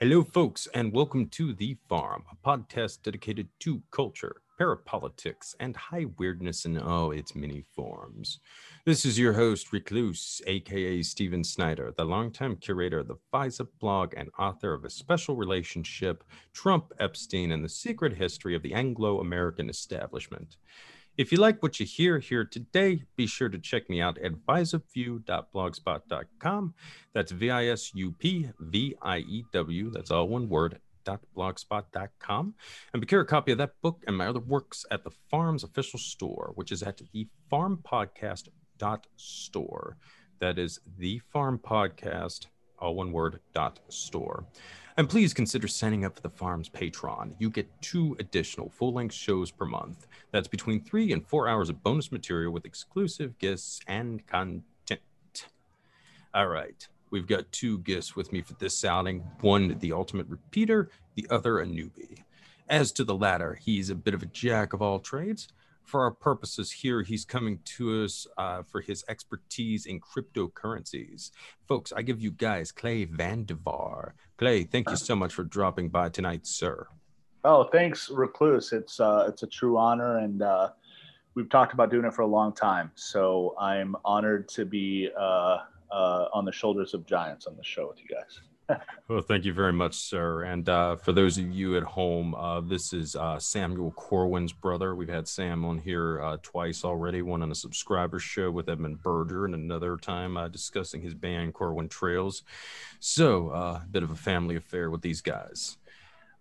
Hello, folks, and welcome to The Farm, a podcast dedicated to culture, parapolitics, and high weirdness in all its many forms. This is your host, Recluse, aka Steven Snyder, the longtime curator of the FISA blog and author of A Special Relationship Trump, Epstein, and the Secret History of the Anglo American Establishment. If you like what you hear here today, be sure to check me out at visupview.blogspot.com. That's V I S U P V I E W, that's all one word, blogspot.com and procure a copy of that book and my other works at the farm's official store which is at the farm podcast store. That is the farm podcast all one word dot store and please consider signing up for the farm's Patreon. You get two additional full length shows per month. That's between three and four hours of bonus material with exclusive guests and content. All right. We've got two guests with me for this outing one, the ultimate repeater, the other, a newbie. As to the latter, he's a bit of a jack of all trades for our purposes here, he's coming to us uh, for his expertise in cryptocurrencies. Folks, I give you guys Clay Vandiver. Clay, thank you so much for dropping by tonight, sir. Oh, thanks, Recluse. It's uh, it's a true honor, and uh, we've talked about doing it for a long time. So I'm honored to be uh, uh, on the shoulders of giants on the show with you guys well, thank you very much, sir. And uh, for those of you at home, uh, this is uh, Samuel Corwin's brother. We've had Sam on here uh, twice already, one on a subscriber show with Edmund Berger, and another time uh, discussing his band Corwin Trails. So, uh, a bit of a family affair with these guys.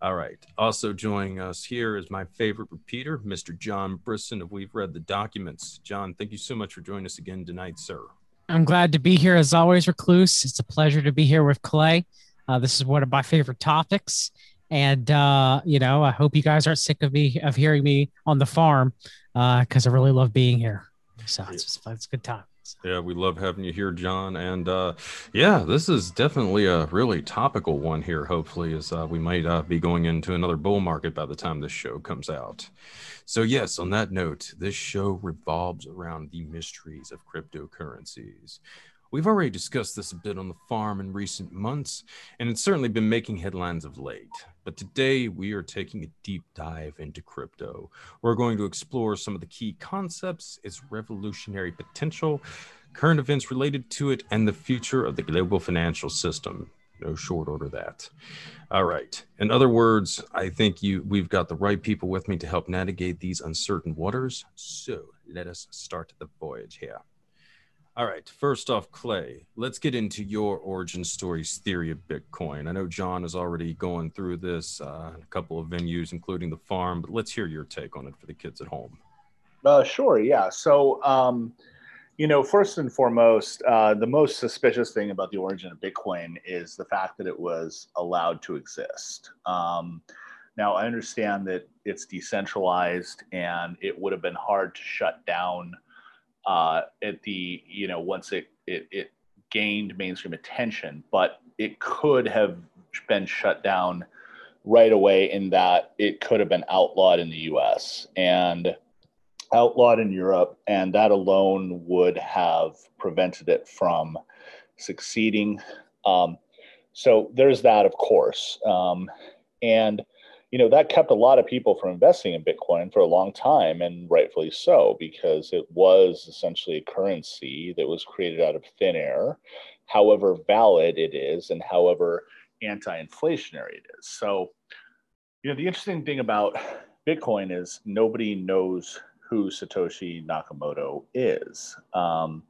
All right. Also joining us here is my favorite repeater, Mr. John Brisson of We've Read the Documents. John, thank you so much for joining us again tonight, sir. I'm glad to be here as always, Recluse. It's a pleasure to be here with Clay. Uh, this is one of my favorite topics. And, uh, you know, I hope you guys aren't sick of me, of hearing me on the farm because uh, I really love being here. So it's, it's a good time. Yeah, we love having you here, John. And uh, yeah, this is definitely a really topical one here. Hopefully, as uh, we might uh, be going into another bull market by the time this show comes out. So, yes, on that note, this show revolves around the mysteries of cryptocurrencies. We've already discussed this a bit on the farm in recent months, and it's certainly been making headlines of late. But today we are taking a deep dive into crypto. We're going to explore some of the key concepts, its revolutionary potential, current events related to it, and the future of the global financial system. No short order that. All right. In other words, I think you we've got the right people with me to help navigate these uncertain waters. So let us start the voyage here. All right. First off, Clay, let's get into your origin stories theory of Bitcoin. I know John is already going through this uh, a couple of venues, including the farm, but let's hear your take on it for the kids at home. Uh, sure. Yeah. So, um, you know, first and foremost, uh, the most suspicious thing about the origin of Bitcoin is the fact that it was allowed to exist. Um, now, I understand that it's decentralized and it would have been hard to shut down uh, at the you know once it, it it gained mainstream attention, but it could have been shut down right away in that it could have been outlawed in the U.S. and outlawed in Europe, and that alone would have prevented it from succeeding. Um, so there's that, of course, um, and you know that kept a lot of people from investing in bitcoin for a long time and rightfully so because it was essentially a currency that was created out of thin air however valid it is and however anti-inflationary it is. So you know the interesting thing about bitcoin is nobody knows who satoshi nakamoto is. Um,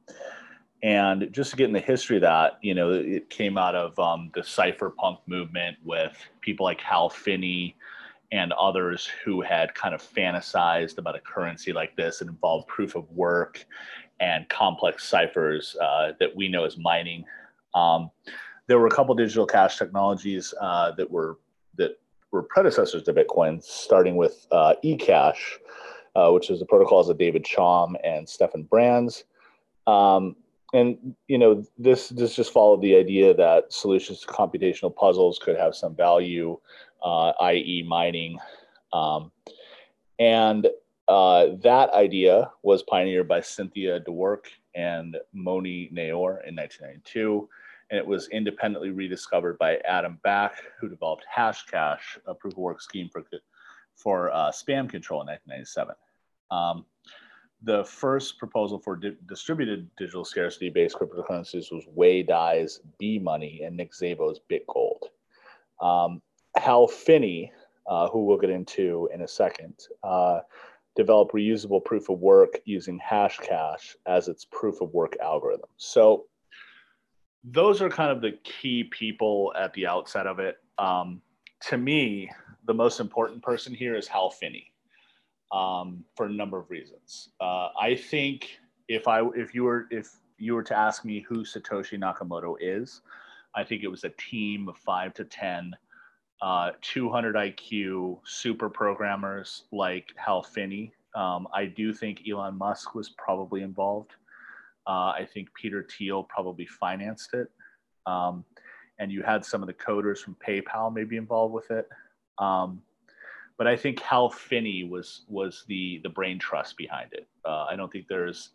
and just to get in the history of that, you know, it came out of um, the cypherpunk movement with people like Hal Finney and others who had kind of fantasized about a currency like this that involved proof of work and complex ciphers uh, that we know as mining. Um, there were a couple digital cash technologies uh, that were that were predecessors to Bitcoin, starting with uh, eCash, uh, which is the protocols of David Chaum and Stefan Brands. Um, and you know this this just followed the idea that solutions to computational puzzles could have some value uh, i.e., mining. Um, and uh, that idea was pioneered by Cynthia Dwork and Moni Naor in 1992. and it was independently rediscovered by Adam Back, who developed Hashcash, a proof of work scheme for, for uh, spam control in 1997. Um, the first proposal for di- distributed digital scarcity based cryptocurrencies was Wei Dai's B Money and Nick Szabo's BitGold. Um, Hal Finney, uh, who we'll get into in a second, uh, developed reusable proof of work using Hashcash as its proof of work algorithm. So those are kind of the key people at the outset of it. Um, to me, the most important person here is Hal Finney um, for a number of reasons. Uh, I think if I if you were if you were to ask me who Satoshi Nakamoto is, I think it was a team of five to ten, uh, 200 IQ super programmers like Hal Finney. Um, I do think Elon Musk was probably involved. Uh, I think Peter Thiel probably financed it. Um, and you had some of the coders from PayPal maybe involved with it. Um, but I think Hal Finney was was the the brain trust behind it. Uh, I don't think there's,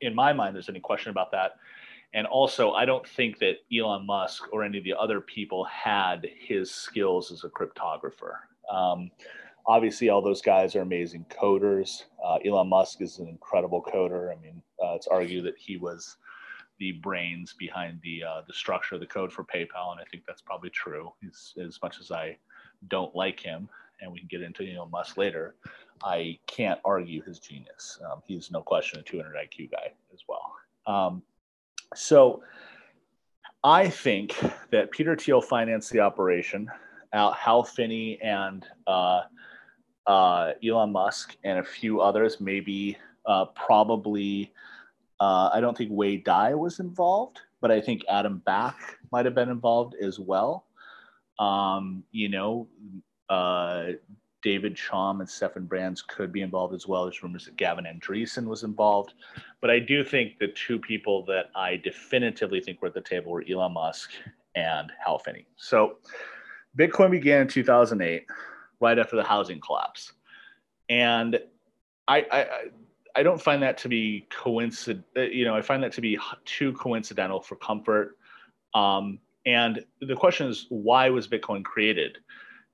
in my mind, there's any question about that. And also, I don't think that Elon Musk or any of the other people had his skills as a cryptographer. Um, obviously, all those guys are amazing coders. Uh, Elon Musk is an incredible coder. I mean, uh, it's argued that he was the brains behind the uh, the structure of the code for PayPal, and I think that's probably true. He's, as much as I don't like him, and we can get into know Musk later, I can't argue his genius. Um, he's no question a 200 IQ guy as well. Um, so I think that Peter Thiel financed the operation. Al, Hal Finney and uh, uh, Elon Musk and a few others, maybe uh, probably. Uh, I don't think Wei Dai was involved, but I think Adam Back might have been involved as well. Um, you know, uh, David Chaum and Stefan Brands could be involved as well. There's rumors that Gavin Andresen was involved. But I do think the two people that I definitively think were at the table were Elon Musk and Hal Finney. So Bitcoin began in 2008, right after the housing collapse. And I, I, I don't find that to be coincident. You know, I find that to be too coincidental for comfort. Um, and the question is, why was Bitcoin created?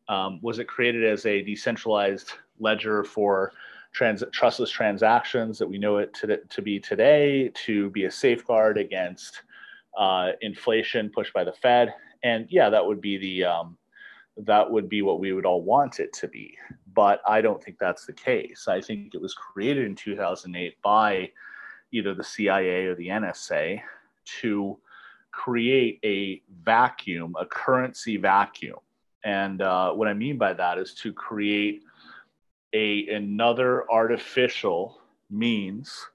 Um, was it created as a decentralized ledger for trans- trustless transactions that we know it to, to be today, to be a safeguard against uh, inflation pushed by the Fed? And yeah, that would be the um, that would be what we would all want it to be. But I don't think that's the case. I think it was created in 2008 by either the CIA or the NSA to create a vacuum, a currency vacuum. And uh, what I mean by that is to create a another artificial means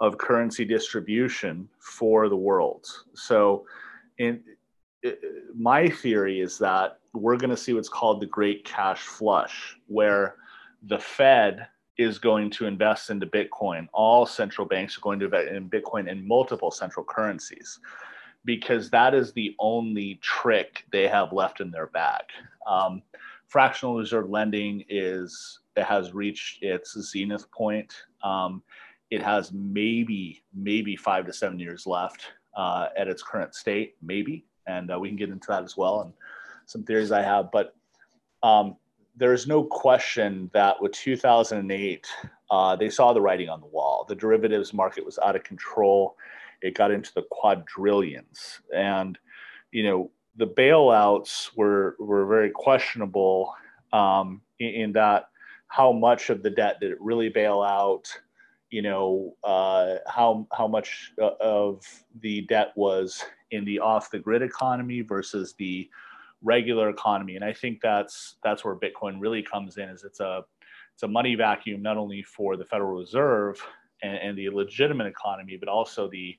of currency distribution for the world. So, in my theory is that we're going to see what's called the great cash flush, where the Fed is going to invest into Bitcoin. All central banks are going to invest in Bitcoin in multiple central currencies because that is the only trick they have left in their bag. Um, fractional reserve lending is it has reached its zenith point. Um, it has maybe maybe five to seven years left uh, at its current state, maybe, and uh, we can get into that as well and some theories I have. But um, there's no question that with 2008, uh, they saw the writing on the wall. The derivatives market was out of control it got into the quadrillions. And, you know, the bailouts were, were very questionable um, in, in, that how much of the debt did it really bail out? You know, uh, how, how much uh, of the debt was in the off the grid economy versus the regular economy. And I think that's, that's where Bitcoin really comes in is it's a, it's a money vacuum, not only for the Federal Reserve and, and the legitimate economy, but also the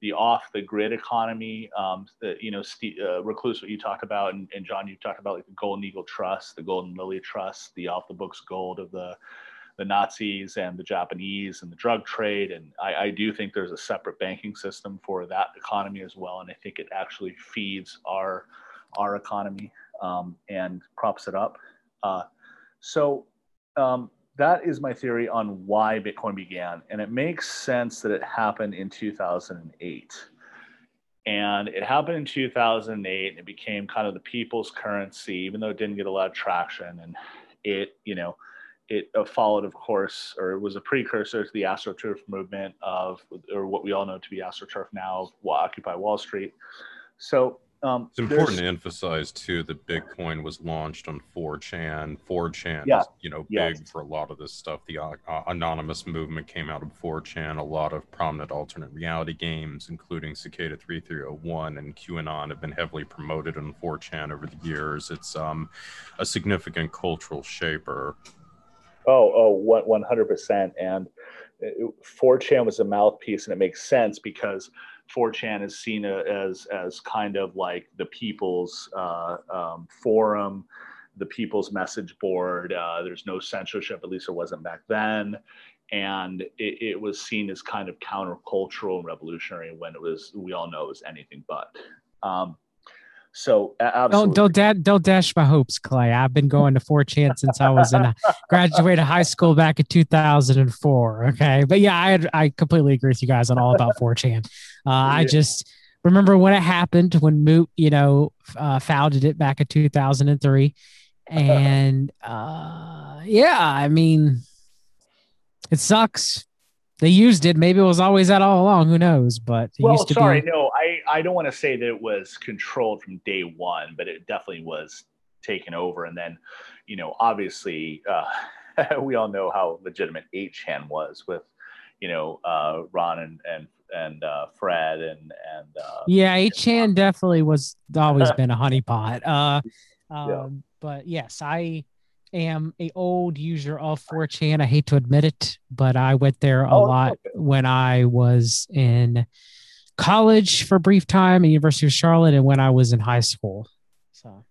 the off the grid economy. Um, the, you know, Steve, uh, Recluse, what you talked about, and, and John, you talked about like the Golden Eagle Trust, the Golden Lily Trust, the off the books gold of the the Nazis and the Japanese and the drug trade. And I, I, do think there's a separate banking system for that economy as well. And I think it actually feeds our our economy um, and props it up. Uh, so um, that is my theory on why Bitcoin began. And it makes sense that it happened in 2008. And it happened in 2008 and it became kind of the people's currency, even though it didn't get a lot of traction. And it, you know, it uh, followed, of course, or it was a precursor to the AstroTurf movement of, or what we all know to be AstroTurf now, Occupy Wall Street. So um, it's important to emphasize too that Bitcoin was launched on 4chan. 4chan yeah. is, you know, big yes. for a lot of this stuff. The uh, uh anonymous movement came out of 4chan. A lot of prominent alternate reality games, including Cicada 3301 and QAnon, have been heavily promoted on 4chan over the years. It's um, a significant cultural shaper. Oh, oh, 100%. And 4chan uh, was a mouthpiece, and it makes sense because – 4chan is seen as as kind of like the people's uh, um, forum, the people's message board. Uh, there's no censorship, at least it wasn't back then, and it, it, was seen as kind of countercultural and revolutionary when it was we all know it was anything but. Um, so absolutely. don't don't don't dash my hopes, Clay. I've been going to 4chan since I was in a, graduated high school back in 2004. Okay, but yeah, I I completely agree with you guys on all about 4chan. Uh, I just remember when it happened when Moot, you know, uh, founded it back in 2003, and uh, yeah, I mean, it sucks they used it. Maybe it was always that all along. Who knows? But well, sorry, be... no, I I don't want to say that it was controlled from day one, but it definitely was taken over. And then, you know, obviously, uh, we all know how legitimate 8chan was with, you know, uh, Ron and and and uh, Fred and and uh, yeah, 8chan definitely was always been a honeypot. Uh, um, yeah. But yes, I am a old user of 4chan. I hate to admit it, but I went there a oh, lot okay. when I was in college for a brief time at University of Charlotte and when I was in high school. So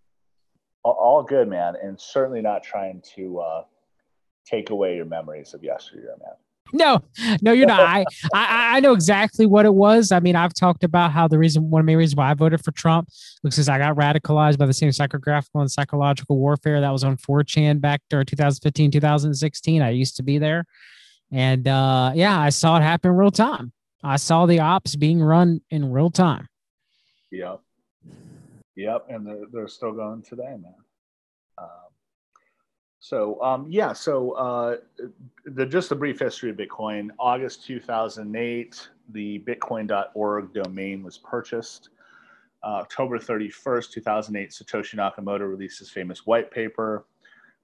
all good, man, and certainly not trying to uh, take away your memories of yesteryear, man. No, no, you're not. I, I I know exactly what it was. I mean, I've talked about how the reason one of the reasons why I voted for Trump was because I got radicalized by the same psychographical and psychological warfare that was on 4chan back during 2015, 2016. I used to be there. And uh, yeah, I saw it happen real time. I saw the ops being run in real time. Yep. Yep. And they're, they're still going today, man. Um, so um, yeah, so uh, the just a brief history of Bitcoin. August 2008, the Bitcoin.org domain was purchased. Uh, October 31st, 2008, Satoshi Nakamoto releases famous white paper,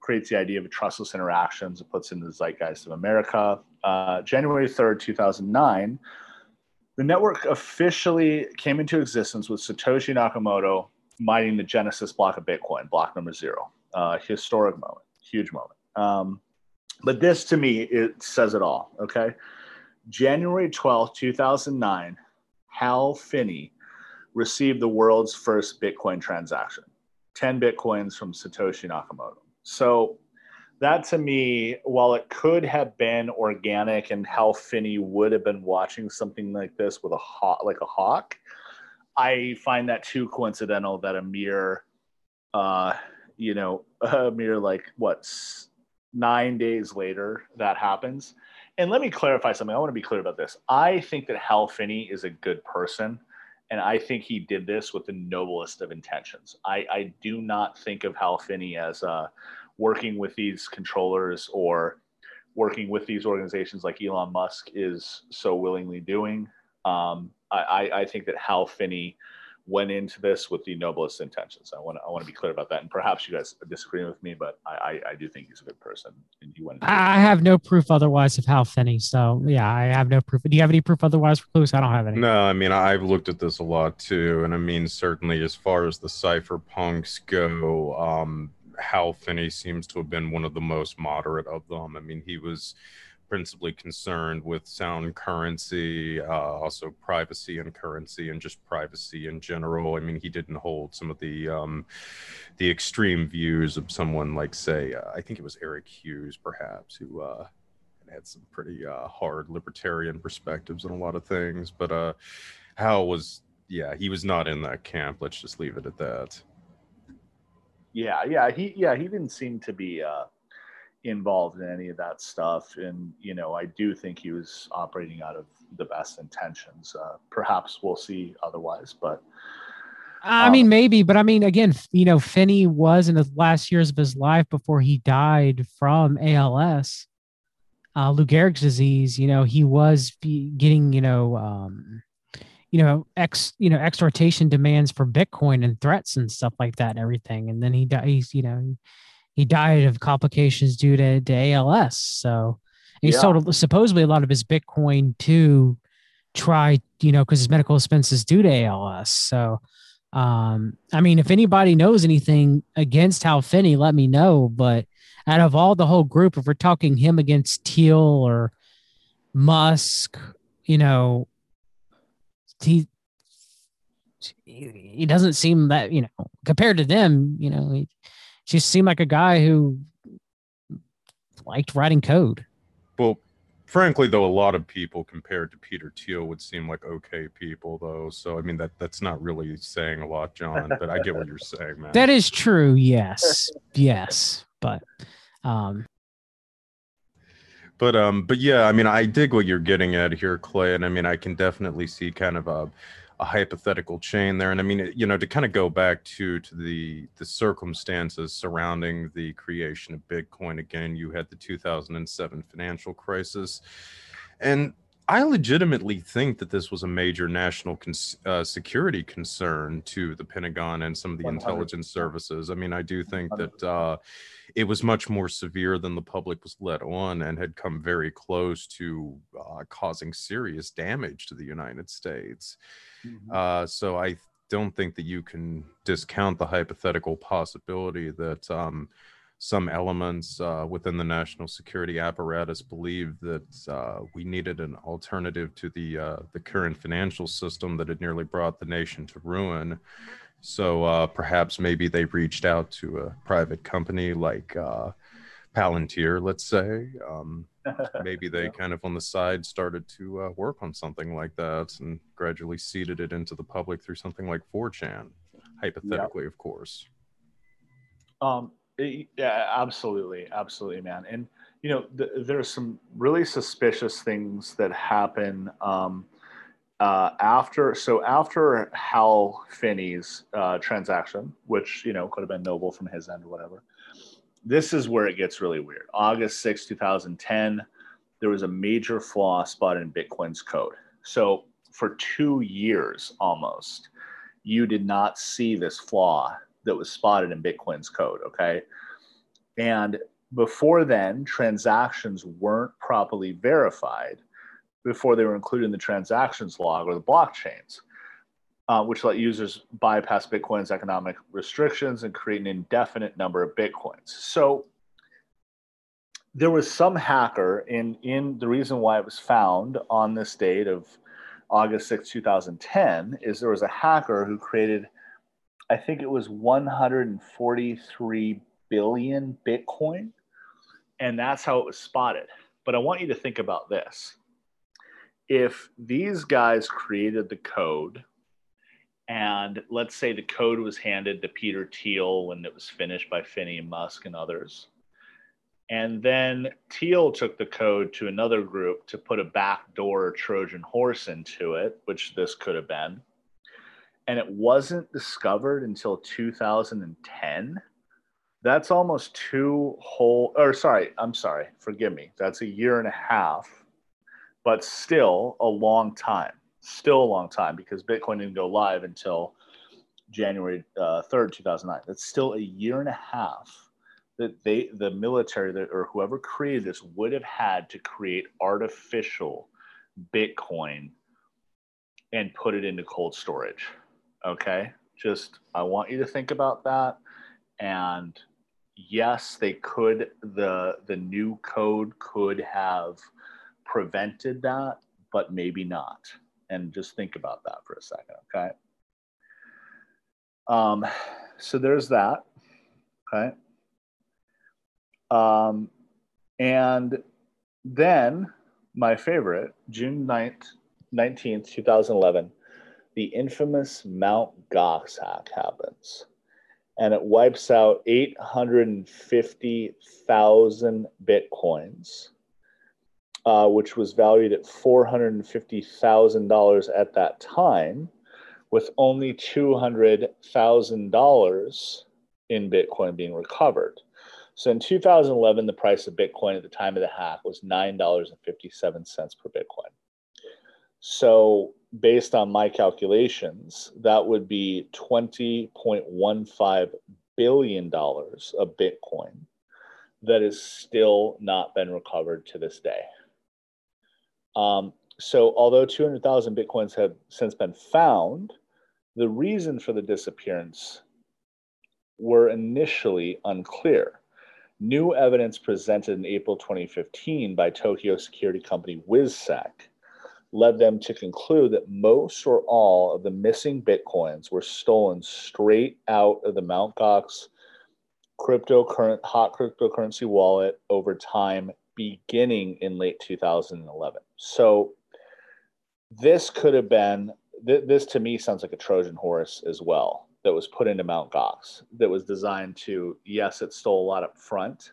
creates the idea of trustless interactions, It puts in the zeitgeist of America. Uh, January 3rd, 2009, the network officially came into existence with Satoshi Nakamoto mining the Genesis block of Bitcoin, block number zero. Uh, historic moment huge moment. Um, but this to me, it says it all. Okay. January 12th, 2009, Hal Finney received the world's first Bitcoin transaction 10 Bitcoins from Satoshi Nakamoto. So, that to me, while it could have been organic and Hal Finney would have been watching something like this with a hawk, like a hawk, I find that too coincidental that a mere uh, you know, a mere like what nine days later that happens. And let me clarify something. I want to be clear about this. I think that Hal Finney is a good person, and I think he did this with the noblest of intentions. I, I do not think of Hal Finney as uh, working with these controllers or working with these organizations like Elon Musk is so willingly doing. Um, I, I think that Hal Finney went into this with the noblest intentions. I want to I want to be clear about that. And perhaps you guys disagree with me, but I I, I do think he's a good person. And he went. I have no proof otherwise of Hal Finney. So yeah, I have no proof. Do you have any proof otherwise, Recluse? I don't have any. No, I mean I've looked at this a lot too, and I mean certainly as far as the cypherpunks go, um, Hal Finney seems to have been one of the most moderate of them. I mean he was principally concerned with sound currency, uh, also privacy and currency, and just privacy in general. I mean, he didn't hold some of the um, the extreme views of someone like, say, uh, I think it was Eric Hughes, perhaps, who uh, had some pretty uh, hard libertarian perspectives on a lot of things. But uh, Hal was, yeah, he was not in that camp. Let's just leave it at that. Yeah, yeah, he, yeah, he didn't seem to be. Uh involved in any of that stuff. And, you know, I do think he was operating out of the best intentions. Uh, perhaps we'll see otherwise, but. I mean, um, maybe, but I mean, again, you know, Finney was in the last years of his life before he died from ALS, uh, Lou Gehrig's disease. You know, he was getting, you know, um, you know, ex, you know, exhortation demands for Bitcoin and threats and stuff like that and everything. And then he died. He's, you know, he died of complications due to, to ALS. So he yeah. sold supposedly a lot of his Bitcoin to try, you know, because his medical expenses due to ALS. So, um, I mean, if anybody knows anything against Hal Finney, let me know. But out of all the whole group, if we're talking him against Thiel or Musk, you know, he he doesn't seem that you know compared to them, you know, he just seemed like a guy who liked writing code. Well, frankly, though, a lot of people compared to Peter Thiel would seem like okay people, though. So I mean that that's not really saying a lot, John. But I get what you're saying, man. That is true. Yes, yes, but um. But um, but yeah, I mean, I dig what you're getting at here, Clay, and I mean, I can definitely see kind of a a hypothetical chain there and i mean you know to kind of go back to to the the circumstances surrounding the creation of bitcoin again you had the 2007 financial crisis and i legitimately think that this was a major national cons- uh, security concern to the pentagon and some of the 100. intelligence services i mean i do think that uh, it was much more severe than the public was let on and had come very close to uh, causing serious damage to the united states Mm-hmm. Uh, so I don't think that you can discount the hypothetical possibility that um, some elements uh, within the national security apparatus believed that uh, we needed an alternative to the uh, the current financial system that had nearly brought the nation to ruin. So uh, perhaps maybe they reached out to a private company like uh, Palantir, let's say. Um, maybe they yeah. kind of on the side started to uh, work on something like that and gradually seeded it into the public through something like 4chan, hypothetically, yeah. of course. Um, yeah, absolutely, absolutely, man. And you know, th- are some really suspicious things that happen um, uh, after. So after Hal Finney's uh, transaction, which you know could have been noble from his end or whatever this is where it gets really weird. August 6, 2010, there was a major flaw spotted in Bitcoin's code. So for two years almost, you did not see this flaw that was spotted in Bitcoin's code. Okay. And before then, transactions weren't properly verified before they were included in the transactions log or the blockchains uh, which let users bypass Bitcoin's economic restrictions and create an indefinite number of Bitcoins. So there was some hacker in, in the reason why it was found on this date of August 6, 2010, is there was a hacker who created, I think it was 143 billion Bitcoin. And that's how it was spotted. But I want you to think about this. If these guys created the code and let's say the code was handed to Peter Thiel when it was finished by Finney and Musk and others. And then Thiel took the code to another group to put a backdoor Trojan horse into it, which this could have been. And it wasn't discovered until 2010. That's almost two whole, or sorry, I'm sorry, forgive me. That's a year and a half, but still a long time still a long time because Bitcoin didn't go live until January uh, 3rd, 2009. That's still a year and a half that they, the military that, or whoever created this would have had to create artificial Bitcoin and put it into cold storage. Okay. Just, I want you to think about that. And yes, they could, the, the new code could have prevented that, but maybe not and just think about that for a second, okay? Um, so there's that, okay? Um, and then my favorite, June 9th, 19th, 2011, the infamous Mount Gox hack happens. and it wipes out 850,000 bitcoins, uh, which was valued at $450,000 at that time, with only $200,000 in Bitcoin being recovered. So in 2011, the price of Bitcoin at the time of the hack was $9.57 per Bitcoin. So, based on my calculations, that would be $20.15 billion of Bitcoin that has still not been recovered to this day. Um, so, although 200,000 Bitcoins have since been found, the reason for the disappearance were initially unclear. New evidence presented in April 2015 by Tokyo security company WizSec led them to conclude that most or all of the missing bitcoins were stolen straight out of the Mt. Gox cryptocurrency hot cryptocurrency wallet over time beginning in late 2011. So this could have been th- this to me sounds like a Trojan horse as well that was put into Mt. Gox that was designed to yes it stole a lot up front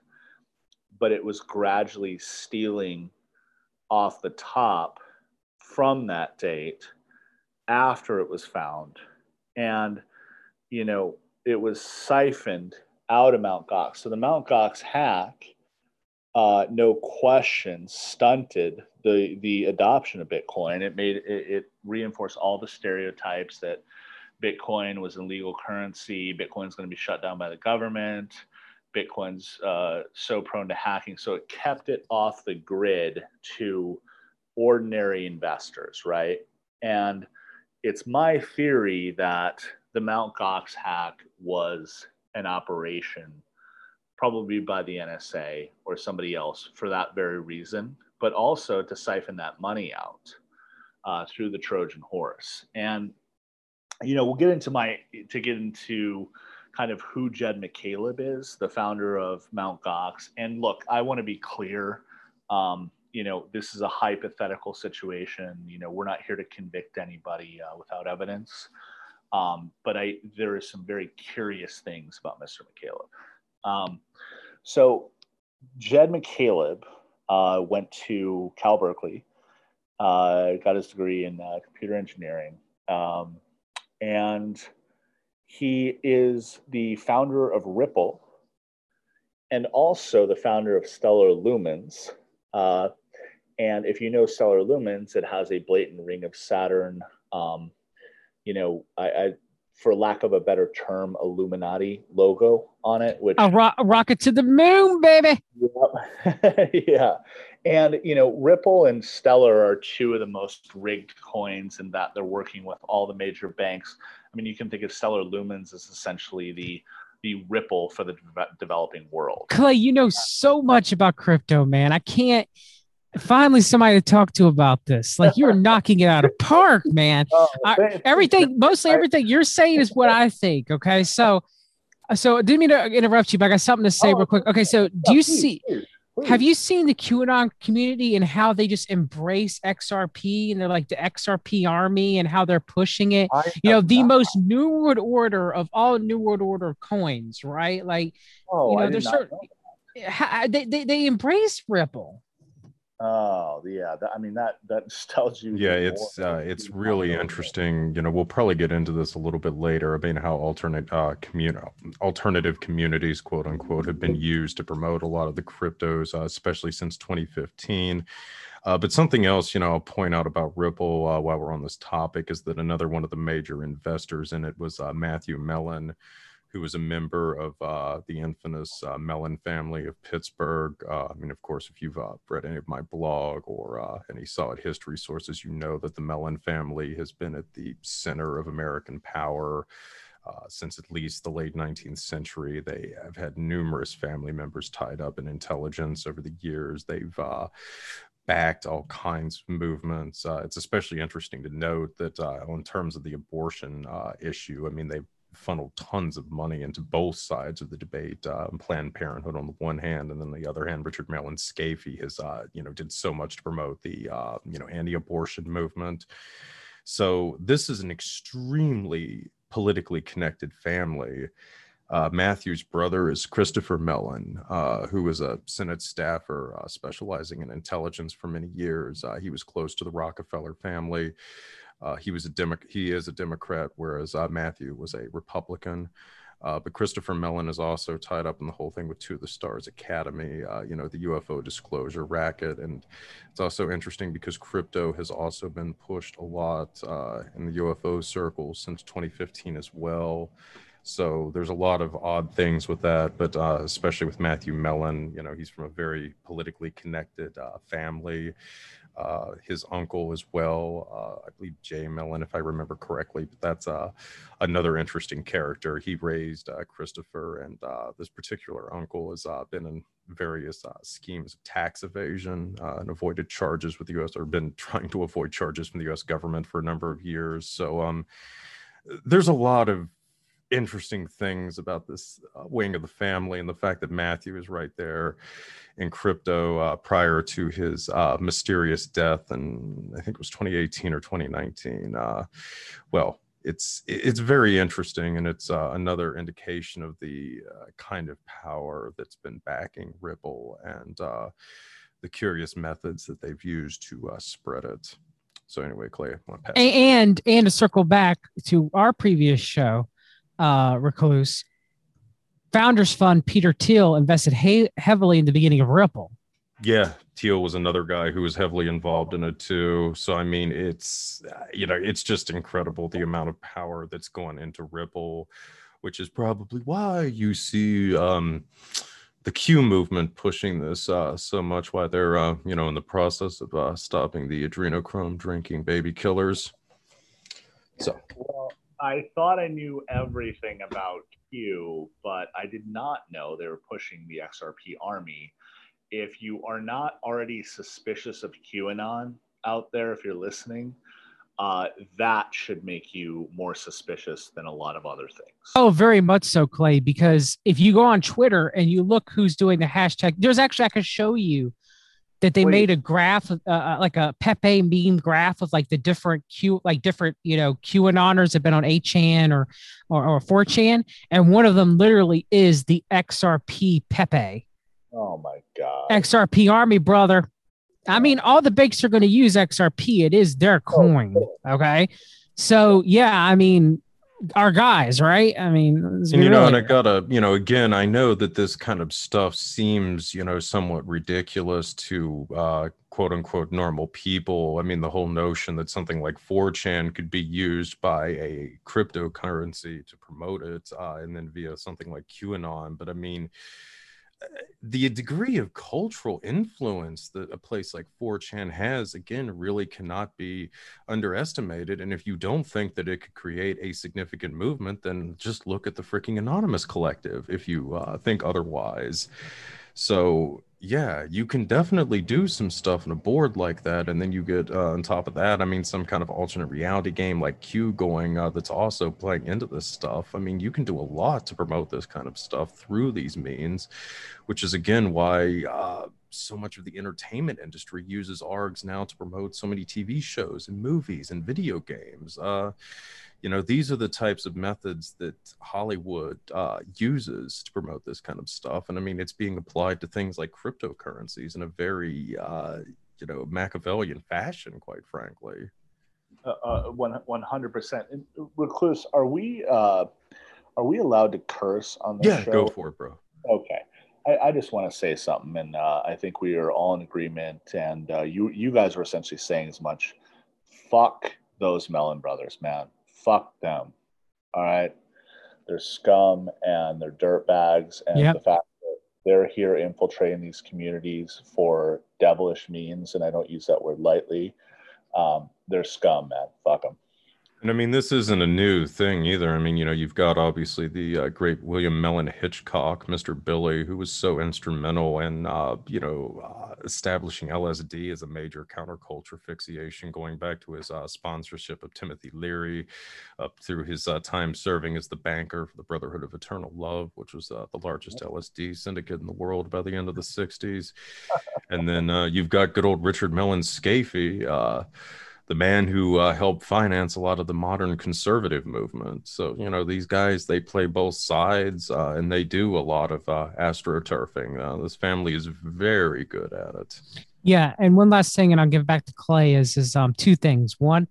but it was gradually stealing off the top from that date after it was found. And, you know, it was siphoned out of Mt. Gox. So the Mt. Gox hack, uh, no question, stunted the, the adoption of Bitcoin. It made it, it reinforced all the stereotypes that Bitcoin was a legal currency, Bitcoin's going to be shut down by the government. Bitcoin's uh, so prone to hacking. So it kept it off the grid to ordinary investors, right? And it's my theory that the Mt. Gox hack was an operation, probably by the NSA or somebody else for that very reason, but also to siphon that money out uh, through the Trojan horse. And, you know, we'll get into my, to get into kind of who Jed McCaleb is, the founder of Mt. Gox. And look, I want to be clear. Um, you know, this is a hypothetical situation. You know, we're not here to convict anybody uh, without evidence. Um, but I, there are some very curious things about Mr. McCaleb. Um, so, Jed McCaleb uh, went to Cal Berkeley, uh, got his degree in uh, computer engineering, um, and he is the founder of Ripple and also the founder of Stellar Lumens. And if you know Stellar Lumens, it has a blatant ring of Saturn. Um, you know, I, I, for lack of a better term, Illuminati logo on it. Which a, ro- a rocket to the moon, baby. Yep. yeah, and you know, Ripple and Stellar are two of the most rigged coins, in that they're working with all the major banks. I mean, you can think of Stellar Lumens as essentially the the Ripple for the de- developing world. Clay, you know so much about crypto, man. I can't finally somebody to talk to about this. Like you're knocking it out of park, man. Oh, I, everything, mostly everything you're saying is what I think. Okay, so, so I didn't mean to interrupt you, but I got something to say oh, real quick. Okay, so do you please, see? Please, please. Have you seen the QAnon community and how they just embrace XRP and they're like the XRP army and how they're pushing it? I you know, the not. most New World Order of all New World Order coins, right? Like, oh, you know, there's certain. Know they, they, they embrace Ripple. Oh yeah, that, I mean that that tells you. Yeah, it's uh, it's really interesting. You know, we'll probably get into this a little bit later. I mean, how alternate uh, commun- alternative communities, quote unquote, have been used to promote a lot of the cryptos, uh, especially since 2015. Uh, but something else, you know, I'll point out about Ripple uh, while we're on this topic is that another one of the major investors in it was uh, Matthew Mellon who was a member of uh, the infamous uh, Mellon family of Pittsburgh. Uh, I mean, of course, if you've uh, read any of my blog or uh, any solid history sources, you know that the Mellon family has been at the center of American power. Uh, since at least the late 19th century, they have had numerous family members tied up in intelligence over the years. They've backed all kinds of movements. Uh, it's especially interesting to note that uh, in terms of the abortion uh, issue, I mean, they've funneled tons of money into both sides of the debate. Uh, Planned Parenthood on the one hand, and then the other hand, Richard Mellon Scaife has, uh, you know, did so much to promote the, uh, you know, anti-abortion movement. So this is an extremely politically connected family. Uh, Matthew's brother is Christopher Mellon, uh, who was a Senate staffer uh, specializing in intelligence for many years. Uh, he was close to the Rockefeller family. Uh, he was a Demo- he is a Democrat, whereas uh, Matthew was a Republican. Uh, but Christopher Mellon is also tied up in the whole thing with Two of the Stars Academy, uh, you know, the UFO disclosure racket. And it's also interesting because crypto has also been pushed a lot uh, in the UFO circles since 2015 as well. So there's a lot of odd things with that, but uh, especially with Matthew Mellon, you know, he's from a very politically connected uh, family uh, his uncle as well. Uh, I believe Jay Mellon, if I remember correctly. But that's uh, another interesting character. He raised uh, Christopher, and uh, this particular uncle has uh, been in various schemes of tax evasion and avoided charges with the U.S. or been trying to avoid charges from the U.S. government for a number of years. So um, there's a lot of interesting things about this uh, wing of the family and the fact that Matthew is right there in crypto uh, prior to his uh, mysterious death, and I think it was 2018 or 2019. Uh, well, it's it's very interesting, and it's uh, another indication of the uh, kind of power that's been backing Ripple and the curious methods that they've used to spread it. So anyway, Clay, one pass. and and to circle back to our previous show, uh, recluse, Founders Fund Peter Thiel invested he- heavily in the beginning of Ripple. Yeah, Thiel was another guy who was heavily involved in it too. So I mean, it's you know, it's just incredible the amount of power that's going into Ripple, which is probably why you see um, the Q movement pushing this uh, so much. Why they're uh, you know in the process of uh, stopping the adrenochrome drinking baby killers. So. Well, I thought I knew everything about Q, but I did not know they were pushing the XRP army. If you are not already suspicious of QAnon out there, if you're listening, uh, that should make you more suspicious than a lot of other things. Oh, very much so, Clay. Because if you go on Twitter and you look who's doing the hashtag, there's actually I can show you that they Wait. made a graph, uh, uh, like a Pepe meme graph of like the different Q, like different, you know, QAnoners have been on 8chan or, or, or 4chan. And one of them literally is the XRP Pepe. Oh my God. XRP Army, brother. I mean, all the banks are going to use XRP. It is their oh, coin. Okay. So, yeah, I mean, our guys, right? I mean, and you know, and I gotta, you know, again, I know that this kind of stuff seems, you know, somewhat ridiculous to uh, quote unquote normal people. I mean, the whole notion that something like 4chan could be used by a cryptocurrency to promote it, uh, and then via something like QAnon. But I mean, the degree of cultural influence that a place like 4chan has, again, really cannot be underestimated. And if you don't think that it could create a significant movement, then just look at the freaking Anonymous Collective if you uh, think otherwise. So, yeah, you can definitely do some stuff on a board like that. And then you get uh, on top of that, I mean, some kind of alternate reality game like Q going uh, that's also playing into this stuff. I mean, you can do a lot to promote this kind of stuff through these means, which is again why uh, so much of the entertainment industry uses ARGs now to promote so many TV shows and movies and video games. Uh, you know these are the types of methods that hollywood uh, uses to promote this kind of stuff and i mean it's being applied to things like cryptocurrencies in a very uh, you know machiavellian fashion quite frankly uh, uh, one, 100% recluse are we uh, are we allowed to curse on the yeah show? go for it bro okay I, I just want to say something, and uh, I think we are all in agreement. And uh, you, you guys were essentially saying as much. Fuck those Mellon brothers, man fuck them. All right. They're scum and they're dirt bags. And yep. the fact that they're here infiltrating these communities for devilish means, and I don't use that word lightly, um, they're scum, man. Fuck them. And I mean, this isn't a new thing either. I mean, you know, you've got obviously the uh, great William Mellon Hitchcock, Mr. Billy, who was so instrumental in, uh, you know, uh, establishing LSD as a major counterculture fixation, going back to his uh, sponsorship of Timothy Leary, up through his uh, time serving as the banker for the Brotherhood of Eternal Love, which was uh, the largest LSD syndicate in the world by the end of the 60s. and then you've got good old Richard Mellon Scaife the man who uh, helped finance a lot of the modern conservative movement. So, you know, these guys, they play both sides uh, and they do a lot of uh, astroturfing. Uh, this family is very good at it. Yeah. And one last thing, and I'll give it back to Clay, is, is um, two things. One,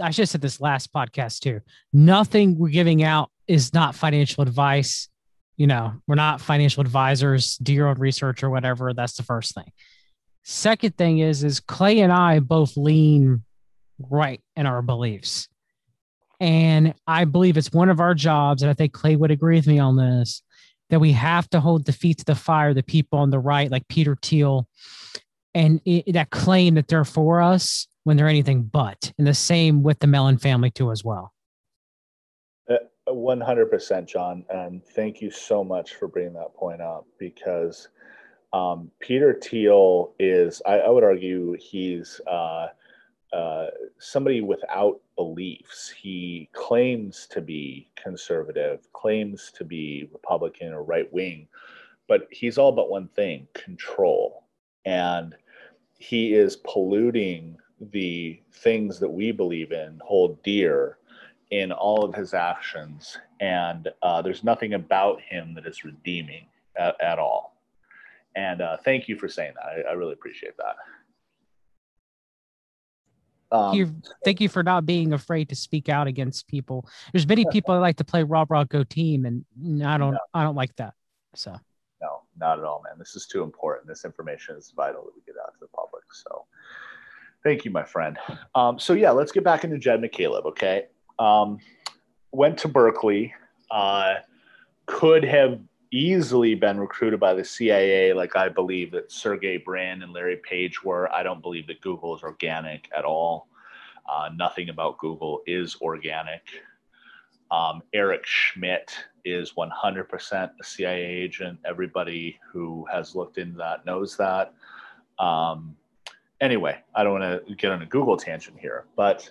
I should have said this last podcast too. Nothing we're giving out is not financial advice. You know, we're not financial advisors. Do your own research or whatever. That's the first thing. Second thing is, is Clay and I both lean right in our beliefs. And I believe it's one of our jobs, and I think Clay would agree with me on this, that we have to hold the feet to the fire, the people on the right, like Peter Thiel, and it, that claim that they're for us when they're anything but. And the same with the Mellon family, too, as well. 100%, uh, John. And thank you so much for bringing that point up because um, Peter Thiel is, I, I, would argue, he's uh, uh, somebody without beliefs. He claims to be conservative, claims to be Republican or right wing, but he's all but one thing control. And he is polluting the things that we believe in, hold dear in all of his actions. And uh, there's nothing about him that is redeeming at, at all. And uh, thank you for saying that. I, I really appreciate that. Um, you, thank you for not being afraid to speak out against people. There's many people that like to play Rob Rock Go Team, and I don't, no. I don't like that. So no, not at all, man. This is too important. This information is vital that we get out to the public. So thank you, my friend. Um, so yeah, let's get back into Jed McCaleb. Okay, um, went to Berkeley. Uh, could have easily been recruited by the CIA, like I believe that Sergey Brin and Larry Page were. I don't believe that Google is organic at all. Uh, nothing about Google is organic. Um, Eric Schmidt is 100% a CIA agent. Everybody who has looked into that knows that. Um, anyway, I don't want to get on a Google tangent here, but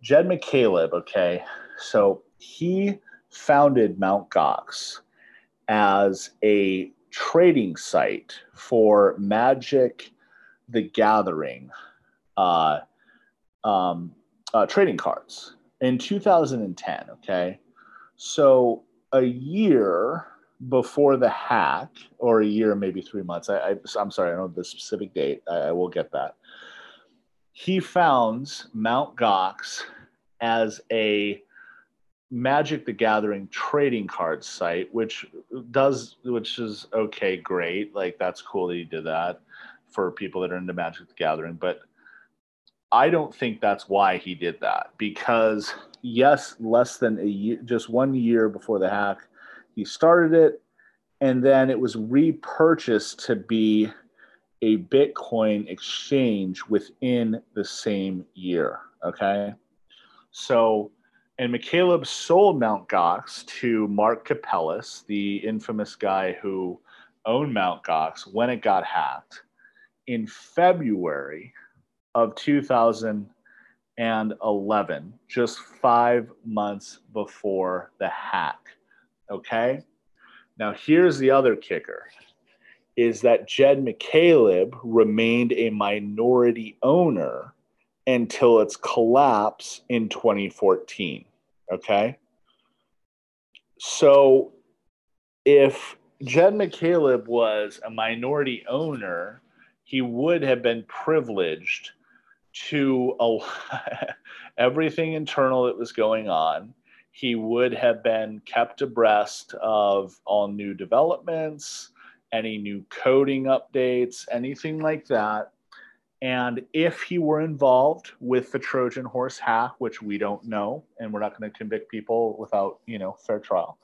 Jed McCaleb, okay, so he founded Mount Gox as a trading site for Magic the Gathering uh, um, uh, trading cards in 2010. Okay. So a year before the hack, or a year, maybe three months, I, I, am sorry, I don't know the specific date. I, I will get that. He founds Mount Gox as a Magic the Gathering trading card site, which does, which is okay, great. Like that's cool that he did that for people that are into Magic the Gathering. But I don't think that's why he did that because yes, less than a year, just one year before the hack, he started it, and then it was repurchased to be a Bitcoin exchange within the same year. Okay, so and McCaleb sold Mount Gox to Mark Karpelès, the infamous guy who owned Mount Gox when it got hacked in February of 2011, just five months before the hack. Okay. Now, here's the other kicker is that Jed McCaleb remained a minority owner until its collapse in 2014. Okay. So if Jed McCaleb was a minority owner, he would have been privileged to everything internal that was going on. He would have been kept abreast of all new developments, any new coding updates, anything like that. And if he were involved with the Trojan horse hack, which we don't know, and we're not going to convict people without, you know, fair trial,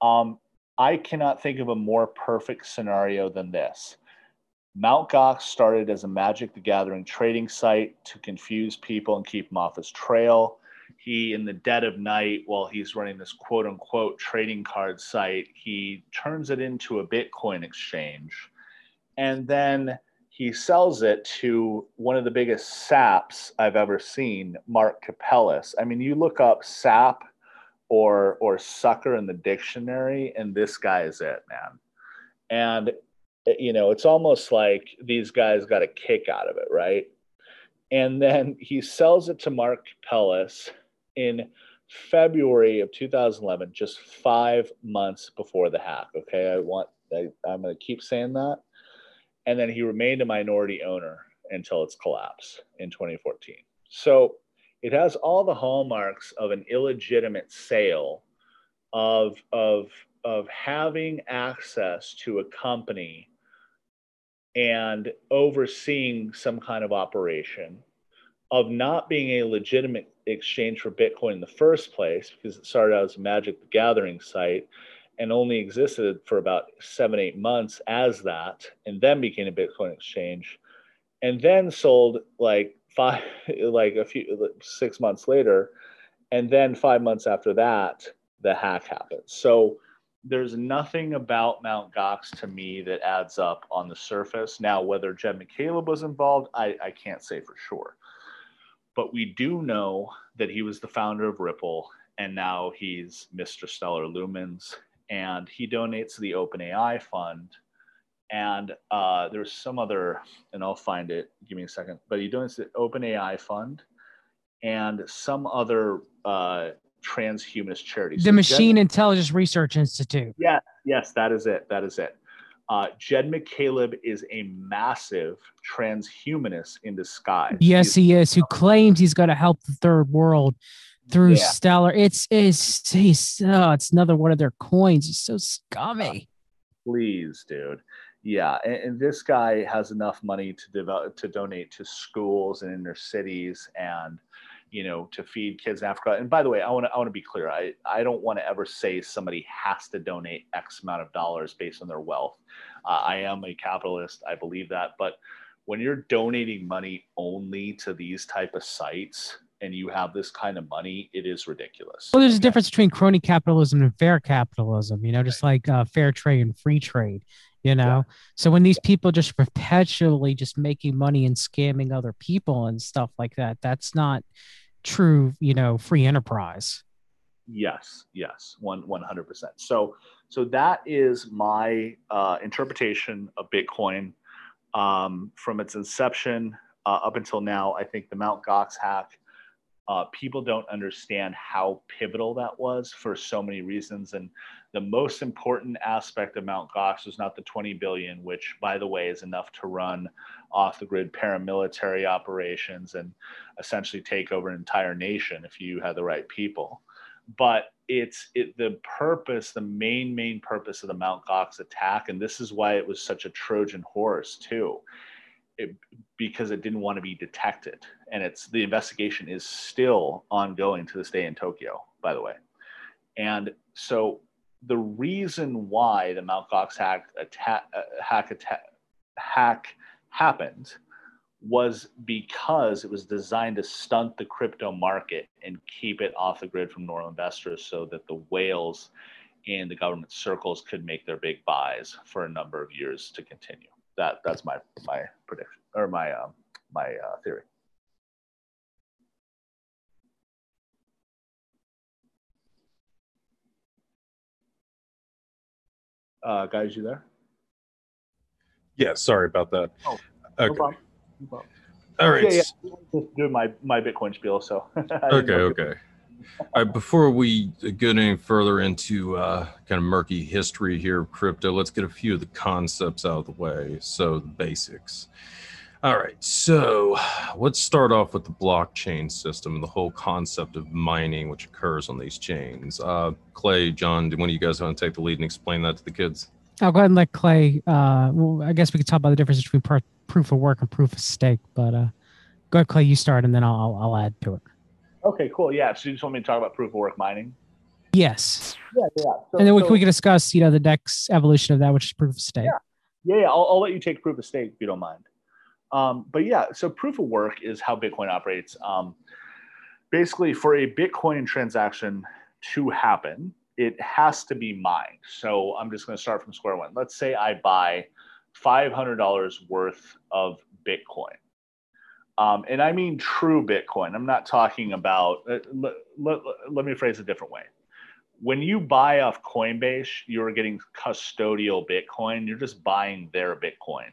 um, I cannot think of a more perfect scenario than this. Mount Gox started as a Magic the Gathering trading site to confuse people and keep them off his trail. He, in the dead of night, while he's running this quote unquote trading card site, he turns it into a Bitcoin exchange. And then he sells it to one of the biggest saps I've ever seen, Mark Karpelès. I mean, you look up sap or or sucker in the dictionary, and this guy is it, man. And eh, you know, it's almost like these guys got a kick out of it, right? And then he sells it to Mark Karpelès in February of 2011, just five months before the hack. Okay, I want I, I'm going to keep saying that. And then he remained a minority owner until its collapse in 2014. So it has all the hallmarks of an illegitimate sale of of of having access to a company and overseeing some kind of operation of not being a legitimate exchange for bitcoin in the first place because it started out as a magic the gathering site and only existed for about seven eight months as that and then became a bitcoin exchange and then sold like five like a few six months later and then five months after that the hack happened so there's nothing about Mount Gox to me that adds up on the surface. Now, whether Jed McCaleb was involved, I, I can't say for sure. But we do know that he was the founder of Ripple, and now he's Mr. Stellar Lumens, and he donates to the OpenAI fund. And uh, there's some other, and I'll find it. Give me a second. But he donates to the OpenAI fund and some other uh, transhumanist charities. The so Machine Jed, Intelligence Research Institute. Yeah, yes, that is it. That is it. Uh, Jed McCaleb is a massive transhumanist in disguise. Yes, he is. Who claims he's going to help the third world through yeah. Stellar? It's it's he's, oh, it's another one of their coins. It's so scummy. Uh, please, dude. Yeah, and, and, this guy has enough money to develop to donate to schools and inner cities and you know, to feed kids in Africa. And by the way, I want to I want to be clear. I I don't want to ever say somebody has to donate X amount of dollars based on their wealth. Uh, I am a capitalist. I believe that, but when you're donating money only to these type of sites and you have this kind of money, it is ridiculous. Well, there's a difference between crony capitalism and fair capitalism. You know, just like uh, fair trade and free trade you know yeah. so when these people just perpetually just making money and scamming other people and stuff like that that's not true, you know, free enterprise. Yes, yes, one one hundred percent. So so that is my uh, interpretation of Bitcoin um, from its inception uh, up until now. I think the Mount Gox hack. Uh, people don't understand how pivotal that was for so many reasons, and the most important aspect of Mount Gox was not the 20 billion, which, by the way, is enough to run off the grid paramilitary operations and essentially take over an entire nation if you had the right people. But it's it, the purpose, the main, main purpose of the Mount Gox attack, and this is why it was such a Trojan horse, too. It, because it didn't want to be detected. And it's the investigation is still ongoing to this day in Tokyo, by the way. And so the reason why the Mt. Gox hack attack, uh, hack, attack, hack happened was because it was designed to stunt the crypto market and keep it off the grid from normal investors so that the whales in the government circles could make their big buys for a number of years to continue. That that's my my prediction or my um, my uh, theory. Uh, guys, you there? Yeah, sorry about that. Oh, okay. No problem. No problem. All right. Yeah, yeah. Just doing my, my Bitcoin spiel. So. okay. Okay. All right. Before we get any further into uh, kind of murky history here of crypto, let's get a few of the concepts out of the way. So the basics. All right. So let's start off with the blockchain system and the whole concept of mining, which occurs on these chains. Uh, Clay, John, do one of you guys want to take the lead and explain that to the kids? I'll go ahead and let Clay. Uh, I guess we could talk about the difference between proof of work and proof of stake. But uh, go ahead, Clay. You start, and then I'll, I'll add to it. Okay, cool. Yeah. So you just want me to talk about proof of work mining? Yes. Yeah, yeah. So, and then we, so, we can discuss, you know, the next evolution of that, which is proof of stake. Yeah, yeah. yeah. I'll, I'll let you take proof of stake if you don't mind. Um, but yeah, so proof of work is how Bitcoin operates. Um, basically, for a Bitcoin transaction to happen, it has to be mined. So I'm just going to start from square one. Let's say I buy $500 worth of Bitcoin. Um, and I mean true Bitcoin. I'm not talking about, uh, let, let, me phrase it a different way. When you buy off Coinbase, you're getting custodial Bitcoin. You're just buying their Bitcoin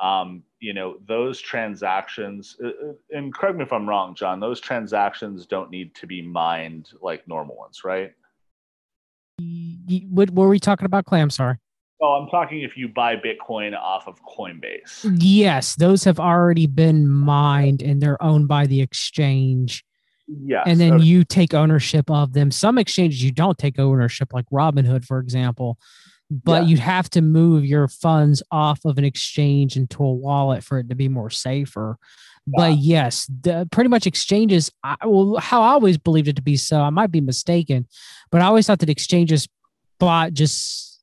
um, you know, those transactions, uh, uh, and correct me if I'm wrong, John, those transactions don't need to be mined like normal ones, right? What, were we talking about, Clay? Oh, I'm talking if you buy Bitcoin off of Coinbase. Yes, those have already been mined and they're owned by the exchange. Yes. And then okay. you take ownership of them. Some exchanges you don't take ownership, like Robinhood, for example, but Yeah. you'd have to move your funds off of an exchange into a wallet for it to be more safer. But yes, the, pretty much exchanges. I, well, how I always believed it to be so. I might be mistaken, but I always thought that exchanges bought just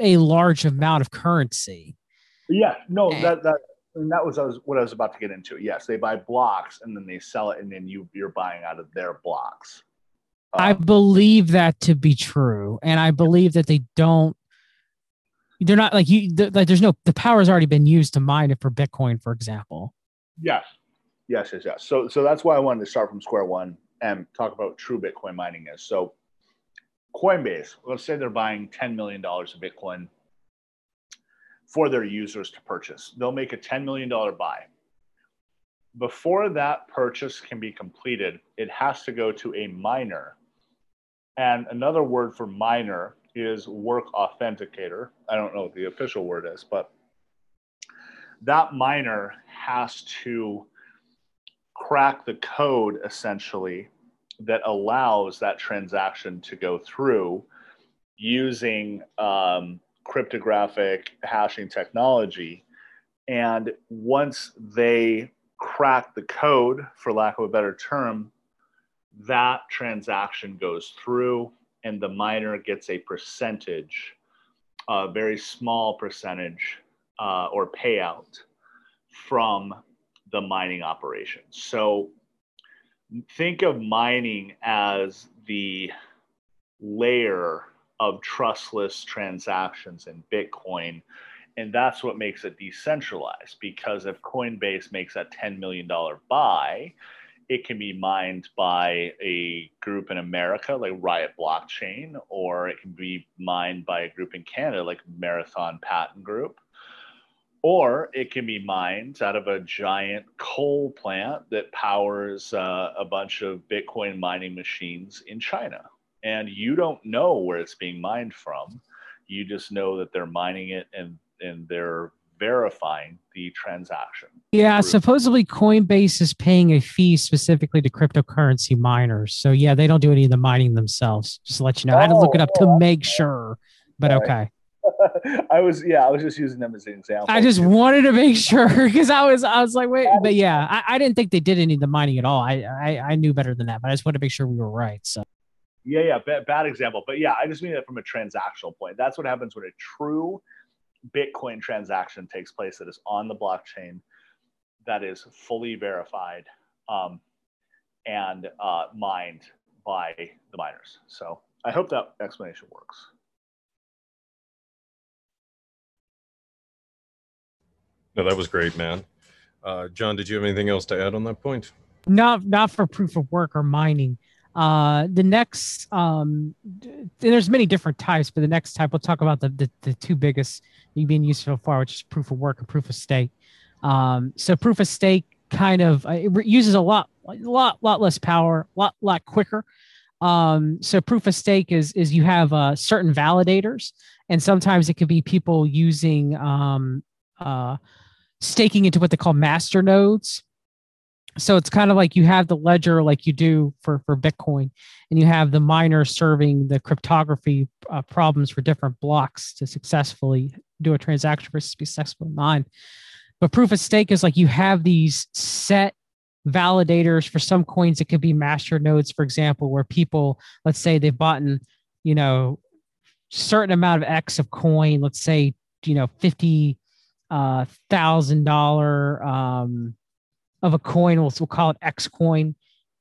a large amount of currency. Yeah, no, Eh. that that and that was, what I was about to get into. Yes, they buy blocks and then they sell it, and then you you're buying out of their blocks. I Um, believe that to be true, and I believe that they don't. They're not like you. Like there's no the power has already been used to mine it for Bitcoin, for example. yes, yes, yes, yes. So so that's why I wanted to start from square one and talk about what true Bitcoin mining is. So Coinbase, let's say they're buying ten million dollars of Bitcoin for their users to purchase. They'll make a ten million dollar buy. Before that purchase can be completed, it has to go to a miner. And another word for miner is work authenticator. I don't know what the official word is, but that miner has to crack the code essentially that allows that transaction to go through using um, cryptographic hashing technology. And once they crack the code, for lack of a better term, that transaction goes through and the miner gets a percentage, a very small percentage uh, or payout from the mining operation. So think of mining as the layer of trustless transactions in Bitcoin. And that's what makes it decentralized because if Coinbase makes that $10 million buy, it can be mined by a group in America like Riot Blockchain, or it can be mined by a group in Canada like Marathon Patent Group, or it can be mined out of a giant coal plant that powers uh, a bunch of Bitcoin mining machines in China. And you don't know where it's being mined from. You just know that they're mining it and, and they're verifying the transaction. Yeah, supposedly Coinbase is paying a fee specifically to cryptocurrency miners. So yeah, they don't do any of the mining themselves. Just to let you know, I had to look it up to Oh, make sure. But Right. okay, I was, yeah, I was just using them as an example. I just wanted to make sure because I was, I was like, wait, but yeah, I, I didn't think they did any of the mining at all. I, I, I knew better than that, but I just wanted to make sure we were right. So Yeah, yeah, bad, bad example. But yeah, I just mean it from a transactional point. That's what happens when a true Bitcoin transaction takes place that is on the blockchain, that is fully verified um, and uh, mined by the miners. So I hope that explanation works. No, that was great, man. Uh, John, did you have anything else to add on that point? not, not for proof of work or mining. Uh, the next, um, there's many different types, but the next type we'll talk about the the, the two biggest being used so far, which is proof of work and proof of stake. Um, so proof of stake kind of uh, it uses a lot, lot, lot less power, lot, lot quicker. Um, so proof of stake is is you have uh, certain validators, and sometimes it could be people using um, uh, staking into what they call master nodes. So it's kind of like you have the ledger like you do for for Bitcoin, and you have the miner serving the cryptography uh, problems for different blocks to successfully do a transaction versus be successfully mined. But proof of stake is like you have these set validators for some coins. It could be master nodes, for example, where people, let's say they've bought, in, you know, certain amount of X of coin, let's say, you know, fifty uh, thousand dollar um, of a coin. We'll, we'll call it X coin,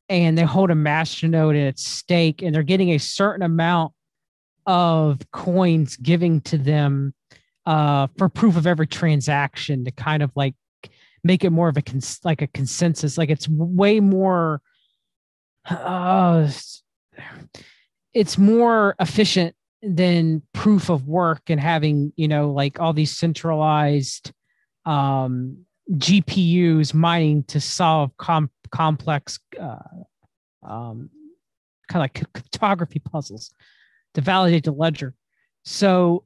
and they hold a master node at stake, and they're getting a certain amount of coins giving to them uh, for proof of every transaction to kind of like make it more of a cons- like a consensus. Like it's way more. Uh, it's more efficient than proof of work and having you know like all these centralized um, GPUs mining to solve com- complex, uh, um, kind of like cryptography puzzles to validate the ledger. So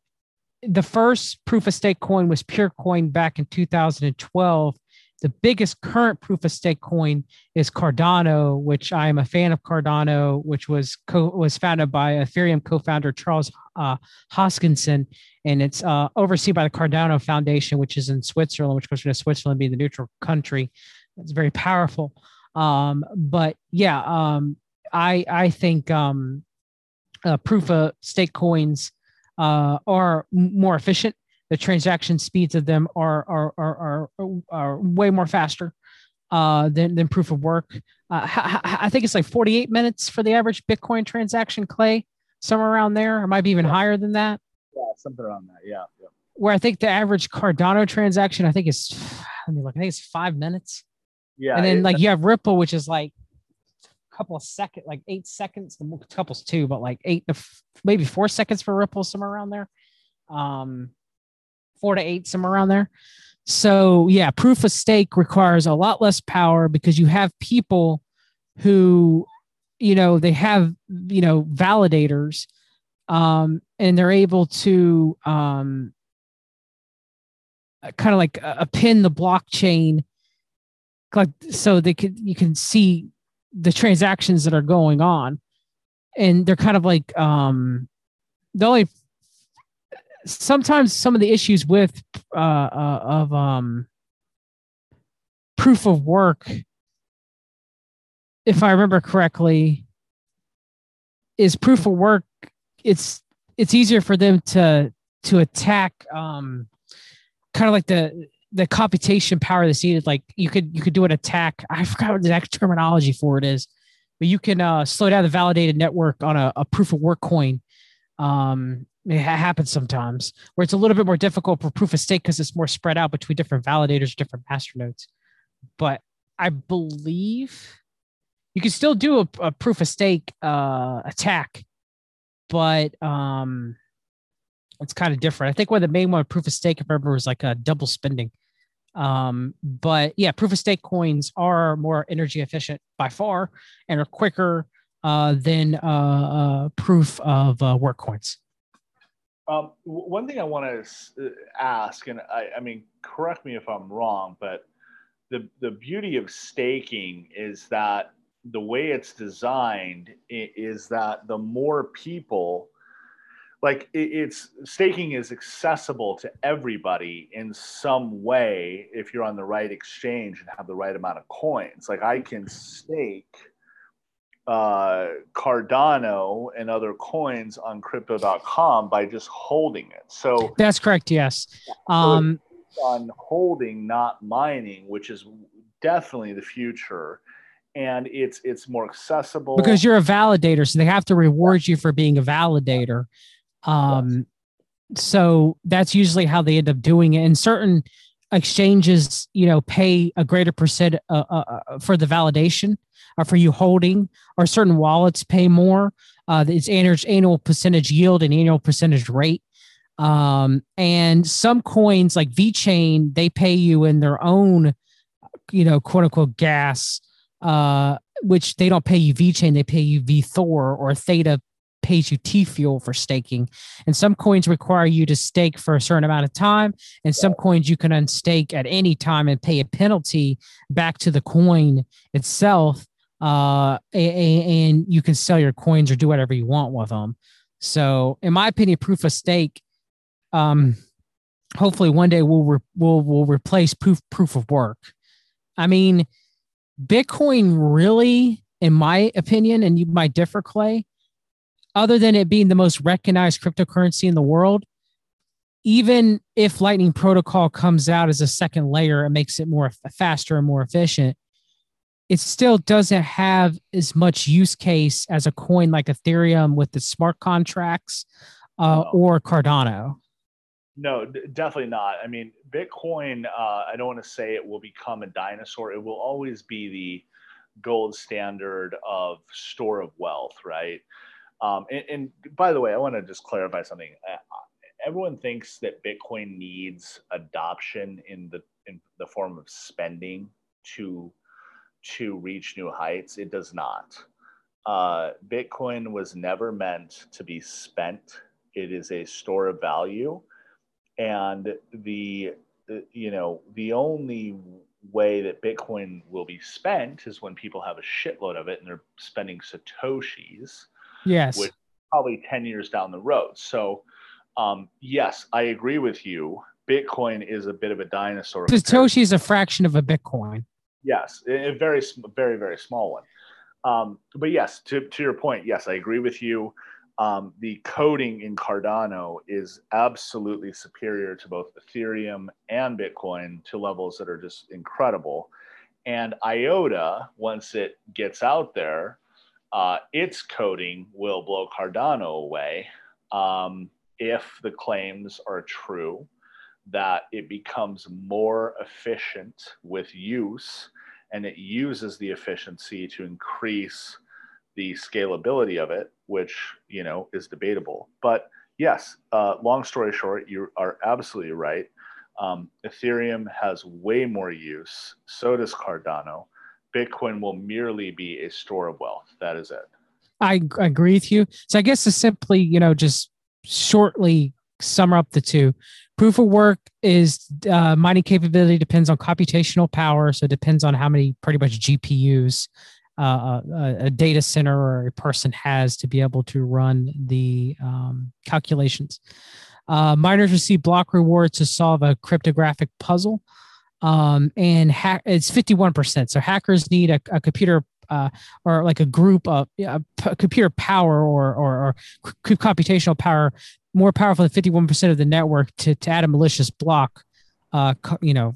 the first proof of stake coin was Peercoin back in 2012. The biggest current proof of stake coin is Cardano, which I am a fan of Cardano, which was co- was founded by Ethereum co-founder Charles uh, Hoskinson, and it's uh, overseen by the Cardano Foundation, which is in Switzerland, which goes to Switzerland being the neutral country. It's very powerful. Um, but yeah, um, I I think um, uh, proof of stake coins uh, are more efficient. The transaction speeds of them are are are are, are way more faster uh, than than proof of work. Uh, I think it's like 48 minutes for the average Bitcoin transaction, Clay, somewhere around there. It might be even yeah. higher than that. Yeah, something around that. Yeah, yeah. Where I think the average Cardano transaction, I think is let me look. I think it's five minutes. Yeah, and then it, like you have Ripple, which is like a couple of seconds, like eight seconds. The couple's two, but like eight to f- maybe four seconds for Ripple, somewhere around there. Um, four to eight, somewhere around there. So yeah, proof of stake requires a lot less power because you have people who, you know, they have you know validators, um, and they're able to um, kind of like a pin the blockchain like so they could you can see the transactions that are going on and they're kind of like um the only sometimes some of the issues with uh, uh of um proof of work if i remember correctly is proof of work it's it's easier for them to to attack um kind of like the the computation power that's needed. Like you could you could do an attack. I forgot what the exact terminology for it is, but you can uh, slow down the validated network on a, a proof of work coin. Um, it happens sometimes where it's a little bit more difficult for proof of stake because it's more spread out between different validators, different masternodes. But I believe you can still do a, a proof of stake uh, attack, but um, it's kind of different. I think one of the main one proof of stake, if I remember, was like a double spending. Um, but yeah, proof of stake coins are more energy efficient by far and are quicker uh, than uh, uh, proof of uh, work coins. Um, one thing I want to uh, ask, and I, I mean, correct me if I'm wrong, but the the beauty of staking is that the way it's designed is that the more people like it's staking is accessible to everybody in some way if you're on the right exchange and have the right amount of coins. Like i can stake uh, cardano and other coins on crypto.com by just holding it. So that's correct yes. Um, on holding not mining which is definitely the future. And it's it's more accessible. Because you're a validator so they have to reward you for being a validator. Um, so that's usually how they end up doing it. And certain exchanges, you know, pay a greater percent uh, uh, uh, for the validation or for you holding, or certain wallets pay more. Uh, it's annual, annual percentage yield and annual percentage rate. Um, and some coins like VeChain, they pay you in their own, you know, quote unquote gas, uh, which they don't pay you VeChain, they pay you VeThor or Theta pays you T fuel for staking. And some coins require you to stake for a certain amount of time. And some coins you can unstake at any time and pay a penalty back to the coin itself. Uh, and you can sell your coins or do whatever you want with them. So, in my opinion, proof of stake, um, hopefully one day we'll re- we'll will replace proof proof of work. I mean, Bitcoin really, in my opinion, and you might differ, Clay, other than it being the most recognized cryptocurrency in the world, even if Lightning Protocol comes out as a second layer and makes it more faster and more efficient, it still doesn't have as much use case as a coin like Ethereum with the smart contracts uh, no. or Cardano. No, d- definitely not. I mean, Bitcoin, uh, I don't want to say it will become a dinosaur. It will always be the gold standard of store of wealth, right? Um, and, and, by the way, I want to just clarify something. Uh, everyone thinks that Bitcoin needs adoption in the in the form of spending to to reach new heights. It does not. Uh, Bitcoin was never meant to be spent. It is a store of value, and the you know the only way that Bitcoin will be spent is when people have a shitload of it and they're spending satoshis. Yes. Which probably 10 years down the road. So, um, yes, I agree with you. Bitcoin is a bit of a dinosaur. Satoshi is a fraction of a Bitcoin. Yes, a very, very, very small one. Um, but yes, to, to your point, yes, I agree with you. Um, the coding in Cardano is absolutely superior to both Ethereum and Bitcoin to levels that are just incredible. And IOTA, once it gets out there, uh, its coding will blow Cardano away um, if the claims are true that it becomes more efficient with use and it uses the efficiency to increase the scalability of it, which you know is debatable. But yes, uh, long story short, you are absolutely right. Um, Ethereum has way more use. So does Cardano. Bitcoin will merely be a store of wealth. That is it. I agree with you. So I guess to simply, you know, just shortly sum up the two. Proof of work is uh, mining capability depends on computational power, so it depends on how many pretty much GPUs uh, a, a, data center or a person has to be able to run the um, calculations. Uh, miners receive block rewards to solve a cryptographic puzzle. Um, and ha- it's 51%. So hackers need a, a computer uh, or like a group of uh, p- computer power or, or, or c- computational power more powerful than 51% of the network to, to add a malicious block, uh, co- you know,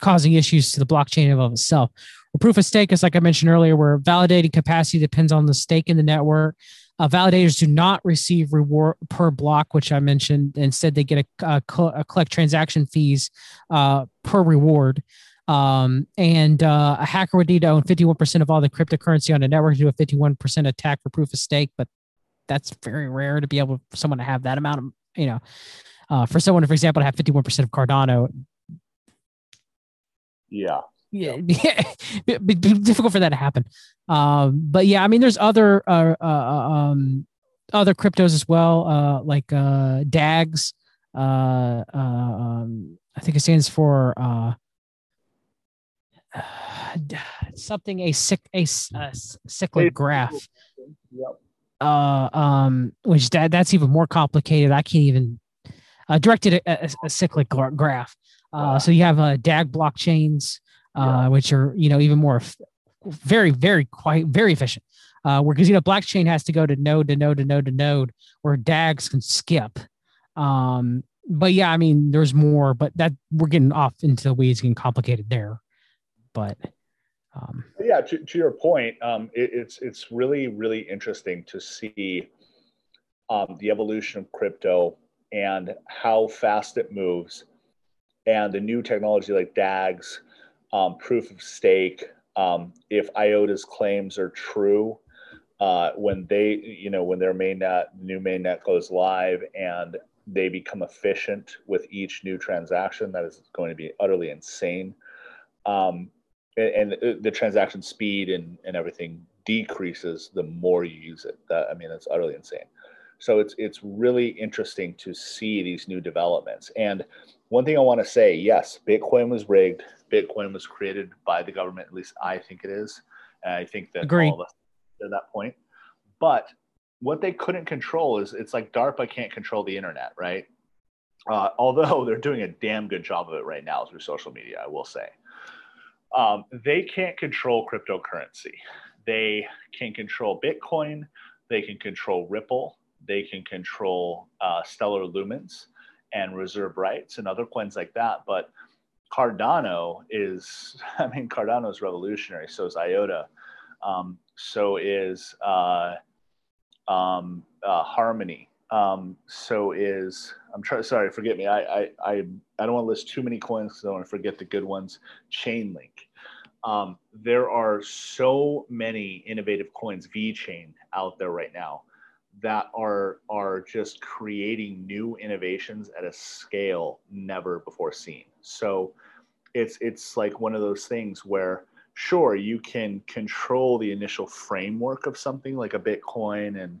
causing issues to the blockchain of itself. Well, proof of stake is like I mentioned earlier, where validating capacity depends on the stake in the network. Uh, validators do not receive reward per block, which I mentioned. Instead, they get a, a, a collect transaction fees uh, per reward. Um, and uh, a hacker would need to own 51% of all the cryptocurrency on the network to do a 51% attack for proof of stake, but that's very rare to be able for someone to have that amount of, you know, uh, for someone, for example, to have 51% of Cardano. Yeah yeah, yeah be, difficult for that to happen. Um, but yeah, I mean, there's other uh, uh, um, other cryptos as well, uh, like uh, DAGs. Uh, uh, um, I think it stands for uh, something a sick a, a cyclic graph. Yep. Uh, um, which that that's even more complicated. I can't even uh, directed a, a, a cyclic graph. Uh, so you have uh, DAG blockchains, uh, which are you know even more very very quite very efficient. Uh, where because you know blockchain has to go to node to node to node to node, where DAGs can skip. Um, but yeah, I mean, there's more, but that we're getting off into the weeds, getting complicated there. But um, yeah, to, to your point, um, it, it's it's really really interesting to see um, the evolution of crypto and how fast it moves, and the new technology like DAGs um, proof of stake, um, if IOTA's claims are true, uh, when they, you know, when their mainnet, new mainnet goes live and they become efficient with each new transaction, that is going to be utterly insane. Um, and, and, the transaction speed and, and everything decreases the more you use it. That, I mean, that's utterly insane. So it's it's really interesting to see these new developments. And one thing I want to say, yes, Bitcoin was rigged. Bitcoin was created by the government. At least I think it is. And I think that Agreed. all of us at that point. But what they couldn't control is it's like DARPA can't control the internet, right? Uh, although they're doing a damn good job of it right now through social media, I will say. Um, they can't control cryptocurrency. They can control Bitcoin. They can control Ripple. They can control uh, Stellar Lumens and reserve rights and other coins like that. But Cardano is, I mean, Cardano is revolutionary. So is IOTA. Um, so is uh, um, uh, Harmony. Um, so is I'm trying. Sorry, forget me. I I I, I don't want to list too many coins because I want to forget the good ones. Chainlink. Um, there are so many innovative coins, VeChain, out there right now that are are just creating new innovations at a scale never before seen. So it's it's like one of those things where sure you can control the initial framework of something like a bitcoin and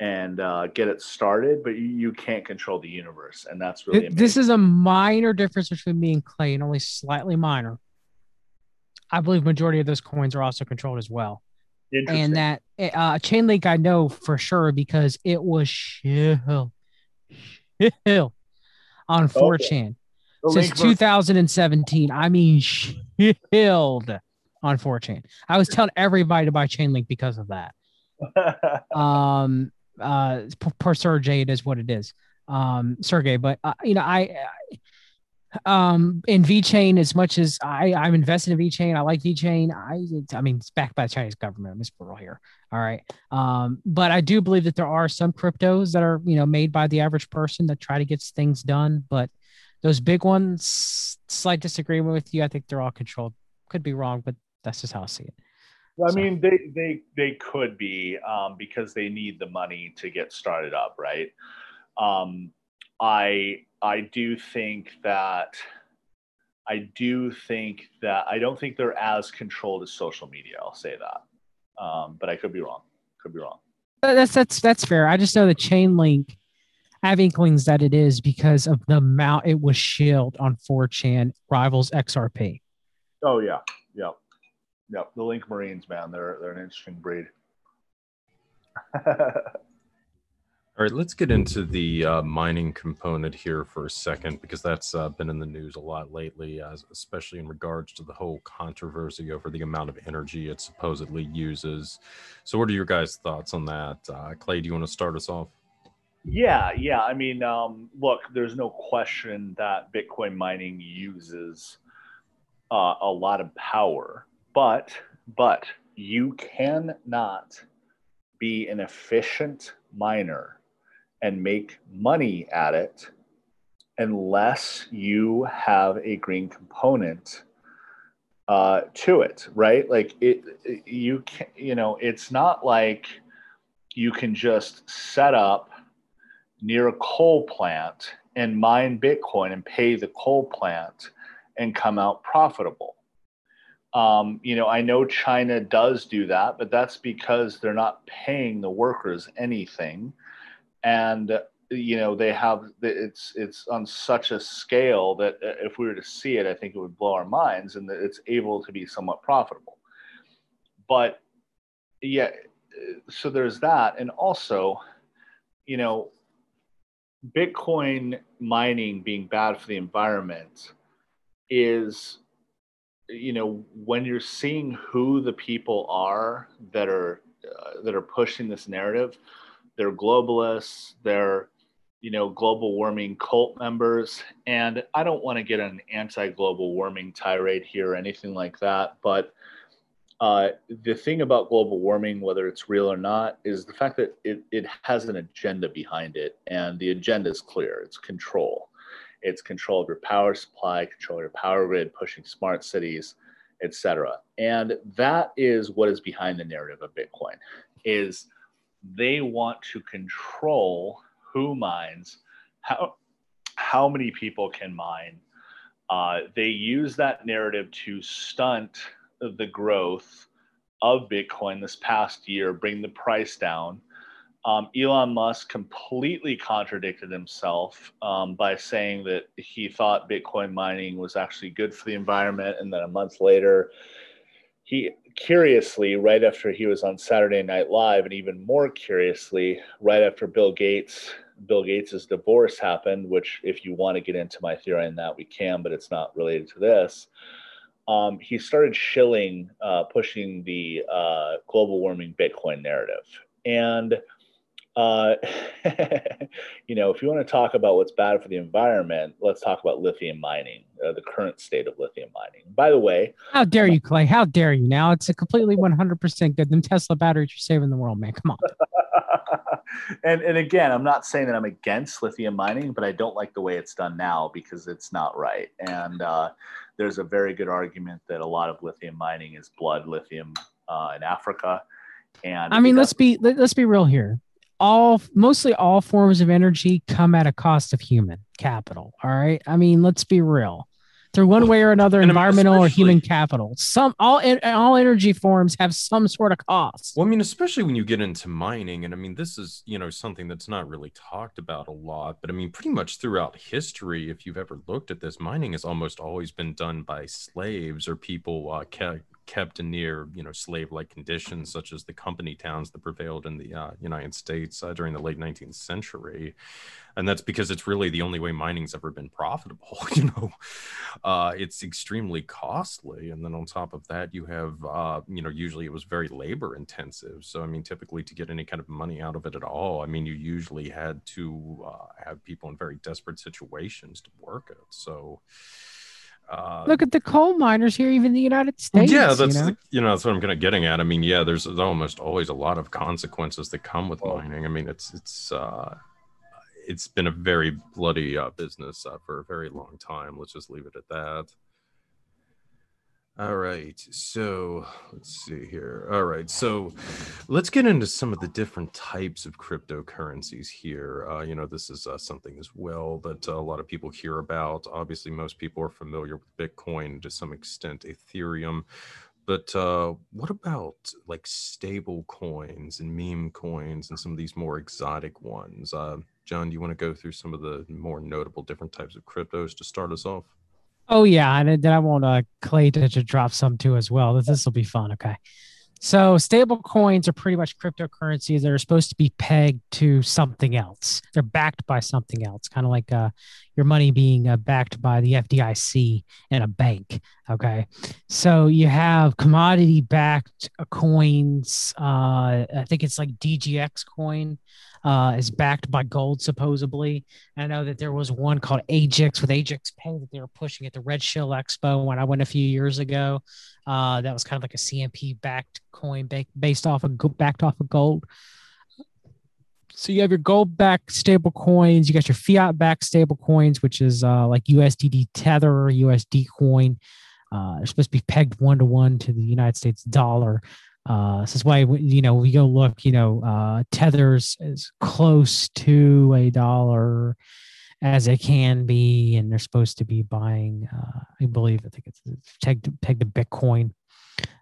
and uh, get it started but you, you, can't control the universe and that's really amazing. this is a minor difference between me and clay and only slightly minor i believe majority of those coins are also controlled as well and that uh, Chainlink i know for sure because it was shill shill on 4chan okay. since 2017 i mean shilled on 4chan. I was telling everybody to buy Chainlink because of that. um, uh, per Sergey, it is what it is. Um, Sergey, but uh, you know, I, um, in VeChain, as much as I, I'm invested in VeChain, I like VeChain. I, I mean, it's backed by the Chinese government. I'm just brutal here. All right. Um, but I do believe that there are some cryptos that are, you know, made by the average person that try to get things done. But those big ones, slight disagreement with you. I think they're all controlled. Could be wrong, but that's just how I see it. I so. mean, they they they could be um, because they need the money to get started up, right? Um, I I do think that I do think that I don't think they're as controlled as social media. I'll say that, um, but I could be wrong. Could be wrong. That's that's that's fair. I just know the Chainlink. I have inklings that it is because of the amount it was shilled on 4chan rivals XRP. Oh yeah, yeah. Yep, the Link Marines, man, they're they're an interesting breed. All right, let's get into the uh, mining component here for a second because that's uh, been in the news a lot lately, especially in regards to the whole controversy over the amount of energy it supposedly uses. So, what are your guys' thoughts on that? Uh, Clay, do you want to start us off? Yeah, yeah. I mean, um, look, there's no question that Bitcoin mining uses uh, a lot of power but but you cannot be an efficient miner and make money at it unless you have a green component uh, to it, right? Like it, you can, you know, it's not like you can just set up near a coal plant and mine Bitcoin and pay the coal plant and come out profitable. Um, you know, I know China does do that, but that's because they're not paying the workers anything, and you know they have it's it's on such a scale that uh, if we were to see it, I think it would blow our minds, and that it's able to be somewhat profitable. But yeah, so there's that, and also, you know, Bitcoin mining being bad for the environment is you know when you're seeing who the people are that are uh, that are pushing this narrative they're globalists they're you know global warming cult members. And i don't want to get an anti-global warming tirade here or anything like that but uh, the thing about global warming whether it's real or not is the fact that it, it has an agenda behind it and the agenda is clear. It's control. It's control of your power supply, control of your power grid, pushing smart cities, etc. And that is what is behind the narrative of Bitcoin is they want to control who mines, how how many people can mine. Uh, they use that narrative to stunt the growth of Bitcoin this past year, bring the price down, um, Elon Musk completely contradicted himself um, by saying that he thought Bitcoin mining was actually good for the environment. And then a month later, he curiously, right after he was on Saturday Night Live, and even more curiously, right after Bill Gates, Bill Gates's divorce happened, which, if you want to get into my theory on that, we can, but it's not related to this. Um, he started shilling, uh, pushing the uh, global warming Bitcoin narrative. And uh, you know, if you want to talk about what's bad for the environment, let's talk about lithium mining, uh, the current state of lithium mining. By the way, how dare you, Clay? How dare you? Now it's a completely 100% good. Them Tesla batteries are saving the world, man. Come on. and and again, I'm not saying that I'm against lithium mining, but I don't like the way it's done now because it's not right. And uh, there's a very good argument that a lot of lithium mining is blood lithium uh, in Africa. And I mean, let's be let's be real here all mostly all forms of energy come at a cost of human capital. All right. I mean, let's be real. through one way or another, environmental or human capital. Some all all energy forms have some sort of cost. Well, I mean, especially when you get into mining, and I mean, this is you know something that's not really talked about a lot, but I mean, pretty much throughout history, if you've ever looked at this, mining has almost always been done by slaves or people uh, kept kept in near you know slave-like conditions, such as the company towns that prevailed in the uh, United States uh, during the late 19th century. And that's because it's really the only way mining's ever been profitable you know? Uh, it's extremely costly and then on top of that you have uh, you know usually it was very labor intensive so i mean typically to get any kind of money out of it at all i mean you usually had to uh, have people in very desperate situations to work it. So uh, Look at the coal miners here, even in the United States. Yeah, that's you know, the, you know that's what I'm kind of getting at. I mean, yeah, there's, there's almost always a lot of consequences that come with mining. I mean, it's it's uh, it's been a very bloody uh, business uh, for a very long time. Let's just leave it at that. All right, so let's see here. All right, so let's get into some of the different types of cryptocurrencies here. Uh, you know, this is uh, something as well that uh, a lot of people hear about. Obviously, most people are familiar with Bitcoin to some extent, Ethereum. But uh, what about like stable coins and meme coins and some of these more exotic ones? Uh, John, do you want to go through some of the more notable different types of cryptos to start us off? Oh yeah, and then I want uh, Clay to, to drop some too as well. This will be fun. Okay. So stable coins are pretty much cryptocurrencies that are supposed to be pegged to something else. They're backed by something else, kind of like uh, your money being uh, backed by the FDIC and a bank. Okay, so you have commodity-backed uh, coins. Uh, I think it's like DGX coin uh, is backed by gold supposedly. I know that there was one called Ajax with Ajax Pay that they were pushing at the Red Shell Expo when I went a few years ago. Uh, that was kind of like a CMP backed coin based off of backed off of gold. So you have your gold backed stable coins, you got your fiat backed stable coins, which is uh, like USDT Tether USD coin. Uh, they're supposed to be pegged one to one to the United States dollar. Uh, this is why you know we go look. You know, uh, tethers is close to a dollar as it can be, and they're supposed to be buying. Uh, I believe I think it's, pegged to, pegged to Bitcoin,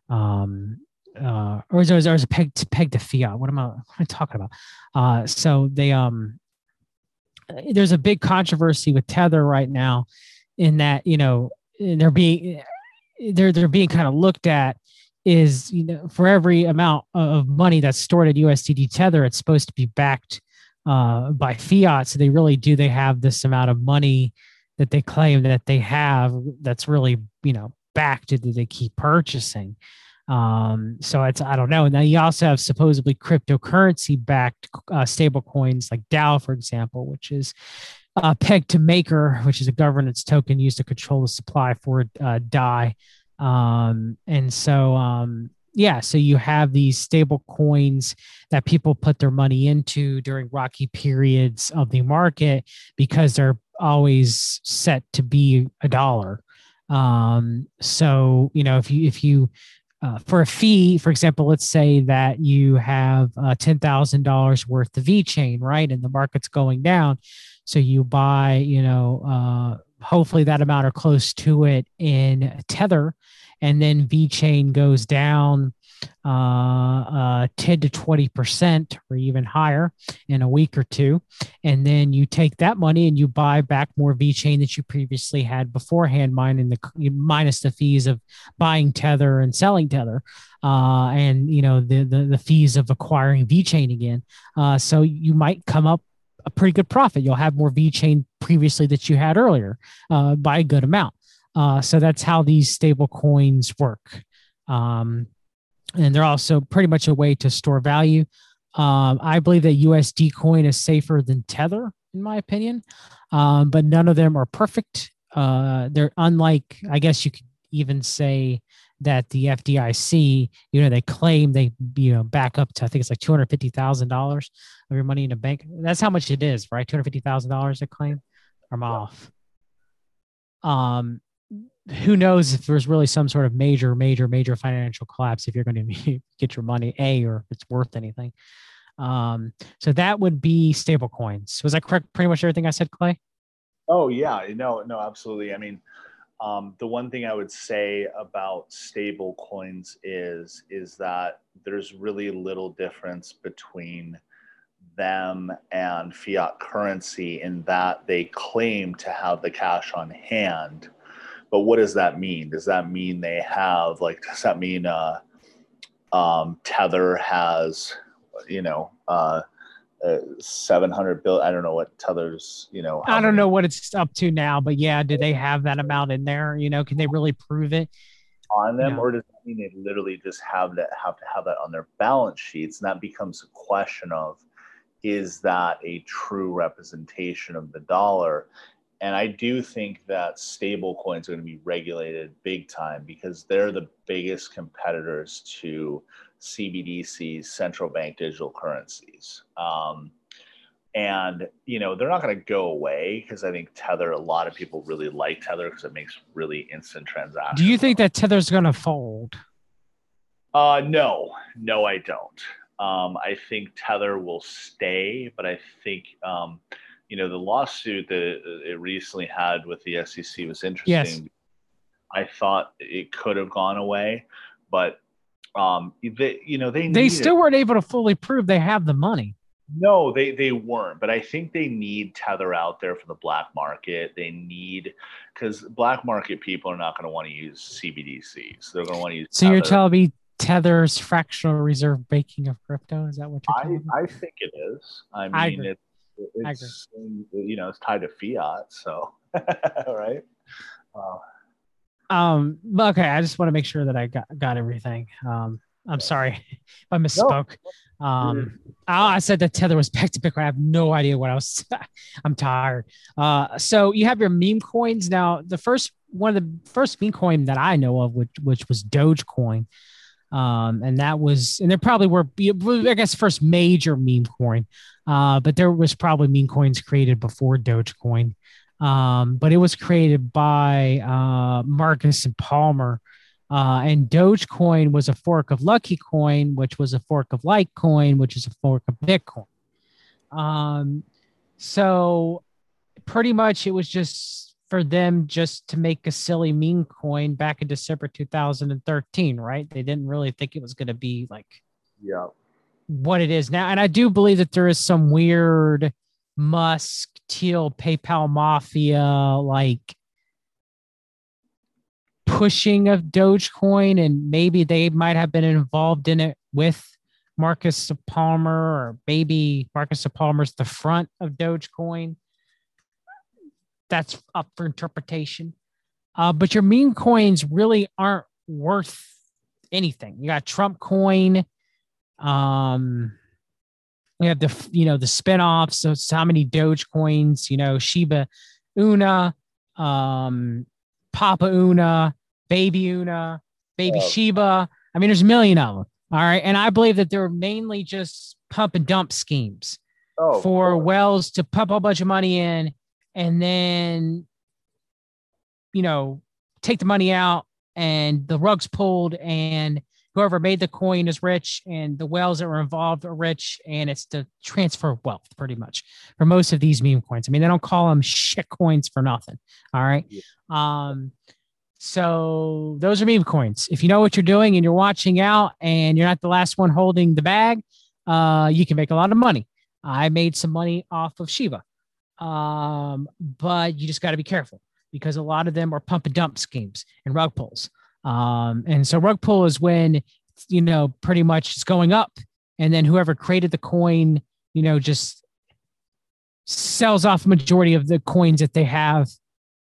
um, uh, or is there, is a peg to peg to fiat? What am I, what am I talking about? Uh, so they um, there's a big controversy with Tether right now, in that you know they're being they're they're being kind of looked at is you know for every amount of money that's stored at USDT Tether, it's supposed to be backed uh, by fiat. So they really do they have this amount of money that they claim that they have that's really you know backed that they keep purchasing. Um, so it's I don't know. And then you also have supposedly cryptocurrency backed uh, stable coins like DAI, for example, which is uh, pegged to Maker, which is a governance token used to control the supply for uh, DAI. Um, and so, um, yeah, so you have these stable coins that people put their money into during rocky periods of the market because they're always set to be a dollar. Um, so you know, if you if you uh, for a fee, for example, let's say that you have uh, ten thousand dollars worth of VeChain, right, and the market's going down, so you buy, you know, uh, hopefully that amount or close to it in Tether, and then VeChain goes down uh, uh, 10 to 20 percent or even higher in a week or two, and then you take that money and you buy back more VeChain that you previously had beforehand, minus the minus the fees of buying Tether and selling Tether. Uh, and you know the, the the fees of acquiring VeChain again. Uh, so you might come up a pretty good profit. You'll have more VeChain previously that you had earlier uh, by a good amount. Uh, so that's how these stable coins work. Um, and they're also pretty much a way to store value. Um, I believe that USD coin is safer than Tether, in my opinion, um, but none of them are perfect. Uh, they're unlike, I guess you could even say that the FDIC, you know, they claim they, you know, back up to, I think it's like $250,000 of your money in a bank. That's how much it is, right? $250,000 a claim. I'm yeah. off. Um, who knows if there's really some sort of major, major, major financial collapse if you're going to get your money, A, or if it's worth anything. Um, so that would be stable coins. Was that correct? Pretty much everything I said, Clay? Oh yeah, no, no, absolutely. I mean, Um, the one thing I would say about stable coins is is that there's really little difference between them and fiat currency in that they claim to have the cash on hand. But what does that mean? Does that mean they have like does that mean uh, um, Tether has you know uh, uh, 700 bill i don't know what tether's you know i don't many- know what it's up to now but yeah do they have that amount in there? You know can they really prove it? On them or does that mean they literally just have that have to have that on their balance sheets? And that becomes a question of is that a true representation of the dollar? And i do think that stable coins are going to be regulated big time because they're the biggest competitors to CBDCs, central bank digital currencies. Um, and you know they're not going to go away because I think Tether. A lot of people really like Tether because it makes really instant transactions. Do you think that Tether's going to fold? Uh, no, no, I don't. Um, I think Tether will stay, but I think um, you know the lawsuit that it recently had with the SEC was interesting. Yes. I thought it could have gone away, but um, they, you know, they they still weren't able to fully prove they have the money. No, they they weren't, but I think they need Tether out there for the black market. They need because black market people are not going to want to use CBDCs. They're going to want to use. So Tether. you're telling me Tether's fractional reserve baking of crypto? Is that what you're telling I, me? I think it is. I mean, I it, it's you know it's tied to fiat, so right. Uh, um, okay, I just want to make sure that I got got everything. Um, I'm sorry if I misspoke. No. Um, I, I said that tether was back to Bitcoin. I have no idea what I was. I'm tired. Uh, so you have your meme coins now. The first one of the first meme coin that I know of, which which was Dogecoin. Um, and that was, and there probably were, I guess, first major meme coin. Uh, but there was probably meme coins created before Dogecoin um, but it was created by uh, Markus and Palmer. Uh, and Dogecoin was a fork of Lucky Coin, which was a fork of Litecoin, which is a fork of Bitcoin. Um, so pretty much it was just for them just to make a silly meme coin back in December 2013, right? They didn't really think it was going to be like yeah what it is now. And I do believe that there is some weird Musk, Thiel, PayPal Mafia, like pushing of Dogecoin, and maybe they might have been involved in it with Markus Palmer, or maybe Markus Palmer's the front of Dogecoin. That's up for interpretation. Uh, but your meme coins really aren't worth anything. You got Trump coin. Um, we have the you know the spinoffs. So, so how many Doge coins? You know Shiba, Inu, um, Papa Inu, Baby Inu, Baby oh. Shiba. I mean, there's a million of them. All right, and I believe that they're mainly just pump and dump schemes oh, for Wells to pump a bunch of money in, and then you know take the money out, and the rug's pulled, and whoever made the coin is rich and the whales that were involved are rich and it's to transfer wealth pretty much for most of these meme coins. I mean, they don't call them shit coins for nothing. All right. Yeah. Um, so those are meme coins. If you know what you're doing and you're watching out and you're not the last one holding the bag, uh, you can make a lot of money. I made some money off of Shiba. Um, but you just got to be careful because a lot of them are pump and dump schemes and rug pulls. Um, and so rug pull is when, you know, pretty much it's going up. And then whoever created the coin, you know, just sells off majority of the coins that they have.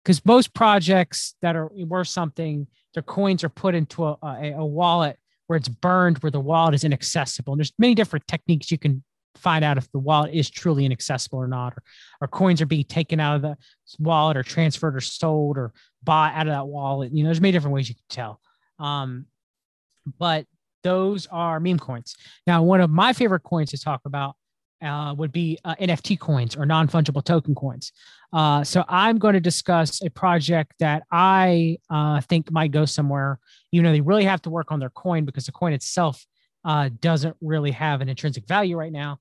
Because most projects that are worth something, their coins are put into a, a, a wallet where it's burned, where the wallet is inaccessible. And there's many different techniques you can find out if the wallet is truly inaccessible or not, or, or coins are being taken out of the wallet or transferred or sold or bought out of that wallet. You know, there's many different ways you can tell. Um, but those are meme coins. Now, one of my favorite coins to talk about uh, would be uh, NFT coins or non fungible token coins. Uh, so I'm going to discuss a project that I uh, think might go somewhere. You know, they really have to work on their coin because the coin itself uh, doesn't really have an intrinsic value right now,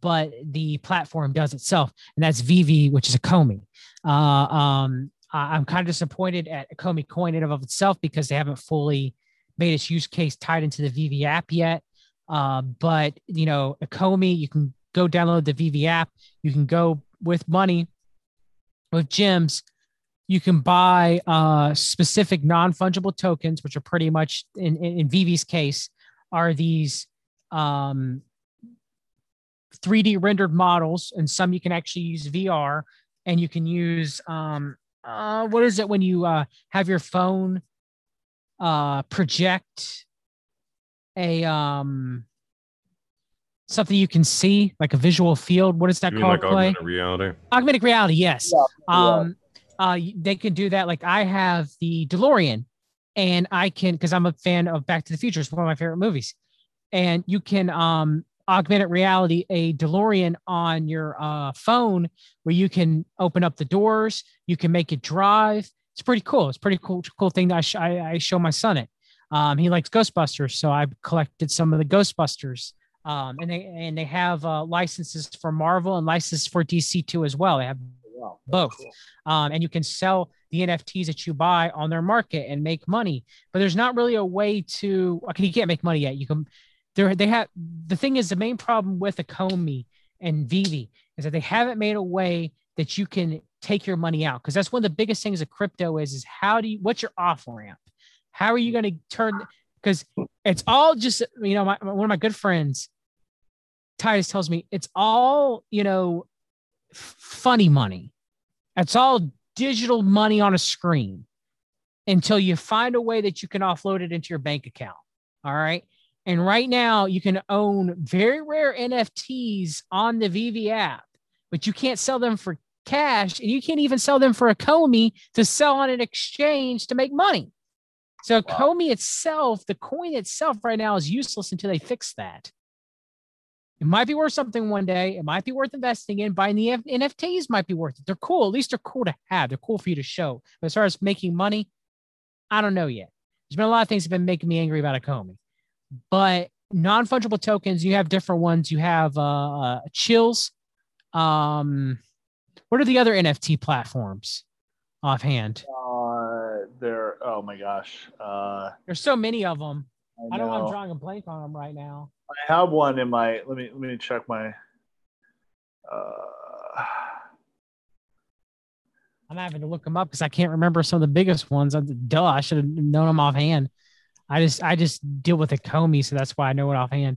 but the platform does itself, and that's VeVe, which is Ecomi. Uh, um, I'm kind of disappointed at Ecomi Coin in and of itself because they haven't fully made its use case tied into the VeVe app yet. Uh, but you know, Ecomi, you can go download the VeVe app. You can go with money with gems. You can buy uh, specific non fungible tokens, which are pretty much in, in, in VeVe's case are these um, 3D rendered models, and some you can actually use VR, and you can use um, uh, what is it when you uh, have your phone uh, project a um something you can see like a visual field? What is that called like play augmented reality? Augmented reality yes. Yeah, um uh they can do that. Like i have the delorean and i can because i'm a fan of back to the future. It's one of my favorite movies. And you can um augmented reality a delorean on your uh phone where you can open up the doors you can make it drive. It's pretty cool. It's pretty cool cool thing that i, sh- I, I show my son it. Um he likes ghostbusters so i collected some of the ghostbusters. Um and they and they have uh licenses for marvel and licenses for dc too as well. They have Wow, both. cool. um, and you can sell the NFTs that you buy on their market and make money. But there's not really a way to. Okay, you can't make money yet. You can. There, they have. The thing is, the main problem with Ecomi and VeVe is that they haven't made a way that you can take your money out because that's one of the biggest things of crypto is is how do you what's your off ramp? How are you going to turn? Because it's all just you know my, one of my good friends, Titus tells me it's all you know funny money. It's all digital money on a screen until you find a way that you can offload it into your bank account. All right. And right now, you can own very rare NFTs on the VeVe app, but you can't sell them for cash and you can't even sell them for Ecomi to sell on an exchange to make money. So, Wow. Comey itself, the coin itself right now is useless until they fix that. It might be worth something one day. It might be worth investing in. Buying the F- NFTs might be worth it. They're cool. At least they're cool to have. They're cool for you to show. But as far as making money, I don't know yet. There's been a lot of things that have been making me angry about a Ecomi. But non fungible tokens, you have different ones. You have uh, uh, Chills. Um, what are the other NFT platforms offhand? Uh, there. Oh my gosh. Uh, There's so many of them. I, I don't know. I'm drawing a blank on them right now. I have one in my. Let me let me check my. Uh, I'm having to look them up because I can't remember some of the biggest ones. I'm- Duh, I should have known them offhand. I just I just deal with Ecomi, so that's why I know it offhand.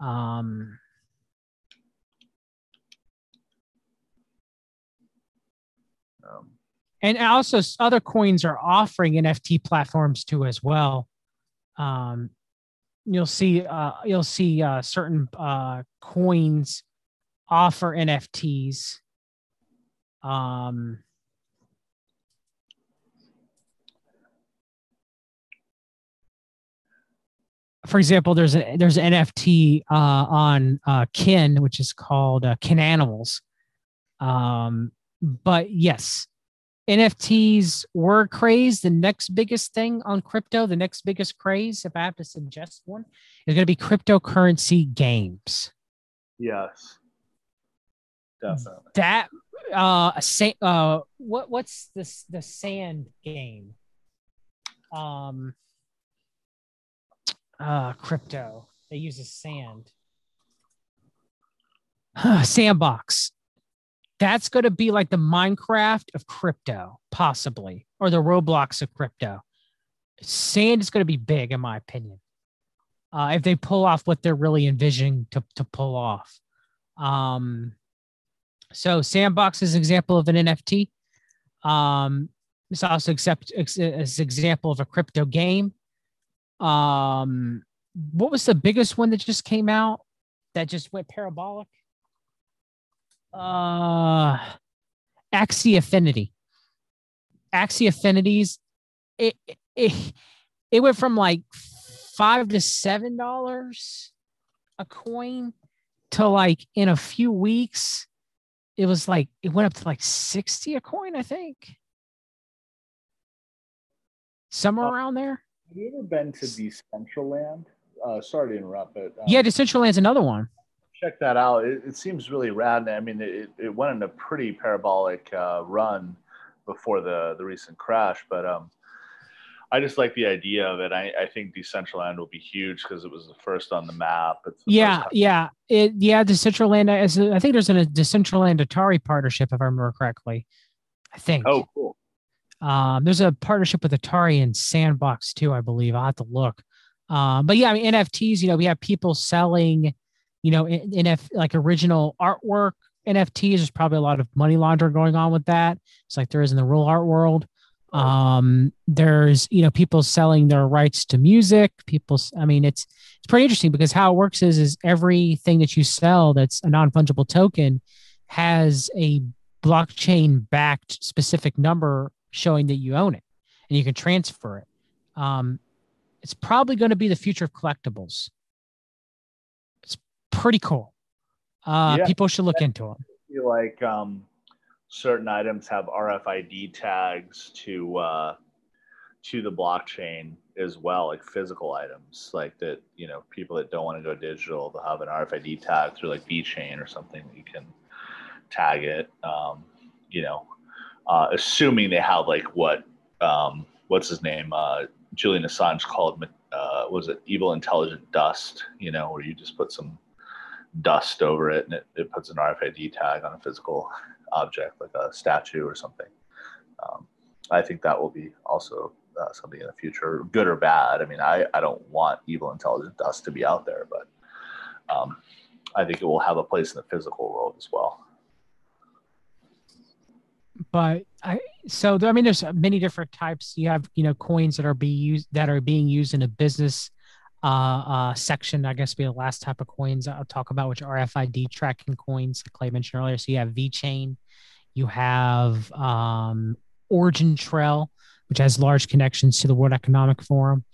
Um, um, and also other coins are offering NFT platforms too as well. Um, you'll see uh, you'll see uh, certain uh, coins offer NFTs. Um, for example, there's a there's an NFT uh, on uh, Kin, which is called uh, Kin Animals. Um, but yes, NFTs were craze. The next biggest thing on crypto, the next biggest craze, if I have to suggest one, is going to be cryptocurrency games. yes. Definitely. That uh, sa- uh, what what's this the sand game? Um, uh, crypto. They use a sand. Sandbox. That's going to be like the Minecraft of crypto, possibly, or the Roblox of crypto. Sand is going to be big, in my opinion, uh, if they pull off what they're really envisioning to, to pull off. Um, so, Sandbox is an example of an NFT. Um, it's also accept as an example of a crypto game. Um, what was the biggest one that just came out that just went parabolic? Uh, Axie Infinity. Axie Infinities. It, it it went from like five to seven dollars a coin to like in a few weeks it was like it went up to like 60 a coin i think somewhere Oh. around there Have you ever been to Decentraland? Uh, sorry to interrupt, but um, yeah decentraland's another one check that out. It, it seems really rad. I mean, it, it went in a pretty parabolic uh, run before the the recent crash. But um, I just like the idea of it. I, I think Decentraland will be huge because it was the first on the map. It's the Yeah, yeah, it yeah. Decentraland is I think there's a Decentraland Atari partnership if I remember correctly. I think. Oh, cool. Um, there's a partnership with Atari and Sandbox too, I believe. I'll have to look. Um, but yeah, I mean NFTs. You know, we have people selling, you know, in, NF like original artwork NFTs. There's probably a lot of money laundering going on with that. It's like there is in the real art world. Um, there's you know people selling their rights to music. People, I mean, it's it's pretty interesting because how it works is is everything that you sell that's a non fungible token has a blockchain backed specific number showing that you own it and you can transfer it. Um, it's probably going to be the future of collectibles. Pretty cool. Uh, Yeah. People should look into them. feel like um, certain items have RFID tags to uh, to the blockchain as well, like physical items, like that. You know, people that don't want to go digital, they'll have an RFID tag through like VeChain or something. that You can tag it. Um, you know, uh, assuming they have like what um, what's his name, uh, Julian Assange called uh, was it evil intelligent dust? You know, where you just put some dust over it and it, it puts an RFID tag on a physical object like a statue or something. Um, I think that will be also uh, something in the future, good or bad. I mean, I, I don't want evil intelligent dust to be out there, but um, I think it will have a place in the physical world as well. but I so I mean there's many different types. You have you know coins that are being used that are being used in a business uh, uh, section. I guess be the last type of coins I'll talk about, which are RFID tracking coins, like Clay mentioned earlier. So you have VeChain, you have um, Origin Trail, which has large connections to the World Economic Forum.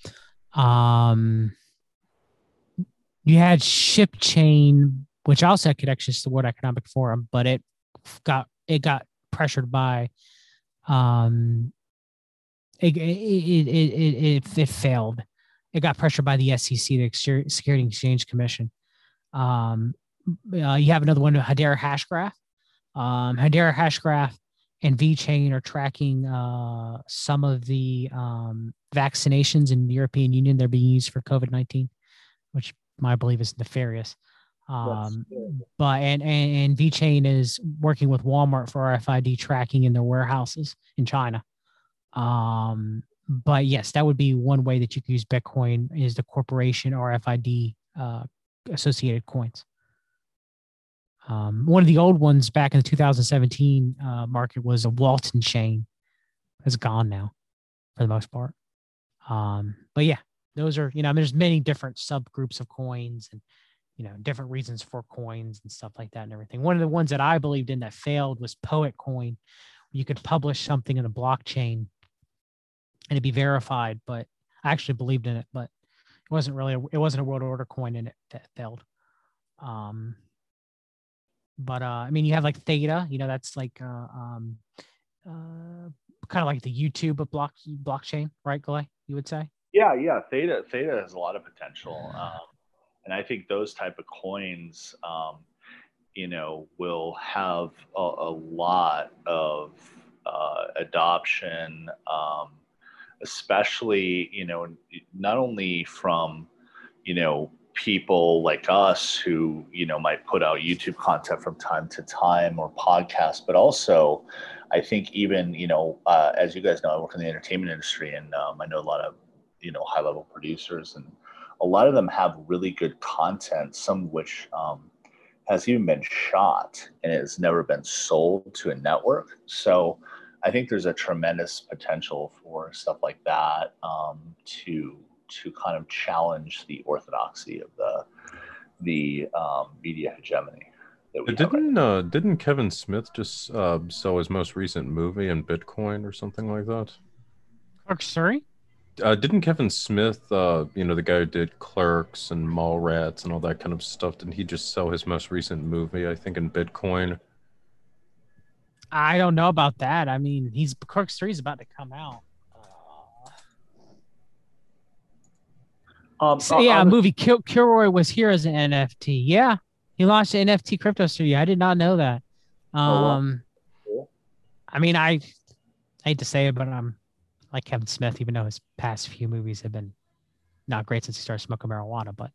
Um, you had ShipChain, which also had connections to the World Economic Forum, but it got it got pressured by um it it, it, it, it failed it got pressured by the sec the security and exchange commission. Um uh, you have another one hedera hashgraph. Um hedera hashgraph and VeChain are tracking uh some of the um vaccinations in the european union. They're being used for covid-19 which I believe is nefarious. Um but and and, and VeChain is working with Walmart for RFID tracking in their warehouses in China. Um, but yes, that would be one way that you could use Bitcoin is the corporation RFID uh, associated coins. Um, one of the old ones back in the 2017 uh, market was a Walton chain. It's gone now, for the most part. Um, but yeah, those are you know I mean, there's many different subgroups of coins and you know different reasons for coins and stuff like that and everything one of the ones that i believed in that failed was poet coin you could publish something in a blockchain and it'd be verified but i actually believed in it but it wasn't really a, it wasn't a world order coin and it fa- failed um but uh i mean you have like theta you know that's like uh um uh kind of like the youtube of block blockchain right Galay, you would say Yeah, yeah. Theta Theta has a lot of potential, um, and I think those type of coins, um, you know, will have a, a lot of uh, adoption, um, especially you know, not only from you know people like us who you know might put out YouTube content from time to time or podcasts, but also I think even you know uh, as you guys know, I work in the entertainment industry, and um, I know a lot of you know high level producers, and a lot of them have really good content, some of which um, has even been shot and it has never been sold to a network. So I think there's a tremendous potential for stuff like that um, to to kind of challenge the orthodoxy of the the um, media hegemony that we have right Didn't uh, didn't Kevin Smith just uh, sell his most recent movie in Bitcoin or something like that? Clark Surrey? Uh, didn't Kevin Smith, uh, you know, the guy who did Clerks and Mallrats and all that kind of stuff, didn't he just sell his most recent movie? I think in Bitcoin. I don't know about that. I mean, he's Clerks Three is about to come out. Uh, Um, so yeah, a movie Kil- Kilroy was here as an NFT. Yeah, he launched an NFT crypto studio. I did not know that. Oh, wow. Um, I mean, I I hate to say it, but I'm like Kevin Smith, even though his past few movies have been not great since he started smoking marijuana, but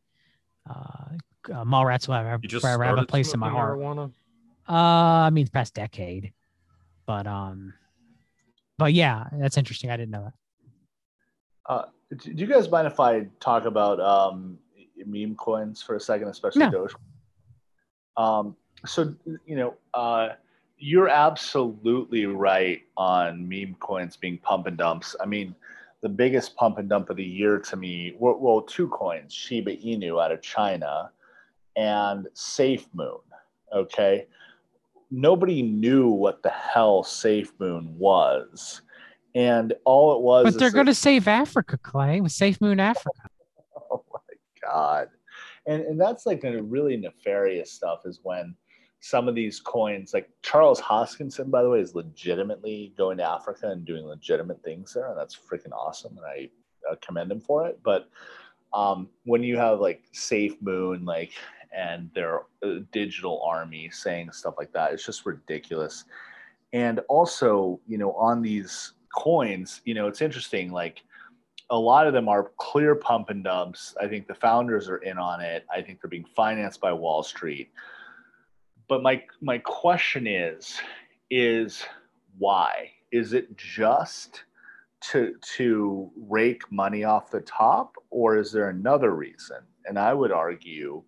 uh, uh Mallrats will have, You just forever have a place in my smoking heart. marijuana? Uh, I mean, the past decade, but um, but yeah, that's interesting. I didn't know that. Uh, do you guys mind if I talk about um, meme coins for a second, especially No. Doge? Um, so you know, uh, you're absolutely right on meme coins being pump and dumps. I mean, the biggest pump and dump of the year to me, well two coins: Shiba Inu out of China and Safe Moon. Okay, nobody knew what the hell Safe Moon was. And all it was, But they're is going that- to save Africa, Clay, with Safe Moon Africa. oh my god and and that's like the really nefarious stuff is when some of these coins like charles hoskinson by the way is legitimately going to africa and doing legitimate things there and that's freaking awesome and i uh, commend him for it but um, when you have like safe moon like and their uh, digital army saying stuff like that it's just ridiculous and also you know on these coins you know it's interesting like a lot of them are clear pump and dumps. I think the founders are in on it. I think they're being financed by Wall Street. But my my question is is why? Is it just to to rake money off the top or is there another reason? And I would argue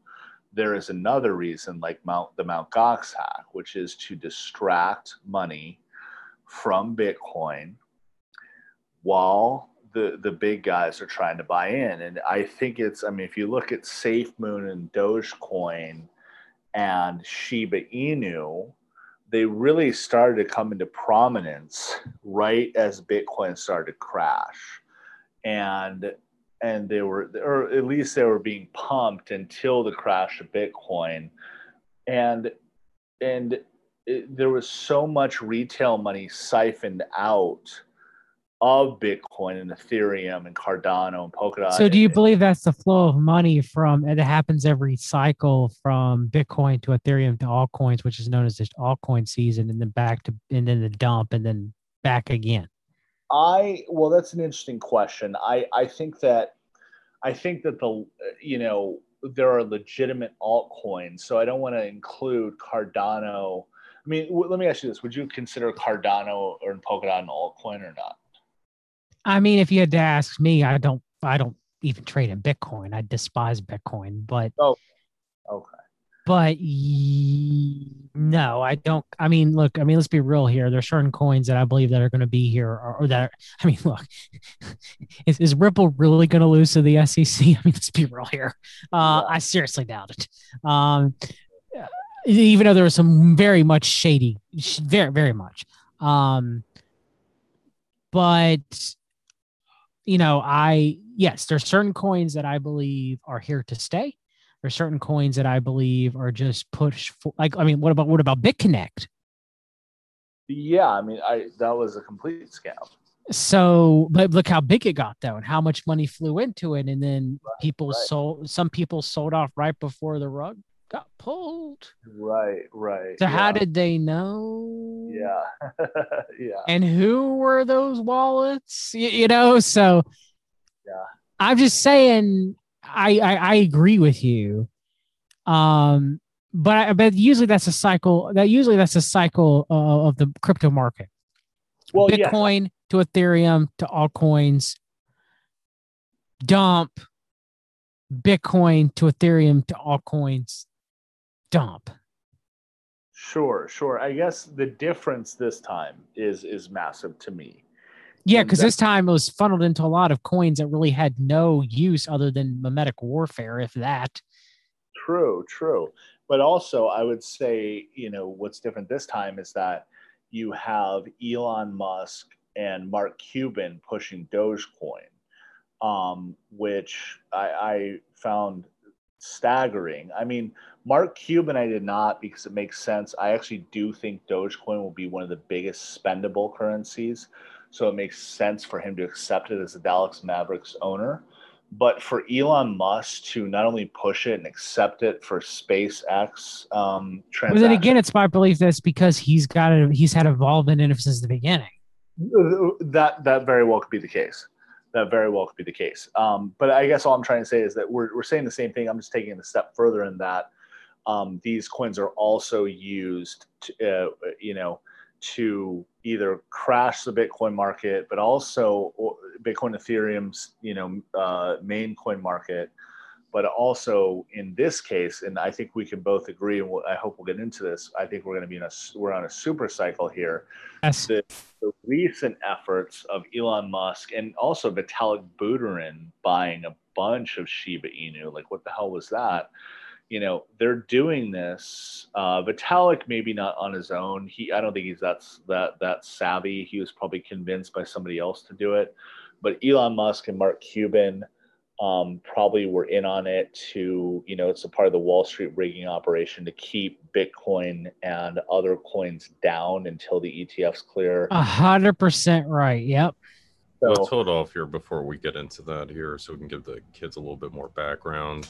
there is another reason like Mount the Mount Gox hack, which is to distract money from Bitcoin while the the big guys are trying to buy in. And I think it's I mean if you look at SafeMoon and Dogecoin and Shiba Inu, they really started to come into prominence right as Bitcoin started to crash. And and they were or at least they were being pumped until the crash of Bitcoin. And and it, there was so much retail money siphoned out of Bitcoin and Ethereum and Cardano and Polkadot. So, do you believe that's the flow of money from and it happens every cycle from Bitcoin to Ethereum to altcoins, which is known as the altcoin season, and then back to and then the dump and then back again? I well, that's an interesting question. I I think that I think that the you know there are legitimate altcoins, so I don't want to include Cardano. I mean, w- let me ask you this: Would you consider Cardano or Polkadot an altcoin or not? I mean, if you had to ask me, I don't, I don't even trade in Bitcoin. I despise Bitcoin, but oh, Okay. But no, I don't. I mean, look, I mean, let's be real here. There's certain coins that I believe that are going to be here, or, or that. I mean, look, is, is Ripple really going to lose to the SEC? I mean, let's be real here. Uh, I seriously doubt it. Um, even though there was some very much shady, very very much. Um, but you know, I yes, there's certain coins that I believe are here to stay. There's certain coins that I believe are just push for like I mean, what about what about BitConnect? Yeah, I mean, I that was a complete scam. So, but look how big it got though, and how much money flew into it, and then people right. sold. Some people sold off right before the rug got pulled. Right, right. So how did they know? Yeah, yeah. and who were those wallets you, you know so Yeah. i'm just saying I, I i agree with you. Um but I, but usually that's a cycle that usually that's a cycle uh, of the crypto market. Well, yeah, bitcoin to ethereum to altcoins dump. Bitcoin to ethereum to altcoins dump. Sure, sure. I guess the difference this time is is massive to me. Yeah, because this time it was funneled into a lot of coins that really had no use other than mimetic warfare, if that. True, true. But also, I would say, you know, what's different this time is that you have Elon Musk and Mark Cuban pushing Dogecoin, um, which I, I found staggering. I mean, Mark Cuban, I did not because it makes sense. I actually do think Dogecoin will be one of the biggest spendable currencies. So it makes sense for him to accept it as the Dallas Mavericks owner. But for Elon Musk to not only push it and accept it for SpaceX um, But then again, it's my belief that's because he's got a, he's had involvement in it since the beginning. That that very well could be the case. That very well could be the case. Um, but I guess all I'm trying to say is that we're we're saying the same thing. I'm just taking it a step further in that um, these coins are also used, to, uh, you know, to either crash the Bitcoin market, but also Bitcoin Ethereum's, you know, uh, main coin market but also in this case, and I think we can both agree, and we'll, I hope we'll get into this. I think we're going to be in a we're on a super cycle here. Yes. The, the recent efforts of Elon Musk and also Vitalik Buterin buying a bunch of Shiba Inu, like what the hell was that? You know, they're doing this. Uh, Vitalik maybe not on his own. He I don't think he's that that that savvy. He was probably convinced by somebody else to do it. But Elon Musk and Mark Cuban um, probably were in on it to, you know, it's a part of the Wall Street rigging operation to keep Bitcoin and other coins down until the ETFs clear. A hundred percent right. Yep. So, Let's hold off here before we get into that here, so we can give the kids a little bit more background.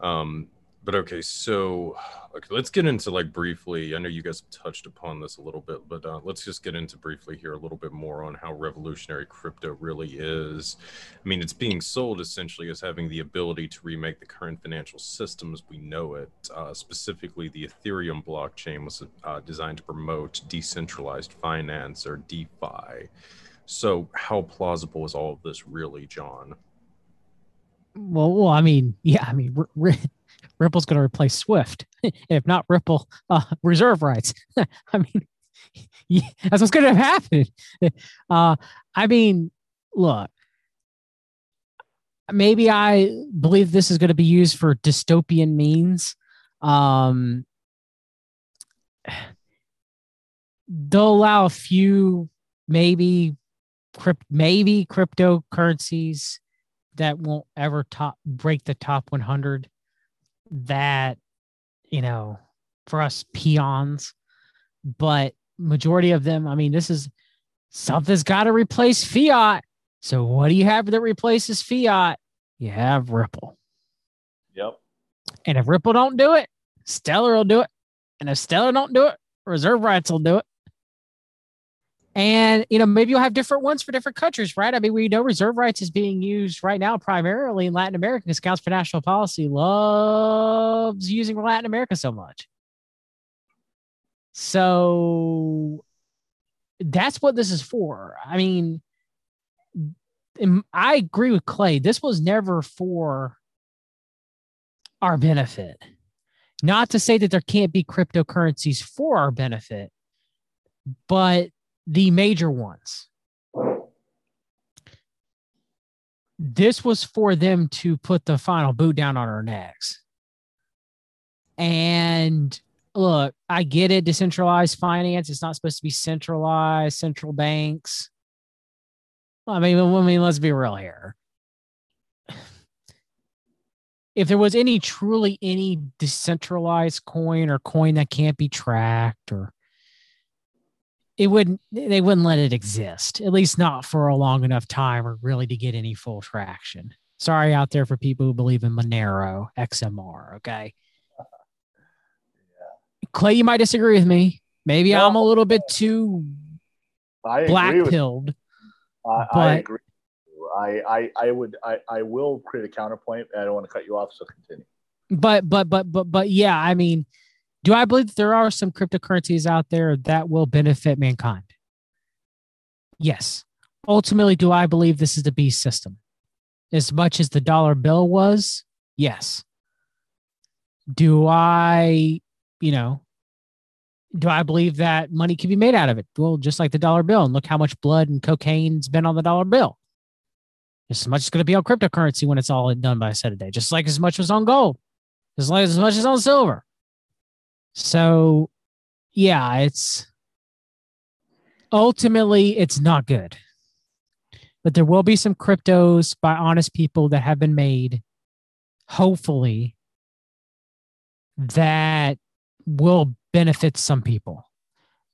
Um, but okay, so okay, let's get into like briefly. I know you guys touched upon this a little bit, but uh, let's just get into briefly here a little bit more on how revolutionary crypto really is. I mean, it's being sold essentially as having the ability to remake the current financial system as we know it. Uh, specifically, the Ethereum blockchain was uh, designed to promote decentralized finance or DeFi. So, how plausible is all of this really, John? Well, well, I mean, yeah, I mean, Ripple's going to replace Swift. if not Ripple, uh, reserve rights. I mean, yeah, that's what's going to happen. Uh, I mean, look, maybe I believe this is going to be used for dystopian means. Um, they'll allow a few, maybe, crypt, maybe cryptocurrencies that won't ever top break the top 100 that you know for us peons but majority of them i mean this is something's got to replace fiat. So what do you have that replaces fiat? You have ripple. Yep. And if ripple don't do it stellar will do it. And if stellar don't do it reserve rights will do it and you know, maybe you'll have different ones for different countries, right? I mean, we know reserve rights is being used right now primarily in Latin America because Council for National Policy loves using Latin America so much. So that's what this is for. I mean, I agree with Clay. This was never for our benefit. Not to say that there can't be cryptocurrencies for our benefit, but the major ones. This was for them to put the final boot down on our necks. And look, I get it. Decentralized finance. It's not supposed to be centralized, central banks. I mean, I mean, let's be real here. If there was any truly any decentralized coin or coin that can't be tracked or it wouldn't they wouldn't let it exist at least not for a long enough time or really to get any full traction. Sorry out there for people who believe in monero xmr okay? Yeah. clay you might disagree with me. Maybe no, i'm a little bit too black pilled I, I agree I, I i would i i will create a counterpoint i don't want to cut you off so continue. But but but but but yeah i mean do I believe there are some cryptocurrencies out there that will benefit mankind? Yes. Ultimately, do I believe this is the beast system? As much as the dollar bill was? Yes. Do I, you know, do I believe that money can be made out of it? Well, just like the dollar bill, and look how much blood and cocaine's been on the dollar bill. Just as much is going to be on cryptocurrency when it's all done by a set of day, just like as much was on gold, as like as much as on silver. So, yeah, it's ultimately it's not good. But there will be some cryptos by honest people that have been made, hopefully, that will benefit some people.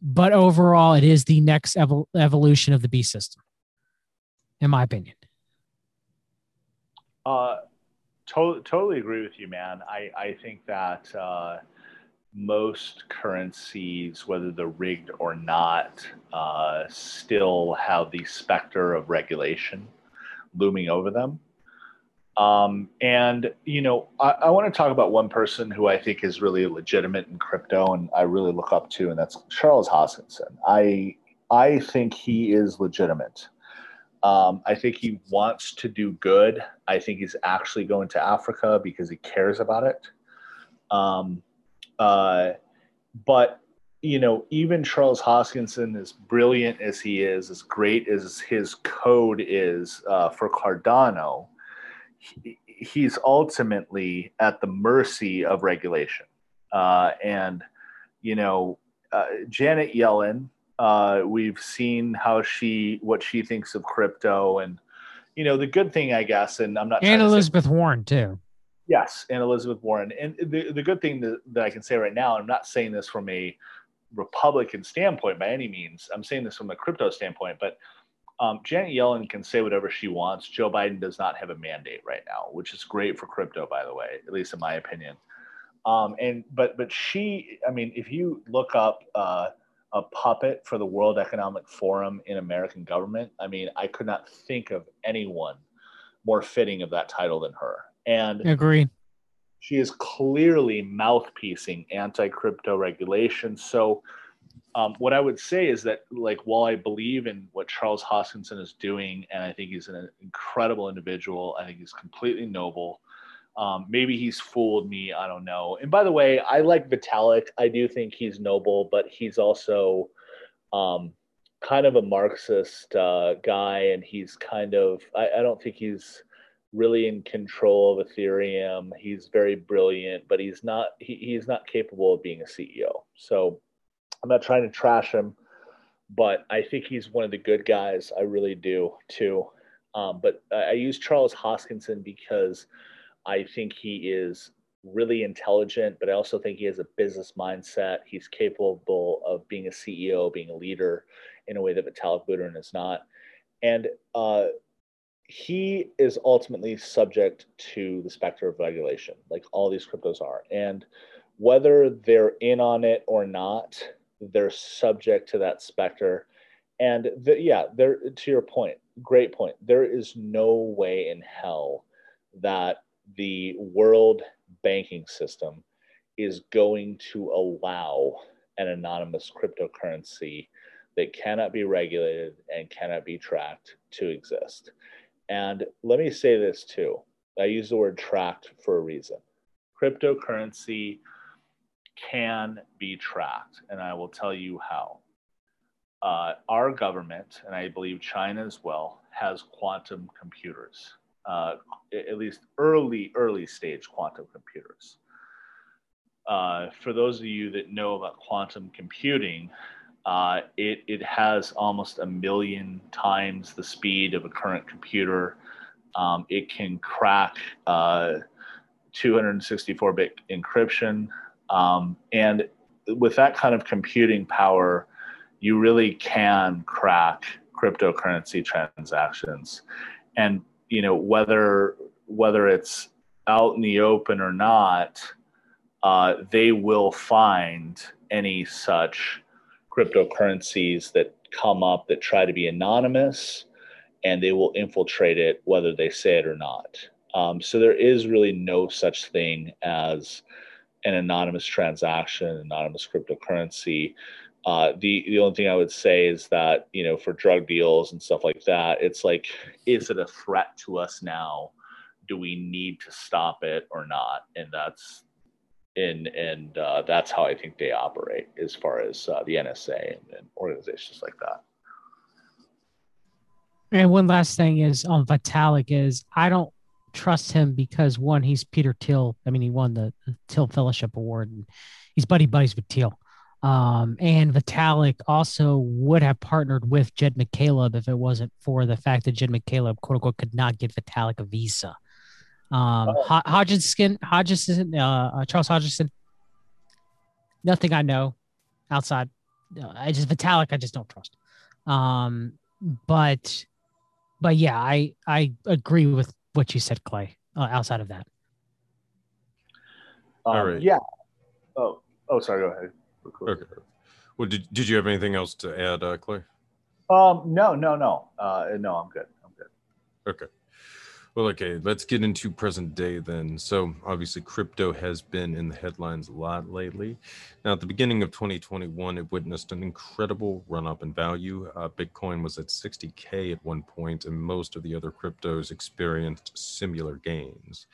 But overall, it is the next evol- evolution of the B system, in my opinion. Uh, to- totally agree with you, man. I, I think that uh, most currencies, whether they're rigged or not, uh, still have the specter of regulation looming over them. Um, and you know, I, I want to talk about one person who I think is really legitimate in crypto, and I really look up to, and that's Charles Hoskinson. I I think he is legitimate. Um, I think he wants to do good. I think he's actually going to Africa because he cares about it. Um, uh, but you know, even Charles Hoskinson, as brilliant as he is, as great as his code is uh, for Cardano, he, he's ultimately at the mercy of regulation. Uh, and you know, uh, Janet Yellen, uh, we've seen how she what she thinks of crypto, and you know, the good thing, I guess, and I'm not. And Elizabeth say, Warren too. Yes, and Elizabeth Warren. And the, the good thing that, that I can say right now, I'm not saying this from a Republican standpoint by any means. I'm saying this from a crypto standpoint, but um, Janet Yellen can say whatever she wants. Joe Biden does not have a mandate right now, which is great for crypto, by the way, at least in my opinion. Um, and but but she, I mean, if you look up uh, a puppet for the World Economic Forum in American government, I mean, I could not think of anyone more fitting of that title than her. And agree. She is clearly mouthpiecing anti-crypto regulation. So, um, what I would say is that, like, while I believe in what Charles Hoskinson is doing, and I think he's an incredible individual, I think he's completely noble. Um, maybe he's fooled me. I don't know. And by the way, I like Vitalik. I do think he's noble, but he's also um, kind of a Marxist uh, guy, and he's kind of. I, I don't think he's really in control of Ethereum. He's very brilliant, but he's not he, he's not capable of being a CEO. So I'm not trying to trash him, but I think he's one of the good guys. I really do too. Um, but I use Charles Hoskinson because I think he is really intelligent, but I also think he has a business mindset. He's capable of being a CEO, being a leader in a way that Vitalik Buterin is not. And uh, he is ultimately subject to the specter of regulation, like all these cryptos are. And whether they're in on it or not, they're subject to that specter. And the, yeah, there to your point, great point. There is no way in hell that the world banking system is going to allow an anonymous cryptocurrency that cannot be regulated and cannot be tracked to exist. And let me say this too I use the word tracked for a reason. Cryptocurrency can be tracked, and I will tell you how. Uh, our government, and I believe China as well, has quantum computers, uh, at least early, early stage quantum computers. Uh, for those of you that know about quantum computing, uh, it, it has almost a million times the speed of a current computer. Um, it can crack uh, 264 bit encryption. Um, and with that kind of computing power, you really can crack cryptocurrency transactions. And you know whether whether it's out in the open or not, uh, they will find any such cryptocurrencies that come up that try to be anonymous and they will infiltrate it whether they say it or not. Um, so there is really no such thing as an anonymous transaction, anonymous cryptocurrency. Uh, the the only thing I would say is that you know for drug deals and stuff like that, it's like, is it a threat to us now? Do we need to stop it or not? And that's and and uh, that's how I think they operate as far as uh, the NSA and, and, organizations like that. And one last thing is on Vitalik is I don't trust him because one he's Peter Thiel. I mean he won the, Thiel Fellowship Award and he's buddy buddies with Thiel. Um, and Vitalik also would have partnered with Jed McCaleb if it wasn't for the fact that Jed McCaleb, quote unquote, could not get Vitalik a visa. Um, oh. Hodgson, Hodgson, uh, uh, Charles Hodgson. Nothing I know outside. Uh, I just Vitalik. I just don't trust. Um, but, but yeah, I I agree with what you said, Clay. Uh, outside of that. Um, All right. Yeah. Oh, Oh, sorry. Go ahead. Okay. Well, did, did you have anything else to add, uh, Clay? Um, no, no, no. Uh, no, I'm good. I'm good. Okay. Well, okay, let's get into present day then. So, obviously, crypto has been in the headlines a lot lately. Now, at the beginning of 2021, it witnessed an incredible run up in value. Uh, Bitcoin was at 60K at one point, and most of the other cryptos experienced similar gains.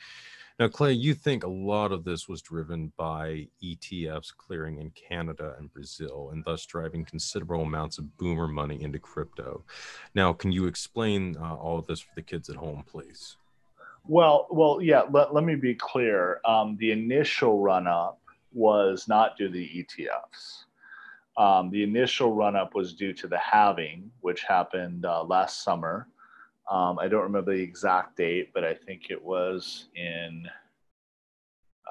Now, Clay, you think a lot of this was driven by ETFs clearing in Canada and Brazil, and thus driving considerable amounts of boomer money into crypto. Now, can you explain uh, all of this for the kids at home, please? Well, well, yeah. Let, let me be clear. Um, the initial run up was not due to the ETFs. Um, the initial run up was due to the halving, which happened uh, last summer um, I don't remember the exact date, but I think it was in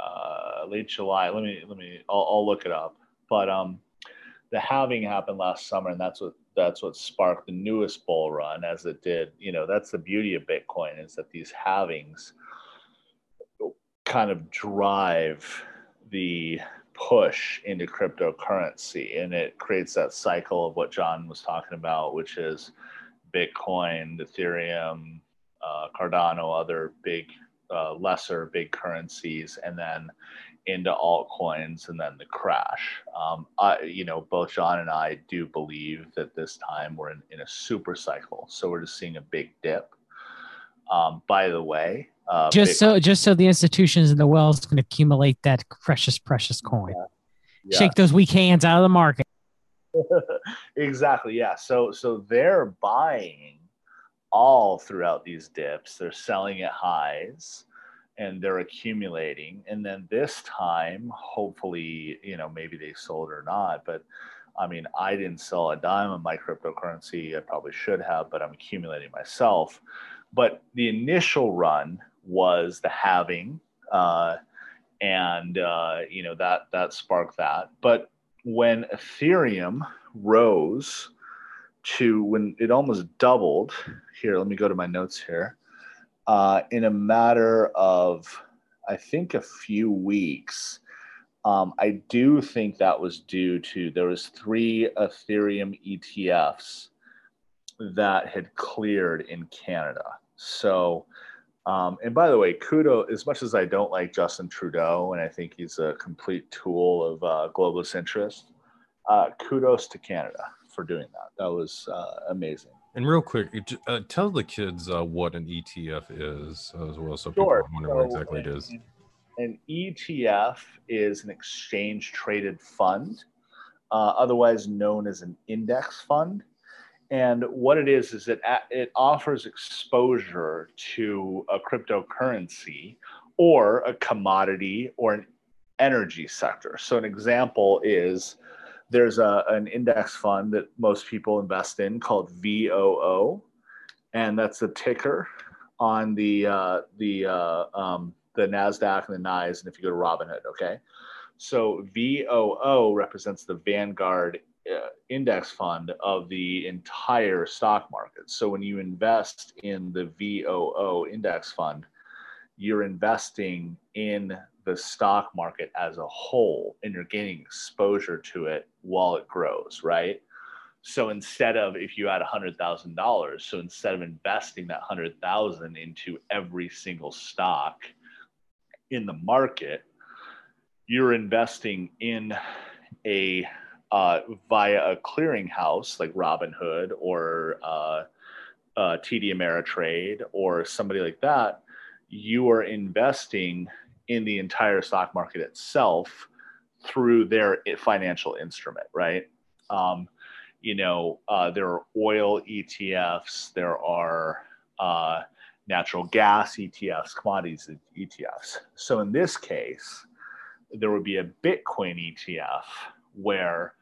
uh, late July. Let me let me. I'll, I'll look it up. But um, the halving happened last summer, and that's what that's what sparked the newest bull run, as it did. You know, that's the beauty of Bitcoin is that these halvings kind of drive the push into cryptocurrency, and it creates that cycle of what John was talking about, which is Bitcoin, Ethereum, uh, Cardano, other big, uh, lesser big currencies, and then into altcoins and then the crash. Um, I, you know, both John and I do believe that this time we're in, in a super cycle. So we're just seeing a big dip. Um, by the way, uh, just Bitcoin, so just so the institutions in the wells can accumulate that precious, precious coin. Yeah. Yeah. Shake those weak hands out of the market. exactly. Yeah. So so they're buying all throughout these dips. They're selling at highs and they're accumulating. And then this time, hopefully, you know, maybe they sold or not, but I mean, I didn't sell a dime of my cryptocurrency. I probably should have, but I'm accumulating myself. But the initial run was the halving, uh, and uh, you know that that sparked that. But when Ethereum rose to when it almost doubled, here, let me go to my notes here, uh, in a matter of, I think, a few weeks. Um, I do think that was due to there was three Ethereum ETFs that had cleared in Canada. So um, and by the way, kudo, as much as I don't like Justin Trudeau, and I think he's a complete tool of uh, globalist interest, uh, kudos to Canada for doing that. That was uh, amazing. And real quick, uh, tell the kids uh, what an ETF is as well, so sure. people wonder so what exactly it is. An ETF is an exchange traded fund, uh, otherwise known as an index fund. And what it is is it it offers exposure to a cryptocurrency or a commodity or an energy sector. So an example is there's a, an index fund that most people invest in called VOO, and that's the ticker on the uh, the uh, um, the Nasdaq and the NYSE. And if you go to Robinhood, okay, so VOO represents the Vanguard uh, index fund of the entire stock market. So when you invest in the VOO index fund, you're investing in the stock market as a whole and you're gaining exposure to it while it grows, right? So instead of if you had $100,000, so instead of investing that 100,000 into every single stock in the market, you're investing in a uh, via a clearinghouse like Robinhood or uh, uh, TD Ameritrade or somebody like that, you are investing in the entire stock market itself through their financial instrument, right? Um, you know, uh, there are oil ETFs, there are uh, natural gas ETFs, commodities ETFs. So in this case, there would be a Bitcoin ETF where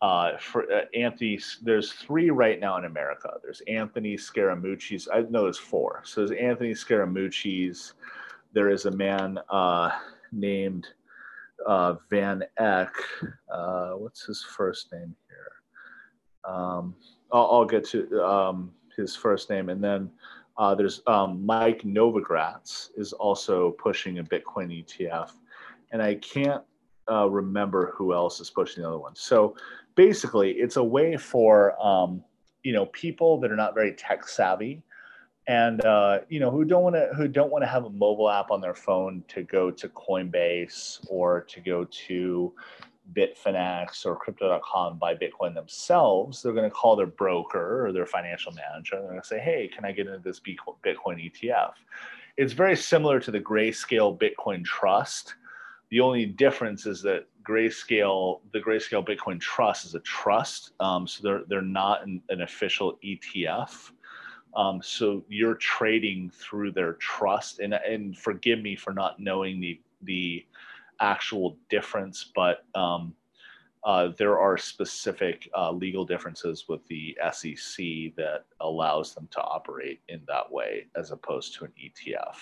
uh, for uh, Anthony, there's three right now in America. There's Anthony Scaramucci's. I know there's four. So there's Anthony Scaramucci's. There is a man uh, named uh, Van Eck. Uh, what's his first name here? Um, I'll, I'll, get to um, his first name, and then uh, there's um, Mike Novogratz is also pushing a Bitcoin ETF, and I can't uh, remember who else is pushing the other one. So basically, it's a way for um, you know people that are not very tech savvy and uh, you know who don't want to who don't want to have a mobile app on their phone to go to Coinbase or to go to Bitfinex or Crypto.com buy Bitcoin themselves. They're going to call their broker or their financial manager. And they're going to say, "Hey, can I get into this Bitcoin ETF?" It's very similar to the Grayscale Bitcoin Trust. The only difference is that Grayscale, the Grayscale Bitcoin Trust, is a trust, um, so they're they're not an, an official ETF. Um, so you're trading through their trust, and and forgive me for not knowing the the actual difference, but um, uh, there are specific uh, legal differences with the SEC that allows them to operate in that way as opposed to an ETF.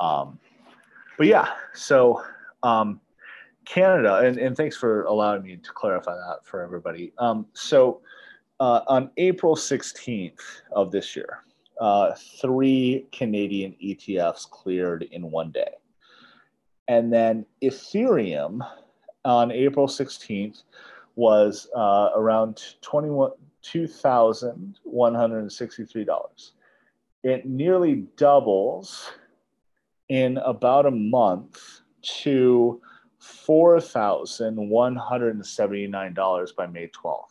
Um, but yeah, so um, Canada, and, and thanks for allowing me to clarify that for everybody. Um, so uh, on April 16th of this year, uh, three Canadian ETFs cleared in one day. And then Ethereum on April 16th was uh, around $2,163. It nearly doubles in about a month to $4,179 by May 12th.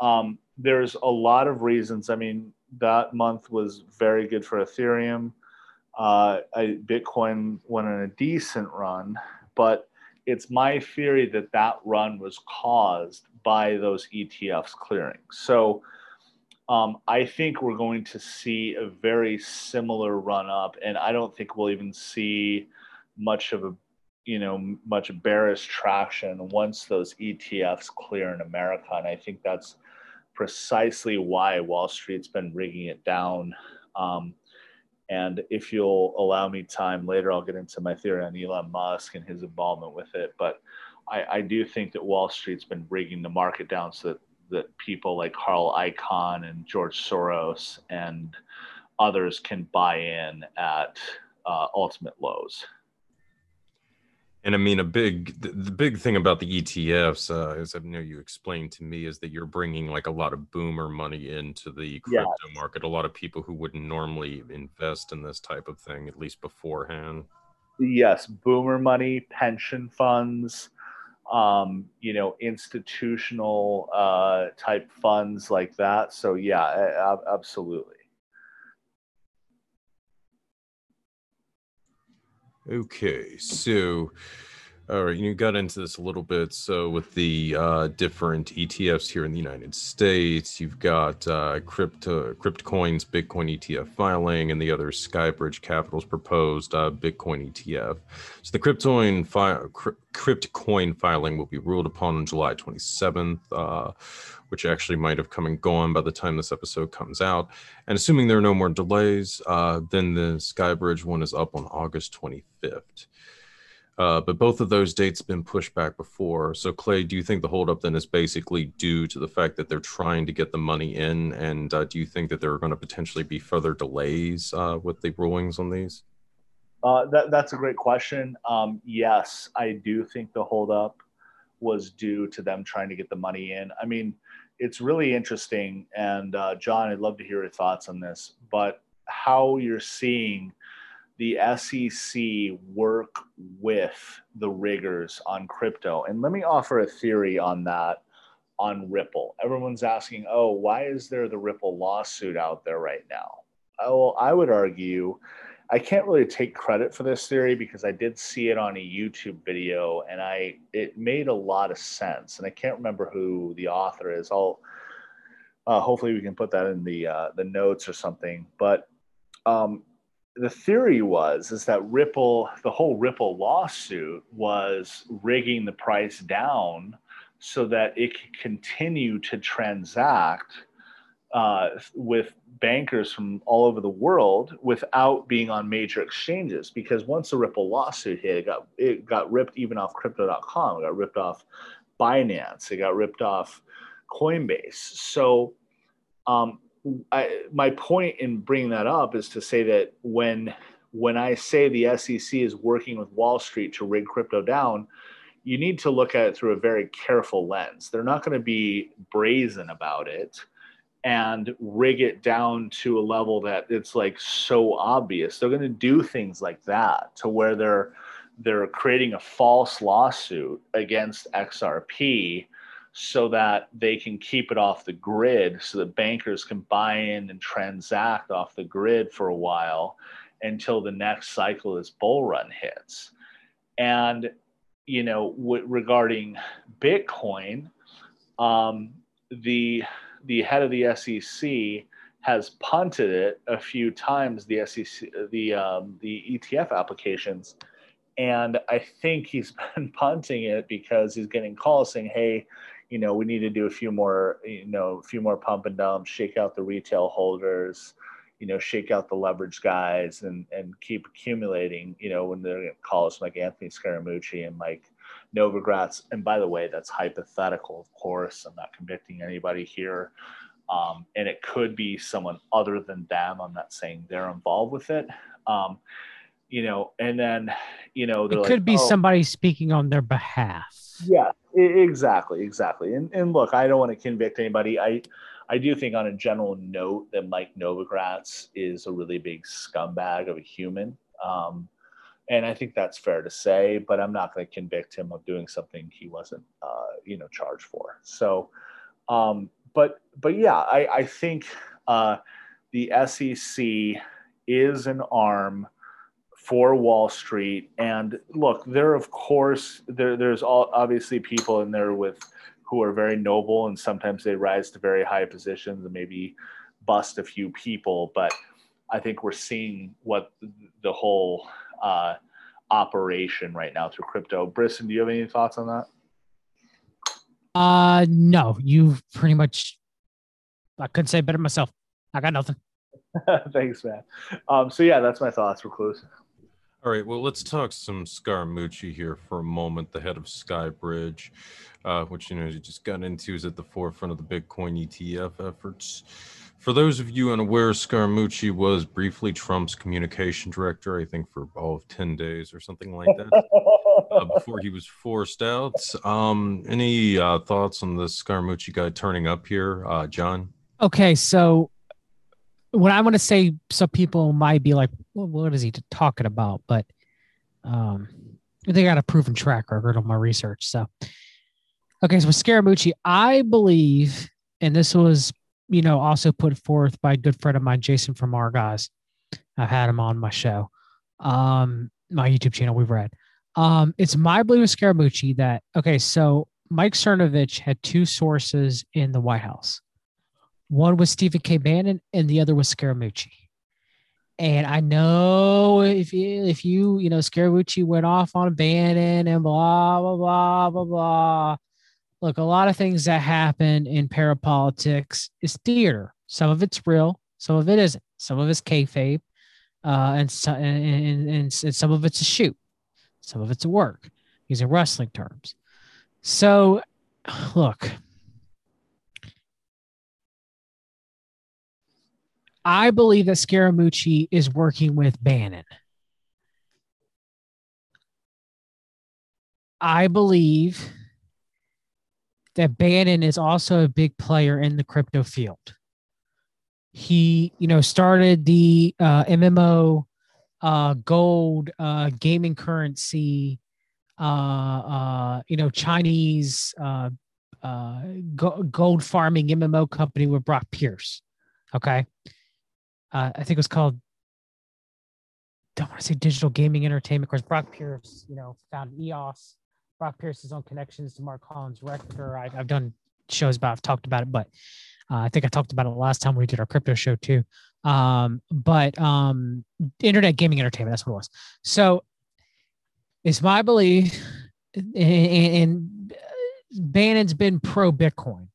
Um, there's a lot of reasons. I mean, that month was very good for Ethereum. Uh, I, Bitcoin went on a decent run, but it's my theory that that run was caused by those ETFs clearing. So um, I think we're going to see a very similar run up, and I don't think we'll even see much of a you know much bearish traction once those ETFs clear in America, and I think that's precisely why Wall Street's been rigging it down. Um, and if you'll allow me time later, I'll get into my theory on Elon Musk and his involvement with it. But I, I do think that Wall Street's been rigging the market down so that, that people like Carl Icahn and George Soros and others can buy in at uh, ultimate lows. And I mean, a big the, the big thing about the ETFs, uh, as I know you explained to me, is that you're bringing like a lot of boomer money into the crypto yes. market. A lot of people who wouldn't normally invest in this type of thing, at least beforehand. Yes, boomer money, pension funds, um, you know, institutional uh, type funds like that. So yeah, absolutely. Okay, so all right, you got into this a little bit. So with the uh, different ETFs here in the United States, you've got uh, crypto, Kryptoin's Bitcoin ETF filing, and the other Skybridge Capital's proposed uh, Bitcoin ETF. So the Kryptoin, fi- Kryptoin filing will be ruled upon on July 27th. Uh, which actually might have come and gone by the time this episode comes out. And assuming there are no more delays, uh, then the Skybridge one is up on August 25th. Uh, but both of those dates have been pushed back before. So, Clay, do you think the holdup then is basically due to the fact that they're trying to get the money in? And uh, do you think that there are going to potentially be further delays uh, with the rulings on these? Uh, that, that's a great question. Um, yes, I do think the holdup was due to them trying to get the money in. I mean, it's really interesting. And uh, John, I'd love to hear your thoughts on this, but how you're seeing the SEC work with the riggers on crypto. And let me offer a theory on that on Ripple. Everyone's asking, oh, why is there the Ripple lawsuit out there right now? Oh, I would argue I can't really take credit for this theory because I did see it on a YouTube video and I it made a lot of sense. And I can't remember who the author is. I'll uh, hopefully we can put that in the uh, the notes or something. But um, the theory was is that Ripple, the whole Ripple lawsuit was rigging the price down so that it could continue to transact uh, with bankers from all over the world without being on major exchanges. Because once the Ripple lawsuit hit, it got it got ripped even off Crypto.com. It got ripped off Binance. It got ripped off Coinbase. So, um, I, my point in bringing that up is to say that when when I say the SEC is working with Wall Street to rig crypto down, you need to look at it through a very careful lens. They're not going to be brazen about it and rig it down to a level that it's like so obvious. They're going to do things like that to where they're they're creating a false lawsuit against XRP so that they can keep it off the grid so that bankers can buy in and transact off the grid for a while until the next cycle is bull run hits. And you know, w- regarding Bitcoin, um, the the head of the SEC has punted it a few times. The SEC, the um, the ETF applications, and I think he's been punting it because he's getting calls saying, "Hey, you know, we need to do a few more, you know, a few more pump and dump, shake out the retail holders." you know, shake out the leverage guys and and keep accumulating. You know, when they're calls like Anthony Scaramucci and Mike Novogratz. And by the way, that's hypothetical, of course. I'm not convicting anybody here. Um, and it could be someone other than them. I'm not saying they're involved with it. Um, you know, and then, you know, it could be oh, somebody speaking on their behalf. Yeah, exactly, exactly. And, and look, I don't want to convict anybody. I, I do think, on a general note, that Mike Novogratz is a really big scumbag of a human. Um, and I think that's fair to say, but I'm not going to convict him of doing something he wasn't, uh, you know, charged for. So, um, but but yeah, I, I think uh, the SEC is an arm for Wall Street, and look, there of course there, there's all obviously people in there with who are very noble and sometimes they rise to very high positions and maybe bust a few people. But i think we're seeing what the whole uh, operation right now through crypto. Brisson do you have any thoughts on that? Uh no. You've pretty much i couldn't say better myself. I got nothing. Thanks man. Um so yeah that's my thoughts. Recluse all right, well, let's talk some Scaramucci here for a moment. The head of Skybridge, uh, which you know he just got into, is at the forefront of the Bitcoin ETF efforts. For those of you unaware, Scaramucci was briefly Trump's communication director, I think, for all of ten days or something like that, uh, before he was forced out. Um, any uh, thoughts on the Scaramucci guy turning up here, uh, John? Okay, so what I want to say, some people might be like, well, "What is he talking about?" But um, they got a proven track record on my research. So, okay, so Scaramucci, I believe, and this was, you know, also put forth by a good friend of mine, Jason from Argos. I've had him on my show, um, my YouTube channel. We've read. Um, it's my belief with Scaramucci that okay, so Mike Cernovich had two sources in the White House. One was Stephen K. Bannon, and the other was Scaramucci. And I know if you, if you, you know, Scaramucci went off on Bannon and blah, blah, blah, blah, blah. Look, a lot of things that happen in parapolitics is theater. Some of it's real, some of it isn't. Some of it's kayfabe, uh, and, and, and, and some of it's a shoot. Some of it's a work, using wrestling terms. So, look, I believe that Scaramucci is working with Bannon. I believe that Bannon is also a big player in the crypto field. He, you know, started the uh, MMO uh, gold uh, gaming currency, uh, uh, you know, Chinese uh, uh, go- gold farming MMO company with Brock Pierce. Okay uh, I think it was called. Don't want to say digital gaming entertainment. Of course, Brock Pierce, you know, found EOS. Brock Pierce's own connections to Marc Collins Rector. I, have done shows about, I've talked about it, but uh, I think I talked about it last time we did our crypto show too. Um, but um, internet gaming entertainment, that's what it was. So it's my belief, and, and Bannon's been pro Bitcoin,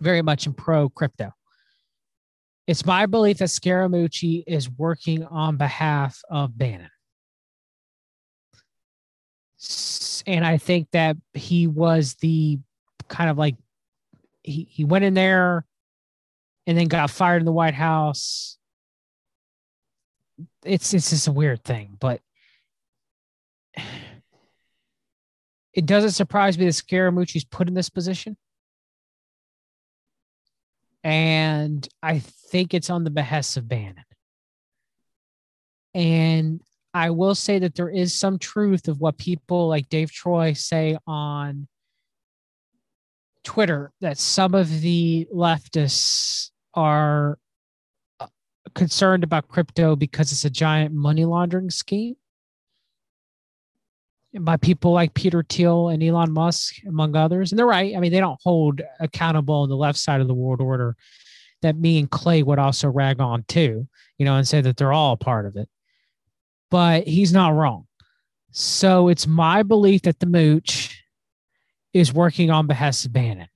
very much in pro crypto. It's my belief that Scaramucci is working on behalf of Bannon. And I think that he was the kind of like he, he went in there and then got fired in the White House. It's it's just a weird thing, but it doesn't surprise me that Scaramucci's put in this position. And I think it's on the behest of Bannon. And I will say that there is some truth of what people like Dave Troy say on Twitter that some of the leftists are uh, concerned about crypto because it's a giant money laundering scheme by people like Peter Thiel and Elon Musk, among others. And they're right. I mean, they don't hold accountable on the left side of the world order that me and Clay would also rag on too, you know, and say that they're all a part of it. But he's not wrong. So it's my belief that the mooch is working on behest of Bannon.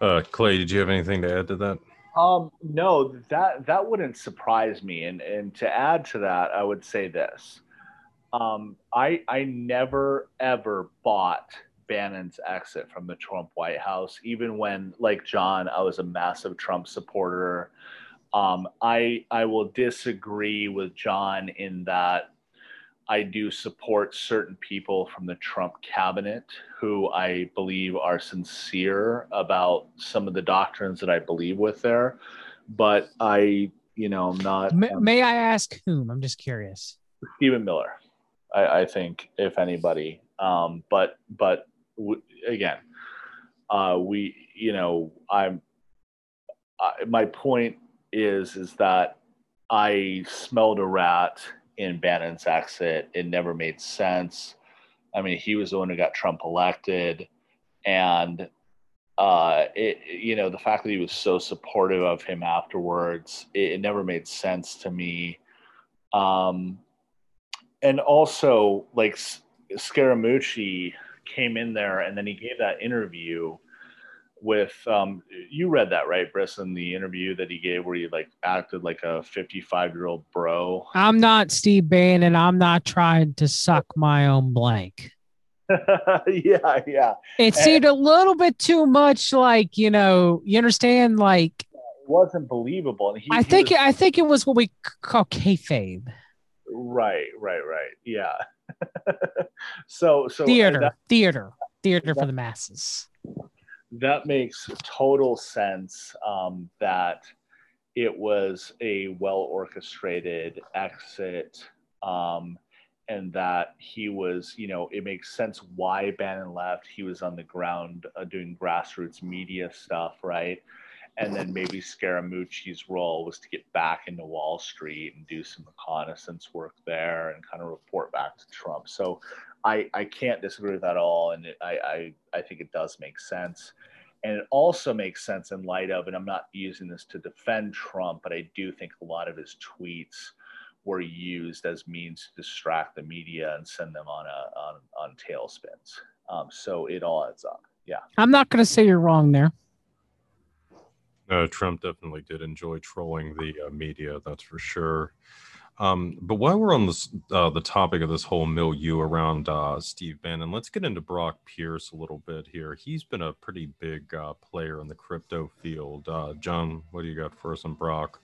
Uh, Clay, did you have anything to add to that? Um, no, that that wouldn't surprise me. And and to add to that, I would say this: um, I I never ever bought Bannon's exit from the Trump White House, even when, like John, I was a massive Trump supporter. Um, I I will disagree with John in that I do support certain people from the Trump cabinet who I believe are sincere about some of the doctrines that I believe with there. But I, you know, I'm not. May, um, may I ask whom? I'm just curious. Stephen Miller, I, I think, if anybody. Um, but but w- again, uh, we, you know, I'm. Uh, my point is is that I smelled a rat in Bannon's exit. It never made sense. I mean, he was the one who got Trump elected, and uh, it, you know, the fact that he was so supportive of him afterwards, it, it never made sense to me. Um, and also, like Scaramucci came in there, and then he gave that interview with um, you read that right brisson the interview that he gave where he like acted like a 55 year old bro? I'm not steve bannon i'm not trying to suck my own blank. Yeah yeah. It seemed a little bit too much like you know you understand like it wasn't believable he, i think was, i think it was what we call kayfabe. Right right right. Yeah. So so theater that, theater theater that, for the masses that makes total sense um, that it was a well orchestrated exit um, and that he was, you know, it makes sense why Bannon left. He was on the ground uh, doing grassroots media stuff, right? And then maybe Scaramucci's role was to get back into Wall Street and do some reconnaissance work there and kind of report back to Trump. So I, I can't disagree with that at all. And it, I, I, I think it does make sense. And it also makes sense in light of, and I'm not using this to defend Trump, but I do think a lot of his tweets were used as means to distract the media and send them on a on, on tailspins. Um, so it all adds up. Yeah. I'm not going to say you're wrong there. Uh, Trump definitely did enjoy trolling the uh, media, that's for sure. Um, but while we're on this, uh, the topic of this whole milieu around uh, Steve Bannon, let's get into Brock Pierce a little bit here. He's been a pretty big uh, player in the crypto field. Uh, John, what do you got for us on Brock?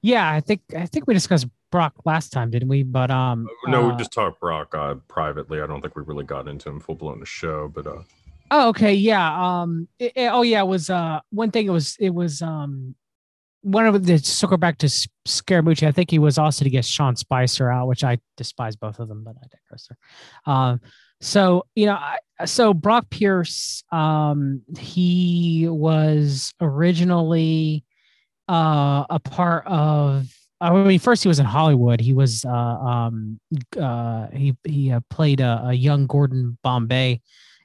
Yeah, I think I think we discussed Brock last time, didn't we? But um, uh, no, we uh, just talked Brock privately. I don't think we really got into him full blown the show, but uh, Oh, okay, yeah. Um, it, it, oh yeah, it was uh one thing. It was it was um one of the circle back to Scaramucci, I think he was also to get Sean Spicer out, which I despise both of them, but I digress. Um, so you know, I, so Brock Pierce, um, he was originally uh, a part of. I mean, first he was in Hollywood. He was uh, um, uh, he he uh, played a, a young Gordon Bombay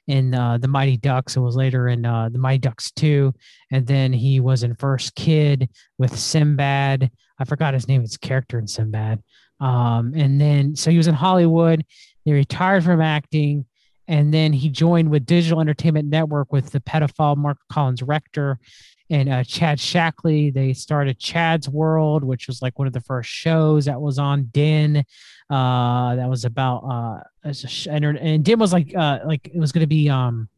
in uh, the Mighty Ducks and was later in uh, the Mighty Ducks 2. And then he was in First Kid with Sinbad. I forgot his name, his character in Sinbad. Um, and then, so he was in Hollywood. He retired from acting. And then he joined with Digital Entertainment Network with the pedophile Marc Collins Rector and uh, Chad Shackley. They started Chad's World, which was like one of the first shows that was on Den. Uh, that was about uh, and, and Den was like uh, like it was going to be um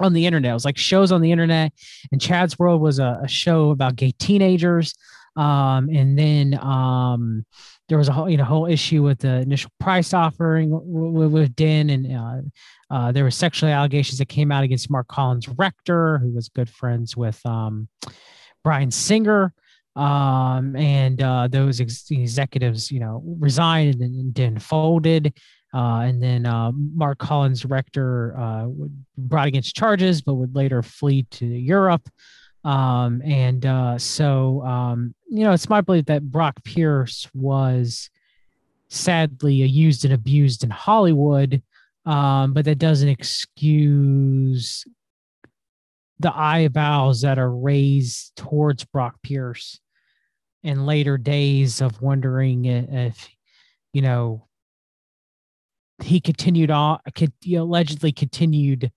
on the internet. It was like shows on the internet, and Chad's World was a, a show about gay teenagers. Um, and then um, there was a whole, you know, whole issue with the initial price offering with, with Den, and uh, uh, there were sexual allegations that came out against Marc Collins Rector, who was good friends with um, Bryan Singer. Um, and uh, those ex- executives, you know, resigned and, then folded. Uh, and then uh, Marc Collins Rector uh, brought against charges, but would later flee to Europe. Um, and uh, so, um, you know, it's my belief that Brock Pierce was sadly used and abused in Hollywood, um, but that doesn't excuse the eyebrows that are raised towards Brock Pierce in later days of wondering if, you know, he continued on, allegedly continued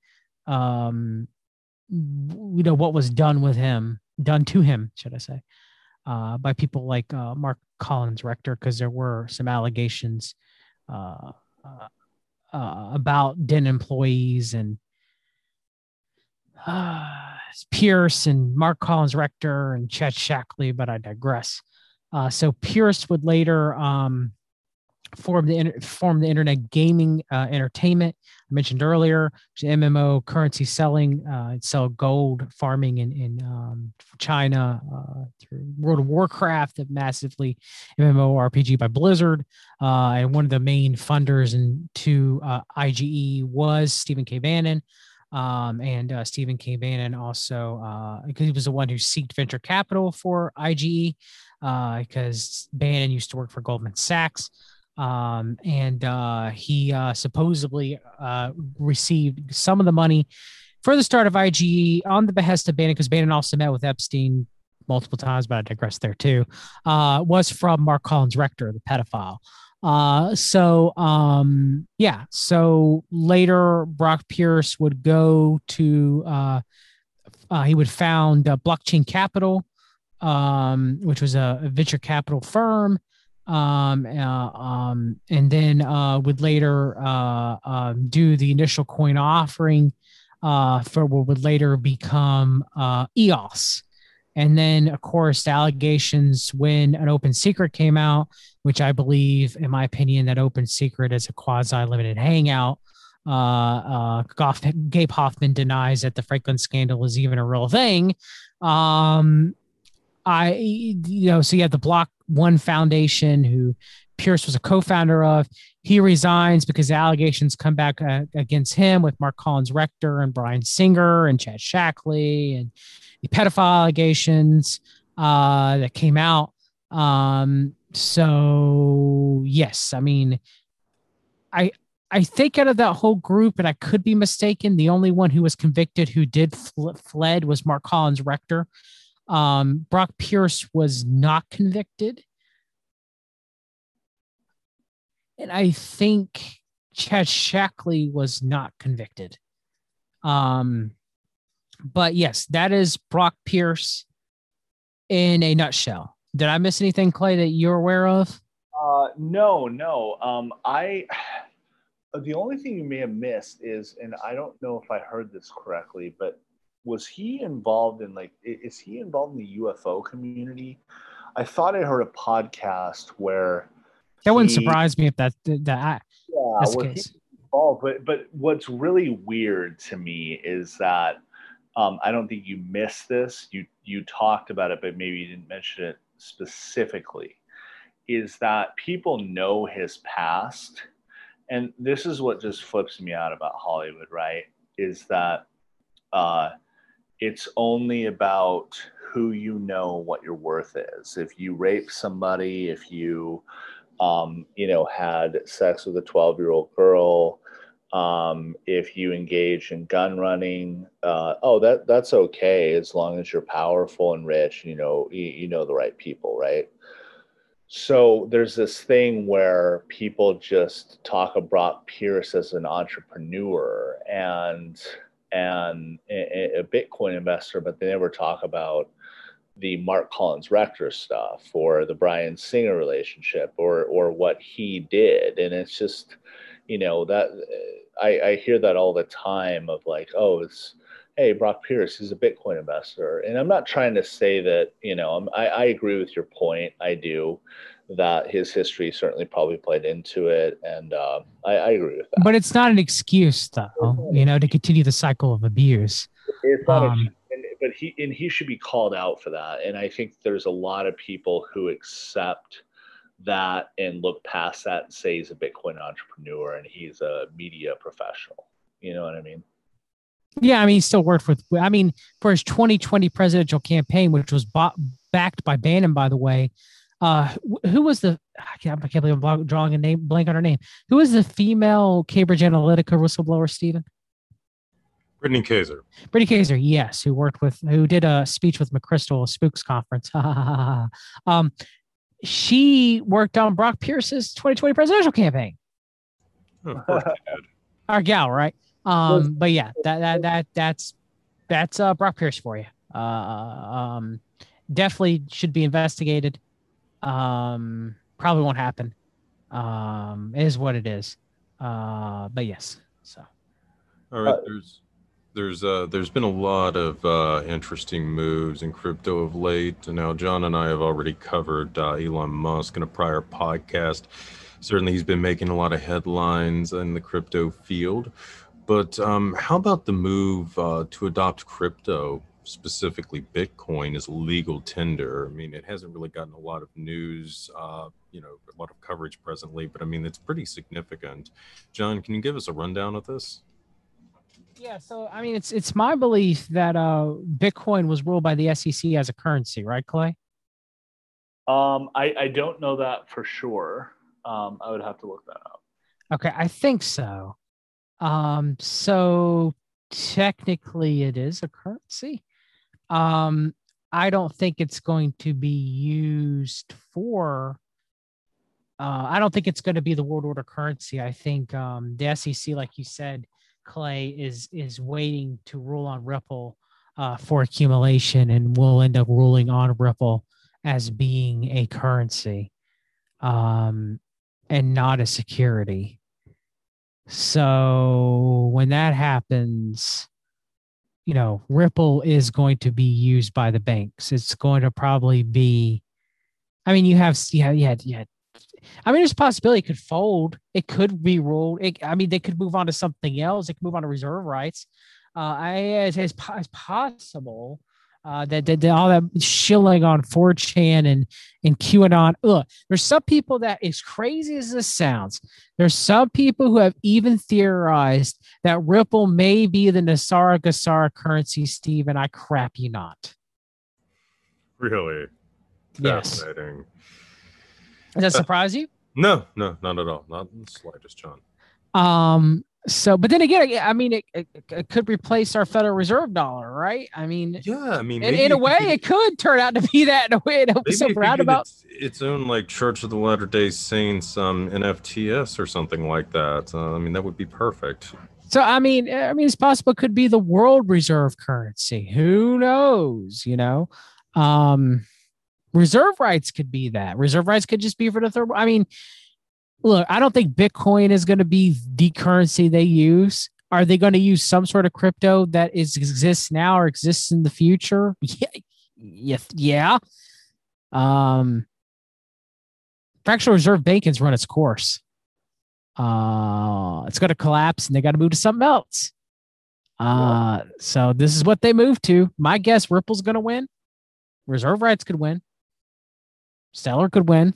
um, you know what was done with him, done to him, should I say, uh, by people like uh, Marc Collins Rector, because there were some allegations uh, uh, uh about Den employees and uh, Pierce and Marc Collins Rector and Chet Shackley, but I digress. so Pierce would later um, form the form the internet gaming uh, entertainment I mentioned earlier. MMO currency selling, uh, sell gold farming in in um, China uh, through World of Warcraft, a massively MMO RPG by Blizzard, uh, and one of the main funders into uh, IGE was Stephen K. Bannon. Um, and uh, Stephen K. Bannon also, because he was the one who seeked venture capital for IGE, because Bannon used to work for Goldman Sachs um, and uh, he uh, supposedly uh, received some of the money for the start of IGE on the behest of Bannon, because Bannon also met with Epstein multiple times, but I digress there too. Uh, was from Marc Collins Rector, the pedophile. Uh, so um, yeah, so later Brock Pierce would go to uh, uh, he would found uh, Blockchain Capital, um, which was a, a venture capital firm um, uh, um, and then uh, would later uh, um, do the initial coin offering uh, for what would later become uh, EOS. And then, of course, the allegations when an open secret came out, which I believe, in my opinion, that open secret is a quasi limited hangout. Uh, Gabe Hoffman denies that the Franklin scandal is even a real thing. Um, I, you know, so you have the Block One Foundation, who Pierce was a co-founder of. He resigns because allegations come back uh, against him with Marc Collins Rector and Bryan Singer and Chad Shackley and the pedophile allegations uh, that came out. Um, so yes, I mean, I I think out of that whole group, and I could be mistaken, the only one who was convicted who did fl- fled was Marc Collins Rector. Um, Brock Pierce was not convicted. And I think Chad Shackley was not convicted. Um, but yes, that is Brock Pierce in a nutshell. Did I miss anything, Clay, that you're aware of? Uh, no, no. Um, I the only thing you may have missed is, and I don't know if I heard this correctly, but was he involved in like is he involved in the UFO community? I thought I heard a podcast where that he, wouldn't surprise me if that that yeah, that's case. Involved, but but what's really weird to me is that um, I don't think you missed this. You you talked about it, but maybe you didn't mention it specifically. Is that people know his past, and this is what just flips me out about Hollywood, right? Is that uh, it's only about who you know what your worth is. If you rape somebody, if you, um, you know, had sex with a 12 year old girl, um, if you engage in gun running, uh, oh, that that's okay as long as you're powerful and rich. You know, you, you know the right people, right? So there's this thing where people just talk about Pierce as an entrepreneur and and a, a Bitcoin investor, but they never talk about the Marc Collins Rector stuff or the Bryan Singer relationship or or what he did. And it's just, you know, that I, I hear that all the time of like, oh, it's hey, Brock Pierce is a Bitcoin investor. And I'm not trying to say that, you know, I'm, I, I agree with your point. I do that his history certainly probably played into it. And uh, I, I, agree with that. But it's not an excuse, though, you know, to continue the cycle of abuse. It's not um, a, and, but he, and he should be called out for that. And I think there's a lot of people who accept that and look past that and say he's a Bitcoin entrepreneur and he's a media professional. You know what I mean? Yeah, I mean, he still worked with. I mean, for his 2020 presidential campaign, which was bought, backed by Bannon, by the way. Uh, who was the? I can't, I can't believe I'm drawing a name blank on her name. Who was the female Cambridge Analytica whistleblower, Stephen? Brittany Kaiser. Brittany Kaiser, yes, who worked with, who did a speech with McChrystal, Spooks conference. um, she worked on Brock Pierce's 2020 presidential campaign. Oh, Our gal, right? Um, but yeah, that that that that's that's uh, Brock Pierce for you. Uh, um, definitely should be investigated. Um, probably won't happen. Um, it is what it is. Uh, but yes. So. All right. There's there's uh there's been a lot of uh, interesting moves in crypto of late. Now John and I have already covered uh, Elon Musk in a prior podcast. Certainly, he's been making a lot of headlines in the crypto field. But um, how about the move uh, to adopt crypto, specifically Bitcoin, as legal tender? I mean, it hasn't really gotten a lot of news, uh, you know, a lot of coverage presently, but I mean, it's pretty significant. John, can you give us a rundown of this? Yeah, so I mean, it's it's my belief that uh, Bitcoin was ruled by the SEC as a currency, right, Clay? Um, I I don't know that for sure. Um, I would have to look that up. Okay, I think so. Um, so technically it is a currency. Um, I don't think it's going to be used for uh, I don't think it's going to be the world order currency. I think um, the SEC, like you said, Clay is is waiting to rule on Ripple uh, for accumulation, and will end up ruling on Ripple as being a currency um, and not a security. So when that happens, you know, Ripple is going to be used by the banks. It's going to probably be, I mean, you have, yeah, yeah, yeah. I mean, there's a possibility it could fold. It could be ruled. It, I mean, they could move on to something else. They could move on to reserve rights. Uh, I, as, as possible uh, that, all that shilling on 4chan and, and QAnon. Look, there's some people that, as crazy as this sounds, there's some people who have even theorized that Ripple may be the NESARA GESARA currency, Steve, and I crap you not. Really? Yes. Does that surprise you? No, no, not at all. Not in the slightest, John. Um, so, but then again, I mean, it, it, it, could replace our Federal Reserve dollar, right? I mean, yeah, I mean, in, in a way, it could turn out to be that in a way. It so roundabout. Its, its own like Church of the Latter Day Saints, um, NFTS or something like that. Uh, I mean, that would be perfect. So, I mean, I mean, it's possible it could be the world reserve currency. Who knows? You know, um, reserve rights could be that. Reserve rights could just be for the third. I mean look, I don't think Bitcoin is going to be the currency they use. Are they going to use some sort of crypto that is exists now or exists in the future? Yeah, yeah. Um, fractional reserve banking's run its course. Uh, it's going to collapse, and they got to move to something else. Uh, so this is what they moved to. My guess, Ripple's going to win. Reserve rights could win. Stellar could win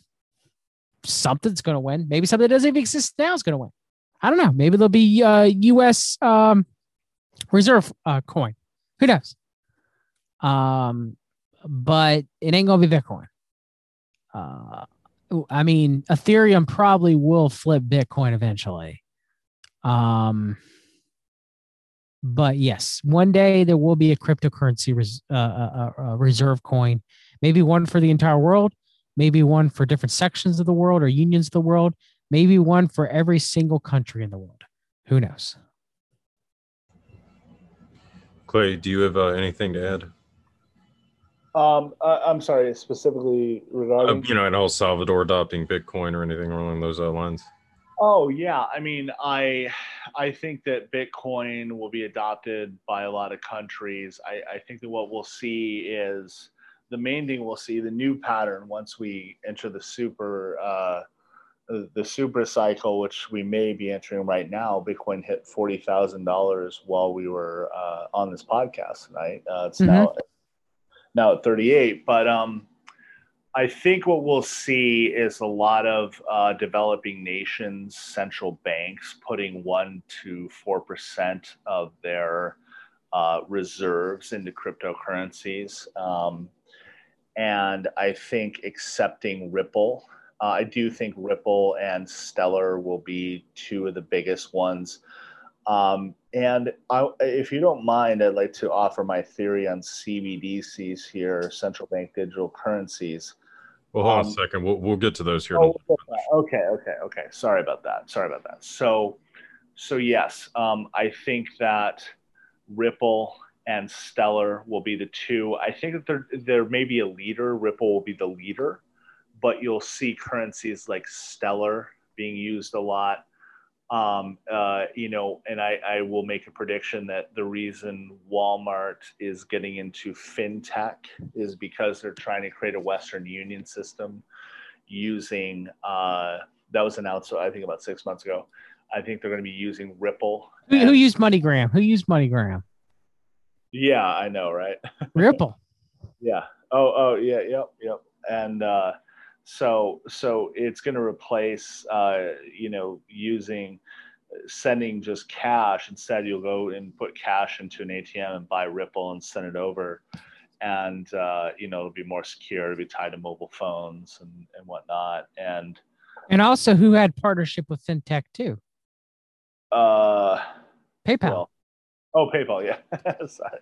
something's going to win. Maybe something that doesn't even exist now is going to win. I don't know. Maybe there'll be uh, U.S. Um, reserve uh, coin. Who knows? Um, but it ain't gonna be Bitcoin. Uh, I mean, Ethereum probably will flip Bitcoin eventually. Um, but yes, one day there will be a cryptocurrency res- uh, uh, uh, reserve coin, maybe one for the entire world, maybe one for different sections of the world or unions of the world, maybe one for every single country in the world. Who knows? Clay, do you have uh, anything to add? Um, uh, I'm sorry, specifically regarding uh, you know, in El Salvador adopting Bitcoin or anything along those uh, lines. Oh yeah, I mean, I I think that Bitcoin will be adopted by a lot of countries. I, I think that what we'll see is the main thing we'll see the new pattern once we enter the super uh, the super cycle, which we may be entering right now. Bitcoin hit forty thousand dollars while we were uh, on this podcast tonight. Uh, it's mm-hmm. now now at thirty eight, but um I think what we'll see is a lot of uh, developing nations, central banks putting one to four percent of their uh, reserves into cryptocurrencies, um, and I think accepting Ripple. Uh, I do think Ripple and Stellar will be two of the biggest ones. Um, and I, if you don't mind, I'd like to offer my theory on CBDCs here, central bank digital currencies. Well, hold um, on a second. We'll, we'll get to those here. Oh, okay, okay, okay. Sorry about that. Sorry about that. So, so yes, um, I think that Ripple and Stellar will be the two. I think that there there may be a leader. Ripple will be the leader, but you'll see currencies like Stellar being used a lot um, uh, you know, and I, I will make a prediction that the reason Walmart is getting into fintech is because they're trying to create a Western Union system using, uh, that was announced, I think, about six months ago. I think they're going to be using Ripple. Who, who used MoneyGram? Who used MoneyGram? Yeah, I know, right? Ripple. yeah. Oh, oh, yeah, yep, yep. And, uh, so so it's going to replace uh, you know using sending just cash instead you'll go and put cash into an atm and buy ripple and send it over and uh, you know it'll be more secure it'll be tied to mobile phones and, and whatnot and and also who had partnership with fintech too uh paypal well, oh paypal yeah sorry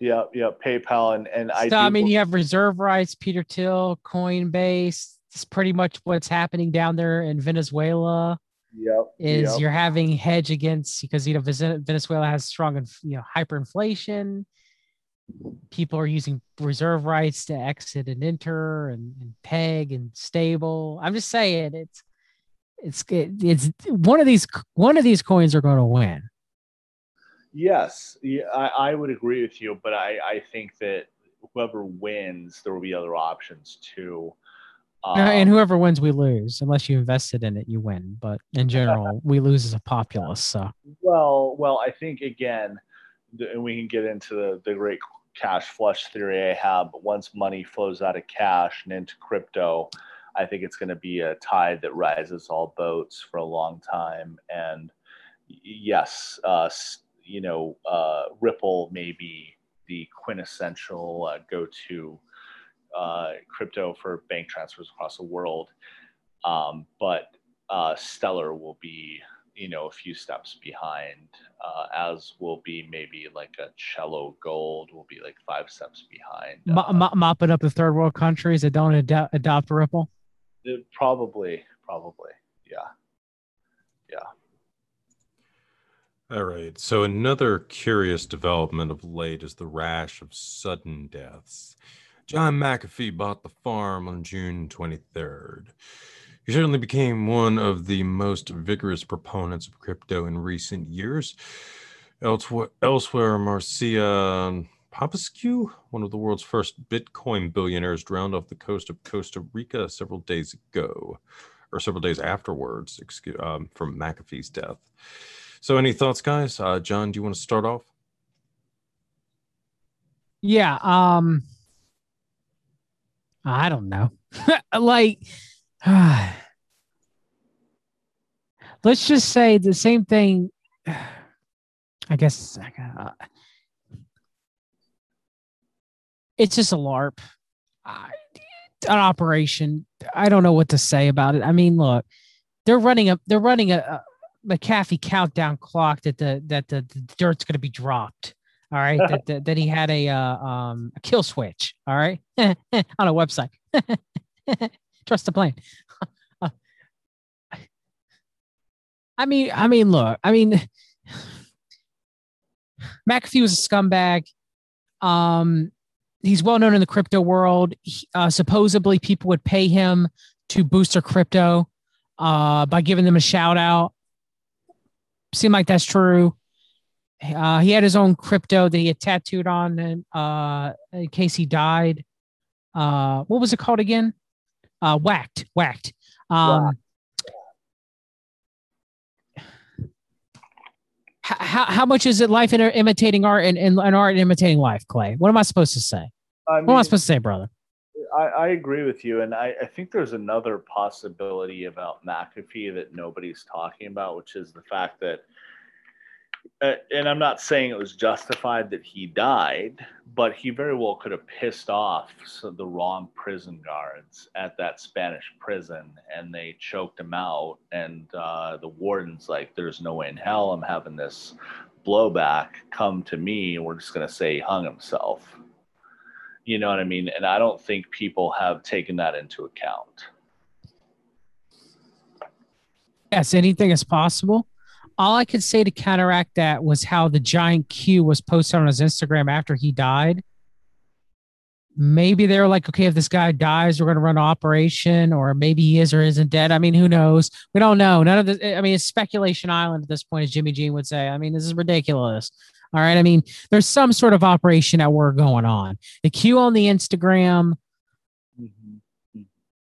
yeah, yeah, PayPal and and I. So, I mean, you have reserve rights, Peter Thiel, Coinbase, it's pretty much what's happening down there in Venezuela. Yep. Is yep. you're having hedge against because you know Venezuela has strong you know hyperinflation. People are using reserve rights to exit and enter and, and peg and stable. I'm just saying it's it's it's one of these one of these coins are going to win. Yes, yeah, I, I would agree with you, but I, I think that whoever wins, there will be other options too. Um, and whoever wins, we lose. Unless you invested in it, you win. But in general, we lose as a populace. So well, well, I think again, and we can get into the, the great cash flush theory I have. But once money flows out of cash and into crypto, I think it's going to be a tide that rises all boats for a long time. And yes, uh, you know, uh, Ripple may be the quintessential uh, go-to uh, crypto for bank transfers across the world. Um, but uh, Stellar will be, you know, a few steps behind, uh, as will be maybe like a Celo Gold will be like five steps behind. Uh, mopping up the third world countries that don't ad- adopt Ripple? Probably, probably. Yeah. Yeah. All right. So another curious development of late is the rash of sudden deaths. John McAfee bought the farm on June 23rd. He certainly became one of the most vigorous proponents of crypto in recent years. Elsewhere, elsewhere Mircea Popescu, one of the world's first Bitcoin billionaires, drowned off the coast of Costa Rica several days ago, or several days afterwards, excuse, um, from McAfee's death. So, any thoughts, guys? Uh, John, do you want to start off? Yeah. Um, I don't know. like, let's just say the same thing. I guess uh, it's just a LARP, an operation. I don't know what to say about it. I mean, look, they're running a they're running a McAfee countdown clock that the that the, the dirt's going to be dropped. All right, that, that, that he had a uh, um a kill switch. All right, on a website. Trust the plane. I mean, I mean, look, I mean, McAfee was a scumbag. Um, he's well known in the crypto world. He, uh, supposedly, people would pay him to boost their crypto. uh, by giving them a shout out. Seemed like that's true. Uh, he had his own crypto that he had tattooed on and, uh, in case he died. Uh, what was it called again? Uh, whacked, whacked. Um, how, how much is it life in imitating art and, and, and art imitating life, Clay? What am I supposed to say? I mean, what am I supposed to say, brother? I, I agree with you. And I, I think there's another possibility about McAfee that nobody's talking about, which is the fact that uh, and I'm not saying it was justified that he died, but he very well could have pissed off the wrong prison guards at that Spanish prison, and they choked him out. And uh, the warden's like, "There's no way in hell I'm having this blowback come to me. We're just gonna say he hung himself." You know what I mean? And I don't think people have taken that into account. Yes, anything is possible all I could say to counteract that was how the giant Q was posted on his Instagram after he died. Maybe they were like, okay, if this guy dies, we're going to run an operation, or maybe he is or isn't dead. I mean, who knows? We don't know. None of this. I mean, it's speculation island at this point, as Jimmy Jean would say. I mean, this is ridiculous. All right. I mean, there's some sort of operation at work going on. The Q on the Instagram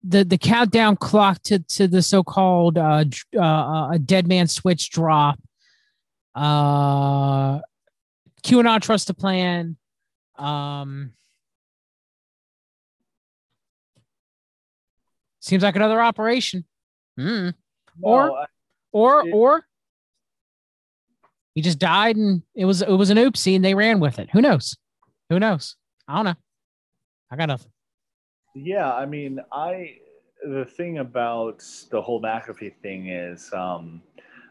the the countdown clock to to the so-called uh, uh, uh, dead man switch drop. Uh, QAnon trust a plan. Um, seems like another operation. Mm. No, or, or, it, or he just died and it was it was an oopsie and they ran with it. Who knows? Who knows? I don't know. I got nothing. Yeah, I mean, I the thing about the whole McAfee thing is um,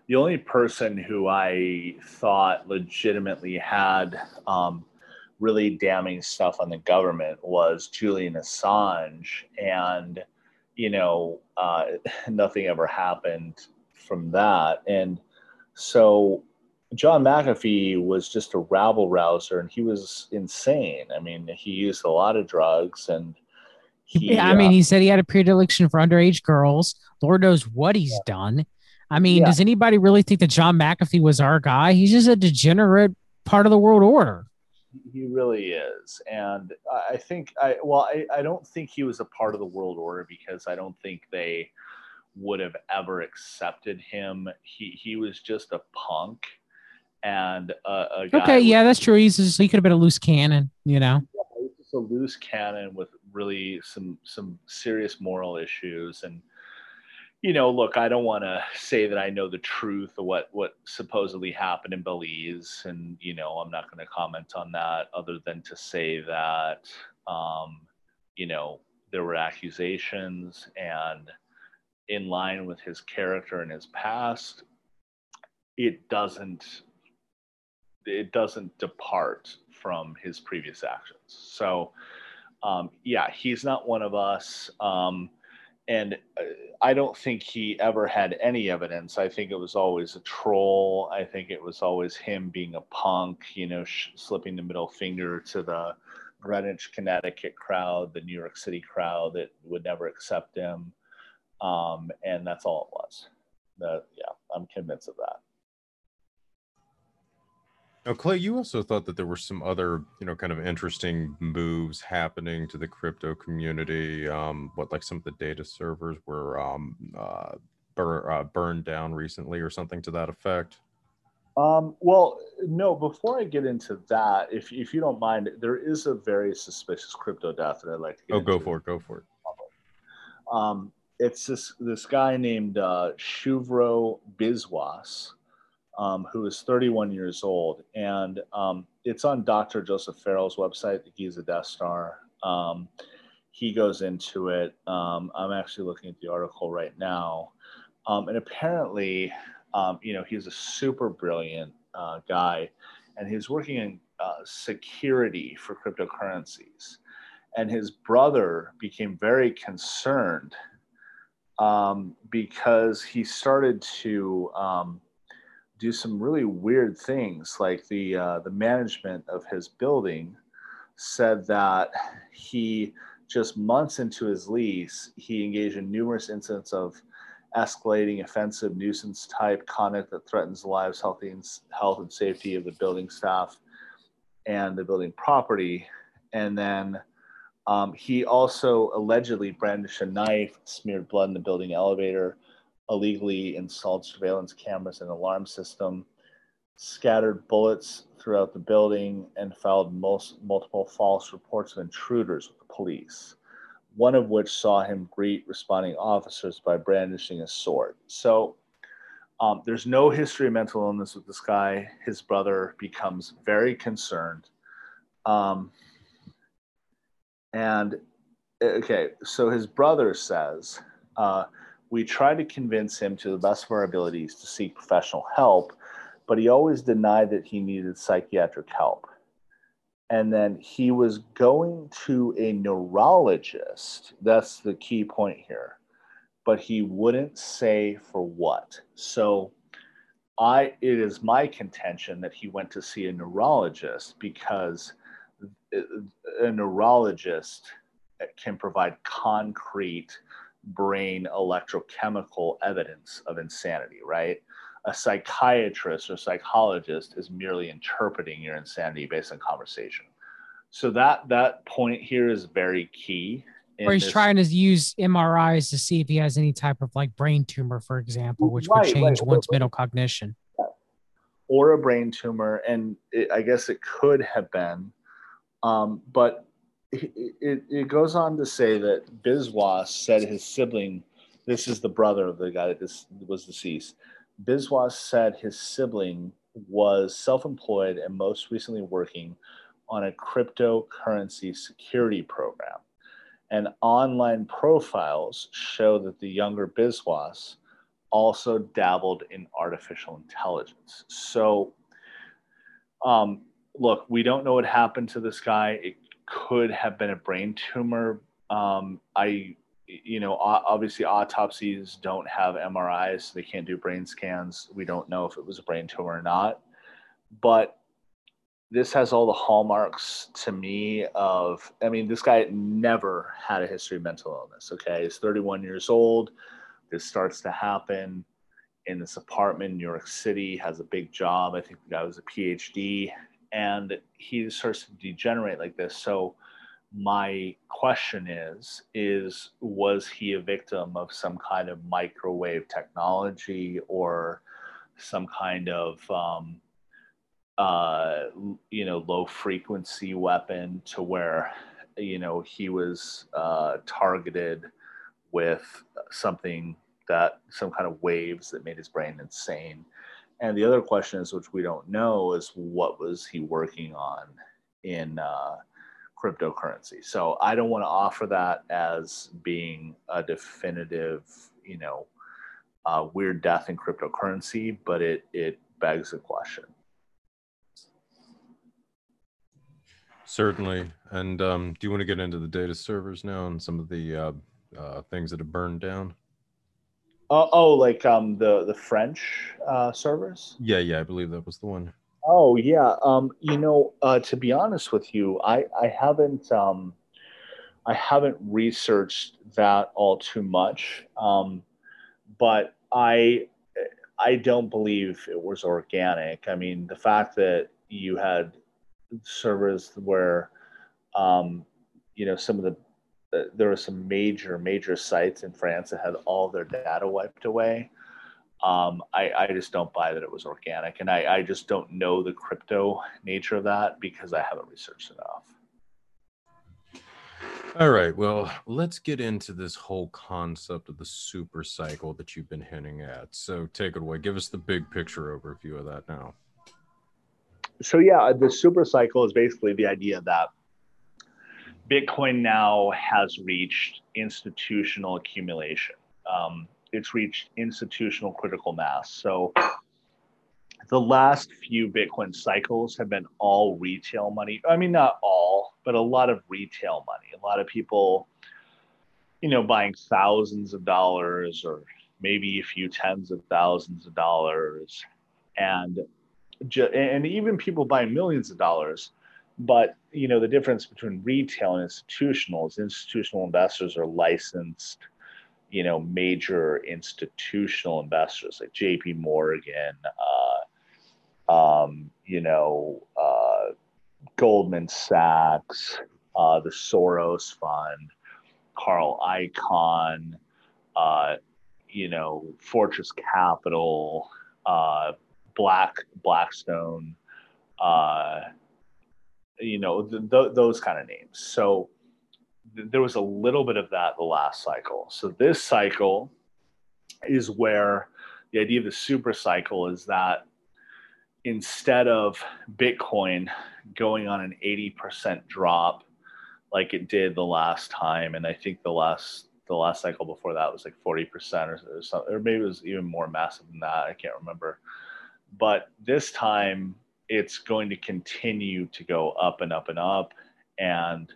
the only person who I thought legitimately had um, really damning stuff on the government was Julian Assange, and you know, uh, nothing ever happened from that, and so John McAfee was just a rabble rouser, and he was insane. I mean, he used a lot of drugs and he, yeah, I mean, uh, he said he had a predilection for underage girls. Lord knows what he's yeah. done. I mean, yeah. does anybody really think that John McAfee was our guy? He's just a degenerate part of the world order. He really is. And I think I well, I, I don't think he was a part of the world order because I don't think they would have ever accepted him. He he was just a punk and a, a okay, yeah, that's true. He's just, he could have been a loose cannon, you know. Yeah, just a loose cannon with really some some serious moral issues and you know look i don't want to say that i know the truth of what what supposedly happened in belize and you know i'm not going to comment on that other than to say that um, you know there were accusations and in line with his character and his past it doesn't it doesn't depart from his previous actions so um, yeah, he's not one of us. Um, and uh, I don't think he ever had any evidence. I think it was always a troll. I think it was always him being a punk, you know, sh- slipping the middle finger to the Greenwich, Connecticut crowd, the New York City crowd that would never accept him. Um, and that's all it was. Yeah, I'm convinced of that. Now, Clay, you also thought that there were some other, you know, kind of interesting moves happening to the crypto community. Um, what, like some of the data servers were um, uh, bur- uh, burned down recently, or something to that effect? Um, well, no. Before I get into that, if if you don't mind, there is a very suspicious crypto death that I'd like to. oh, go for it. Go for it. Um, it's this this guy named uh, Shuvro Biswas um, who is 31 years old. And um, it's on Dr. Joseph Farrell's website, the Giza Death Star. Um, he goes into it. Um, I'm actually looking at the article right now. Um, and apparently, um, you know, he's a super brilliant uh, guy and he's working in uh, security for cryptocurrencies. And his brother became very concerned because he started to do some really weird things. Like the uh, the management of his building said that he just months into his lease, he engaged in numerous incidents of escalating offensive nuisance type conduct that threatens the lives, health, and, health and safety of the building staff and the building property. And then um, he also allegedly brandished a knife, smeared blood in the building elevator, illegally installed surveillance cameras and alarm system, scattered bullets throughout the building, and filed most, multiple false reports of intruders with the police. One of which saw him greet responding officers by brandishing a sword. So um, there's no history of mental illness with this guy. His brother becomes very concerned. Um, and okay, so his brother says, uh, we tried to convince him to the best of our abilities to seek professional help, but he always denied that he needed psychiatric help. And then he was going to a neurologist. That's the key point here. But he wouldn't say for what. So I it is my contention that he went to see a neurologist because uh, a neurologist can provide concrete brain electrochemical evidence of insanity, right? A psychiatrist or psychologist is merely interpreting your insanity based on conversation. So that that point here is very key. Or he's this. trying to use MRIs to see if he has any type of like brain tumor, for example, which right, could change right. one's mental cognition. Or a brain tumor, and it, I guess it could have been um, but it, it, goes on to say that Biswas said his sibling, this is the brother of the guy that this was deceased. Biswas said his sibling was self employed and most recently working on a cryptocurrency security program. And online profiles show that the younger Biswas also dabbled in artificial intelligence. So, um, look, we don't know what happened to this guy. It could have been a brain tumor. Um, I, you know, obviously autopsies don't have MRIs, so they can't do brain scans. We don't know if it was a brain tumor or not. But this has all the hallmarks to me of, I mean, this guy never had a history of mental illness. Okay. He's 31 years old. This starts to happen in this apartment in New York City, has a big job. I think the guy was a PhD and he starts to degenerate like this. So my question is is was he a victim of some kind of microwave technology or some kind of um, uh, you know low frequency weapon to where you know he was uh, targeted with something that some kind of waves that made his brain insane and the other question is, which we don't know, is what was he working on in uh, cryptocurrency? So I don't want to offer that as being a definitive, you know, uh, weird death in cryptocurrency, but it it begs a question. Certainly. And um, do you want to get into the data servers now and some of the uh, uh, things that have burned down? Oh, oh, like um the the French uh, servers. Yeah, yeah, I believe that was the one. Oh yeah. Um, you know, uh, to be honest with you, I I haven't um, I haven't researched that all too much. Um, but I I don't believe it was organic. I mean, the fact that you had servers where um, you know some of the there were some major major sites in France that had all their data wiped away. Um, I, I just don't buy that it was organic, and I, I just don't know the crypto nature of that because I haven't researched enough. All right, well, let's get into this whole concept of the super cycle that you've been hinting at. So take it away. Give us the big picture overview of that now. So yeah, the super cycle is basically the idea that Bitcoin now has reached institutional accumulation. Um, it's reached institutional critical mass. So the last few Bitcoin cycles have been all retail money. I mean, not all, but a lot of retail money. A lot of people, you know, buying thousands of dollars or maybe a few tens of thousands of dollars, and and even people buying millions of dollars but you know the difference between retail and institutional is institutional investors are licensed you know major institutional investors like J.P. Morgan, uh, um, you know uh, Goldman Sachs, uh, the Soros Fund, Carl Icahn, uh, you know Fortress Capital, uh, Black Blackstone, uh, you know th- th- those kind of names. So there was a little bit of that the last cycle. So this cycle is where the idea of the super cycle is that instead of Bitcoin going on an 80% drop like it did the last time, and I think the last the last cycle before that was like 40% or, or something, or maybe it was even more massive than that. I can't remember. But this time it's going to continue to go up and up and up. And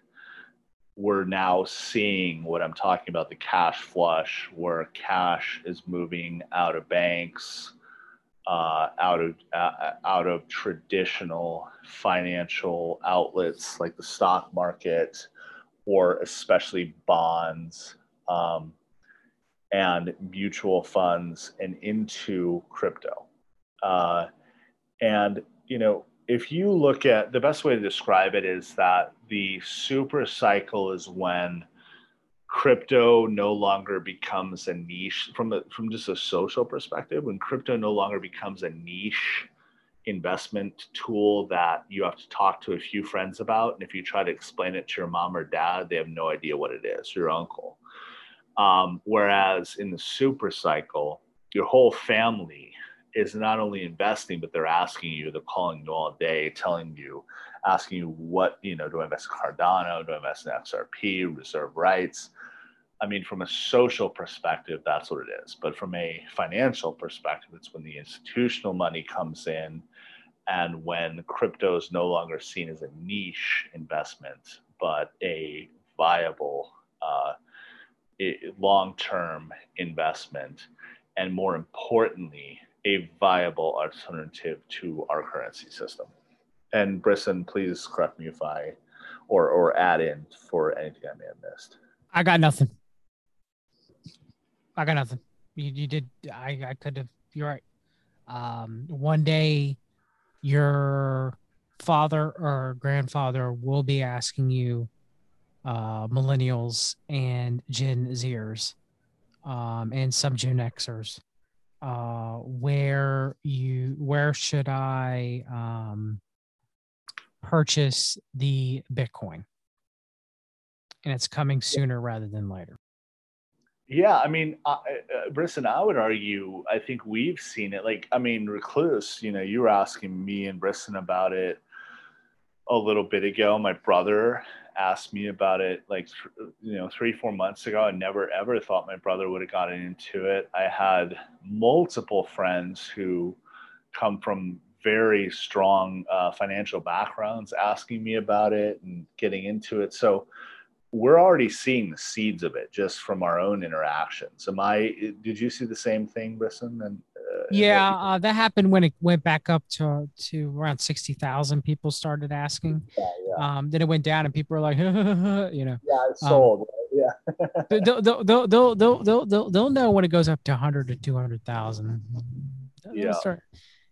we're now seeing what I'm talking about the cash flush, where cash is moving out of banks, uh, out of uh, out of traditional financial outlets like the stock market, or especially bonds um, and mutual funds, and into crypto. Uh, and you know, if you look at the best way to describe it is that the super cycle is when crypto no longer becomes a niche from from just a social perspective when crypto no longer becomes a niche investment tool that you have to talk to a few friends about and if you try to explain it to your mom or dad they have no idea what it is your uncle. Um, whereas in the super cycle your whole family is not only investing, but they're asking you, they're calling you all day, telling you, asking you what, you know, do I invest in Cardano? Do I invest in XRP, reserve rights? I mean, from a social perspective, that's what it is. But from a financial perspective, it's when the institutional money comes in and when crypto is no longer seen as a niche investment, but a viable uh, long term investment. And more importantly, a viable alternative to our currency system. And Brisson, please correct me if I or or add in for anything I may have missed. I got nothing. I got nothing. You, you did. I, I could have. You're right. Um, one day, your father or grandfather will be asking you, uh, millennials and Gen Zers, um, and some Gen Xers, uh, where you where should I um, purchase the Bitcoin? And it's coming sooner rather than later. Yeah, I mean, uh, uh, Brisson, I would argue. I think we've seen it. Like, I mean, Recluse. You know, you were asking me and Brisson about it a little bit ago. My brother asked me about it like you know three four months ago i never ever thought my brother would have gotten into it. I had multiple friends who come from very strong uh, financial backgrounds asking me about it and getting into it. So we're already seeing the seeds of it just from our own interactions. Am i did you see the same thing brisson? And yeah, uh, that happened when it went back up to to around sixty thousand. People started asking. Yeah, yeah. Um, then it went down, and people were like, you know. Yeah, it's sold. Um, yeah. they'll, they'll, they'll, they'll, they'll, they'll, they'll know when it goes up to hundred to two hundred thousand. Yeah. Start,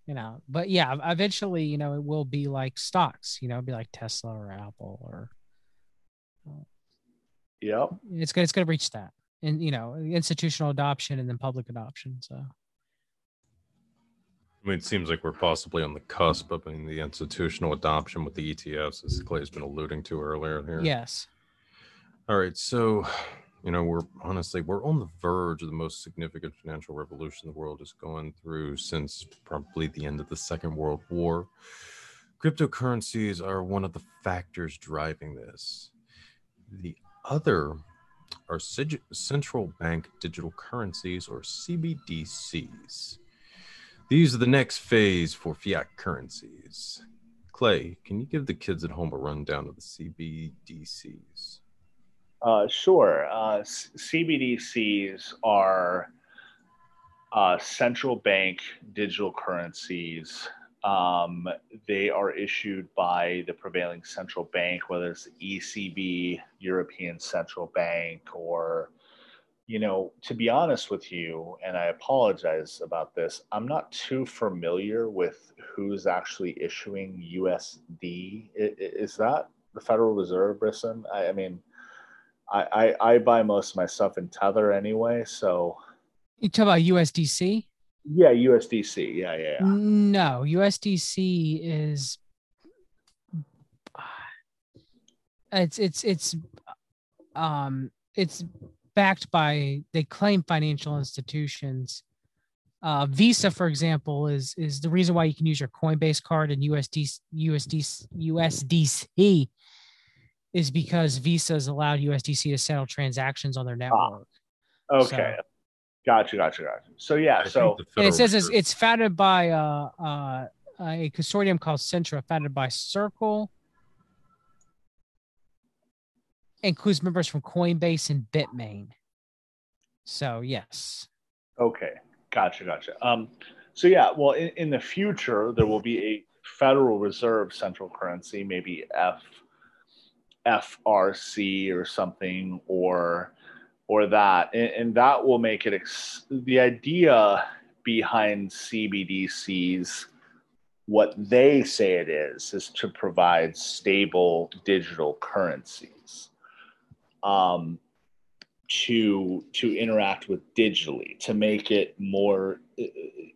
you know, but yeah, eventually, you know, it will be like stocks. You know, be like Tesla or Apple or. Yep. It's gonna it's gonna reach that, and you know, institutional adoption and then public adoption. So. I mean, it seems like we're possibly on the cusp of in the institutional adoption with the ETFs, as Clay's been alluding to earlier here. Yes. All right. So, you know, we're honestly we're on the verge of the most significant financial revolution the world is going through since probably the end of the Second World War. Cryptocurrencies are one of the factors driving this. The other are central bank digital currencies or CBDCs. These are the next phase for fiat currencies. Clay, can you give the kids at home a rundown of the CBDCs? Uh, sure. Uh, CBDCs are uh, central bank digital currencies. Um, they are issued by the prevailing central bank, whether it's ECB, European Central Bank, or you know, to be honest with you, and I apologize about this, I'm not too familiar with who's actually issuing USD. Is that the Federal Reserve, Brisson? I, I mean, I, I, I buy most of my stuff in Tether anyway, so. You talk about USDC? Yeah, USDC. Yeah, yeah, yeah. No, USDC is. It's it's it's um it's backed by they claim financial institutions. Uh, Visa, for example, is is the reason why you can use your Coinbase card and USD USD USDC is because Visa has allowed USDC to settle transactions on their ah, network. Ah, okay. So, gotcha, gotcha, gotcha. So yeah, I so it says it's, it's founded by uh, uh, a consortium called Centra, founded by Circle, includes members from Coinbase and Bitmain. So yes. Okay, gotcha, gotcha. Um, so yeah, well, in, in the future there will be a Federal Reserve central currency, maybe F FRC or something, or or that, and, and that will make it. Ex- the idea behind CBDCs what they say it is is to provide stable digital currencies um, to to interact with digitally to make it more uh,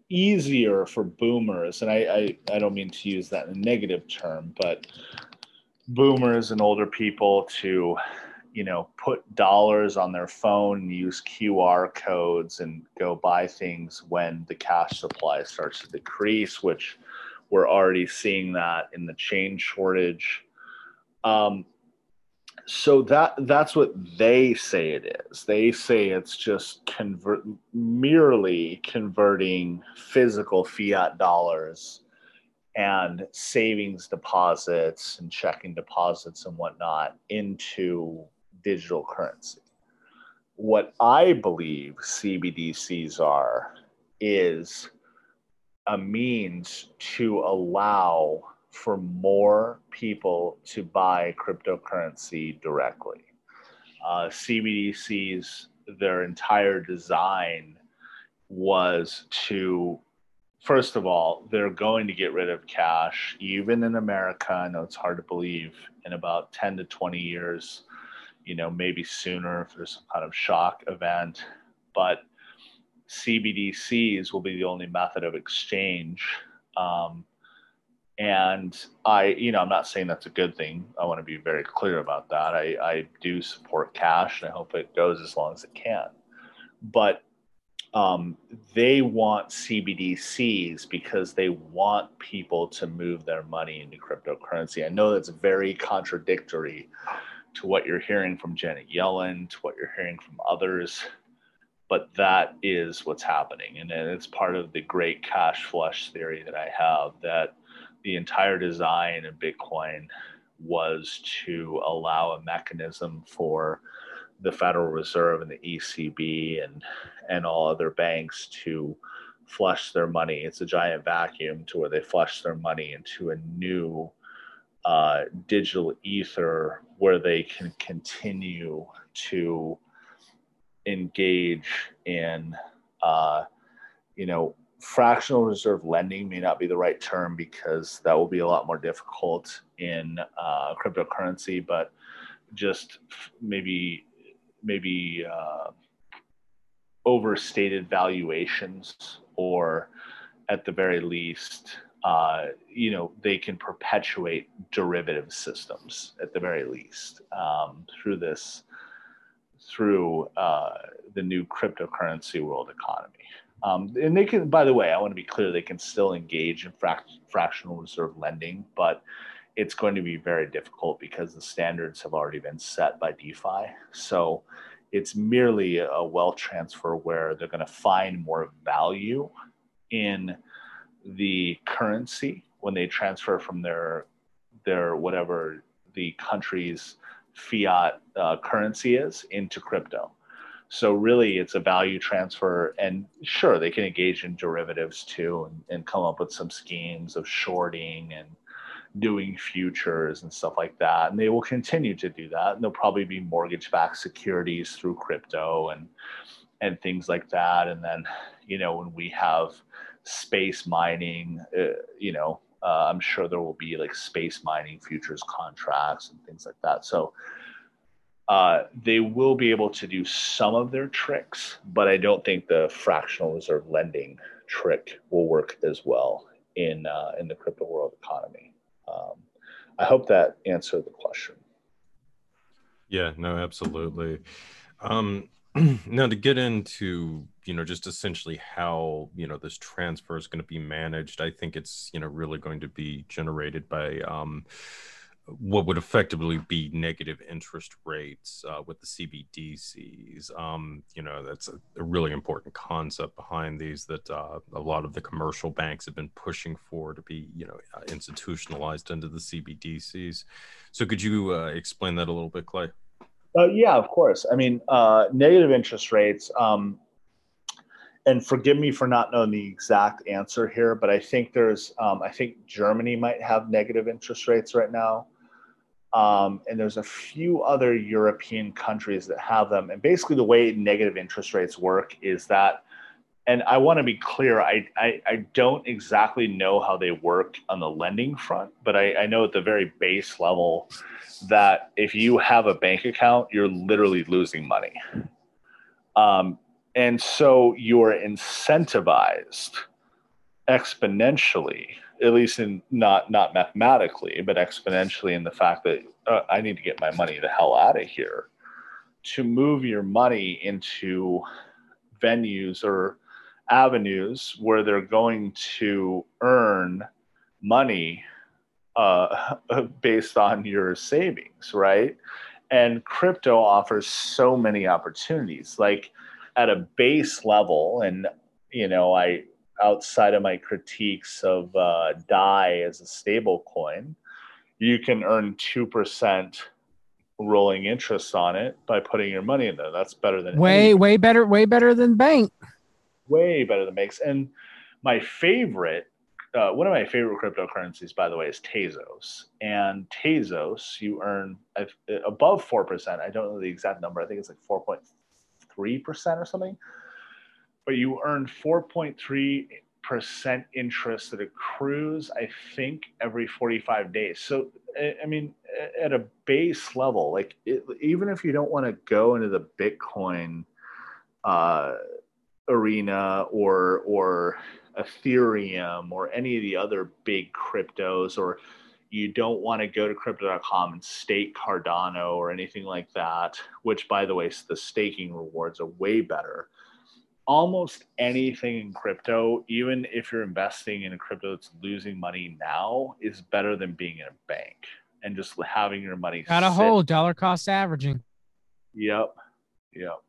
easier for boomers. And I, I i don't mean to use that in a negative term but boomers and older people to you know put dollars on their phone use qr codes and go buy things when the cash supply starts to decrease which we're already seeing that in the change shortage. Um, so that that's what they say it is. They say it's just convert merely converting physical fiat dollars and savings deposits and checking deposits and whatnot into digital currency. What i believe cbdc's are is a means to allow for more people to buy cryptocurrency directly. Uh, CBDCs, their entire design was to, first of all, they're going to get rid of cash, even in America. I know it's hard to believe in about 10 to 20 years, you know, maybe sooner if there's some kind of shock event. But CBDCs will be the only method of exchange. Um, and I, you know, I'm not saying that's a good thing. I want to be very clear about that. I, I do support cash and I hope it goes as long as it can. But um, they want CBDCs because they want people to move their money into cryptocurrency. I know that's very contradictory to what you're hearing from Janet Yellen, to what you're hearing from others, but that is what's happening. And it's part of the great cash flush theory that I have that the entire design of Bitcoin was to allow a mechanism for the Federal Reserve and the ECB and and all other banks to flush their money. It's a giant vacuum to where they flush their money into a new uh, digital ether where they can continue to engage in, uh, you know, fractional reserve lending may not be the right term because that will be a lot more difficult in uh, cryptocurrency, but just maybe maybe uh, overstated valuations or at the very least uh, you know they can perpetuate derivative systems at the very least um, through this through uh, the new cryptocurrency world economy um, and they can, by the way, I want to be clear, they can still engage in frac- fractional reserve lending, but it's going to be very difficult because the standards have already been set by DeFi. So it's merely a wealth transfer where they're going to find more value in the currency when they transfer from their their whatever the country's fiat uh, currency is into crypto. So really, it's a value transfer, and sure, they can engage in derivatives too, and, and come up with some schemes of shorting and doing futures and stuff like that. And they will continue to do that. And there'll probably be mortgage backed securities through crypto and and things like that. And then, you know, when we have space mining, uh, you know, uh, I'm sure there will be like space mining futures contracts and things like that. So uh, they will be able to do some of their tricks, but I don't think the fractional reserve lending trick will work as well in uh, in the crypto world economy. Um, I hope that answered the question. Yeah, no, absolutely. Um, now to get into you know just essentially how you know this transfer is going to be managed i think it's you know really going to be generated by um, what would effectively be negative interest rates uh, with the CBDCs. Um, you know, that's a, a, really important concept behind these that uh, a lot of the commercial banks have been pushing for to be, you know, uh, institutionalized into the CBDCs. So, could you uh, explain that a little bit, Clay? Uh, yeah, of course. I mean, uh, negative interest rates. Um, and forgive me for not knowing the exact answer here, but I think there's, um, I think Germany might have negative interest rates right now. Um, and there's a few other European countries that have them. And basically, the way negative interest rates work is that, and I want to be clear, I, I, I, don't exactly know how they work on the lending front, but I, I know at the very base level that if you have a bank account, you're literally losing money. Um, and so you're incentivized exponentially at least in not not mathematically but exponentially in the fact that uh, i need to get my money the hell out of here to move your money into venues or avenues where they're going to earn money uh, based on your savings right? And crypto offers so many opportunities. Like at a base level, and you know, I outside of my critiques of uh, DAI as a stable coin, you can earn two percent rolling interest on it by putting your money in there. That's better than way, anything. way better, way better than bank. Way better than banks. And my favorite, uh, one of my favorite cryptocurrencies, by the way, is Tezos. And Tezos, you earn above four percent. I don't know the exact number. I think it's like four point 3% or something, but you earn 4.3% interest that accrues, I think, every 45 days. So, I mean, at a base level, like it, even if you don't want to go into the Bitcoin uh, arena or, or, Ethereum or any of the other big cryptos or you don't want to go to crypto.com and stake Cardano or anything like that, which, by the way, the staking rewards are way better. Almost anything in crypto, even if you're investing in a crypto that's losing money now, is better than being in a bank and just having your money. Got a whole dollar cost averaging. Yep. Yep.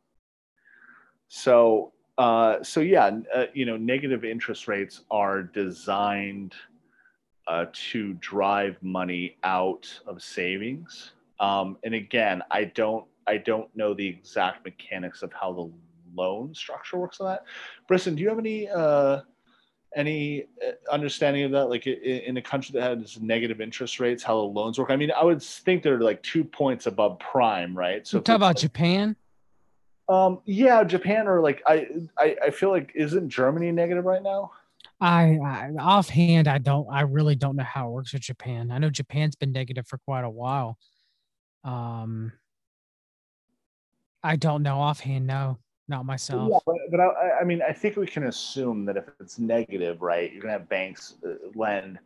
So, uh, so yeah, uh, you know, negative interest rates are designed uh, to drive money out of savings. Um, and again, I don't I don't know the exact mechanics of how the loan structure works on that. Brisson, do you have any uh, any uh, understanding of that? Like in a country that has negative interest rates, how the loans work? I mean, I would think they're like two points above prime, right? So talk about like, Japan. Um, yeah, Japan or like I, I I feel like isn't Germany negative right now? I, I offhand, I don't, I really don't know how it works with Japan. I know Japan's been negative for quite a while. Um, I don't know offhand. No, not myself. Yeah, but, but I, I mean, I think we can assume that if it's negative, right, you're gonna have banks uh, lend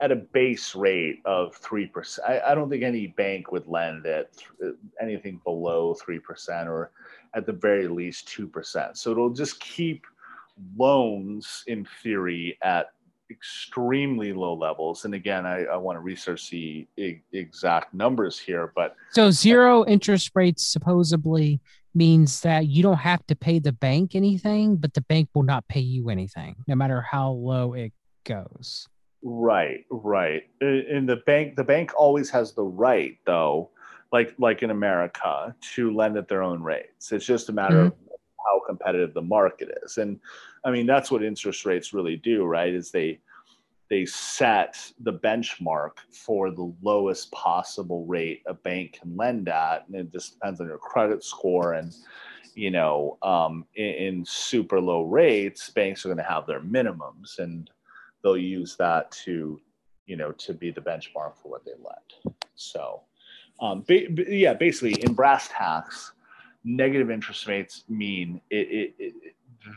at a base rate of three percent. I, I, don't think any bank would lend at th- anything below three percent, or at the very least two percent. So it'll just keep loans in theory at extremely low levels. And again, I, I want to research the I- exact numbers here, but so zero interest rates supposedly means that you don't have to pay the bank anything, but the bank will not pay you anything, no matter how low it goes. Right, right. And the bank, the bank always has the right, though, like like in America, to lend at their own rates. It's just a matter mm-hmm. of how competitive the market is. And I mean, that's what interest rates really do, right? Is they they set the benchmark for the lowest possible rate a bank can lend at, and it just depends on your credit score and you know, um, in, in, super low rates, banks are going to have their minimums, and they'll use that to, you know, to be the benchmark for what they lend. So, um, ba- yeah, basically, in brass tacks, negative interest rates mean it, it, it,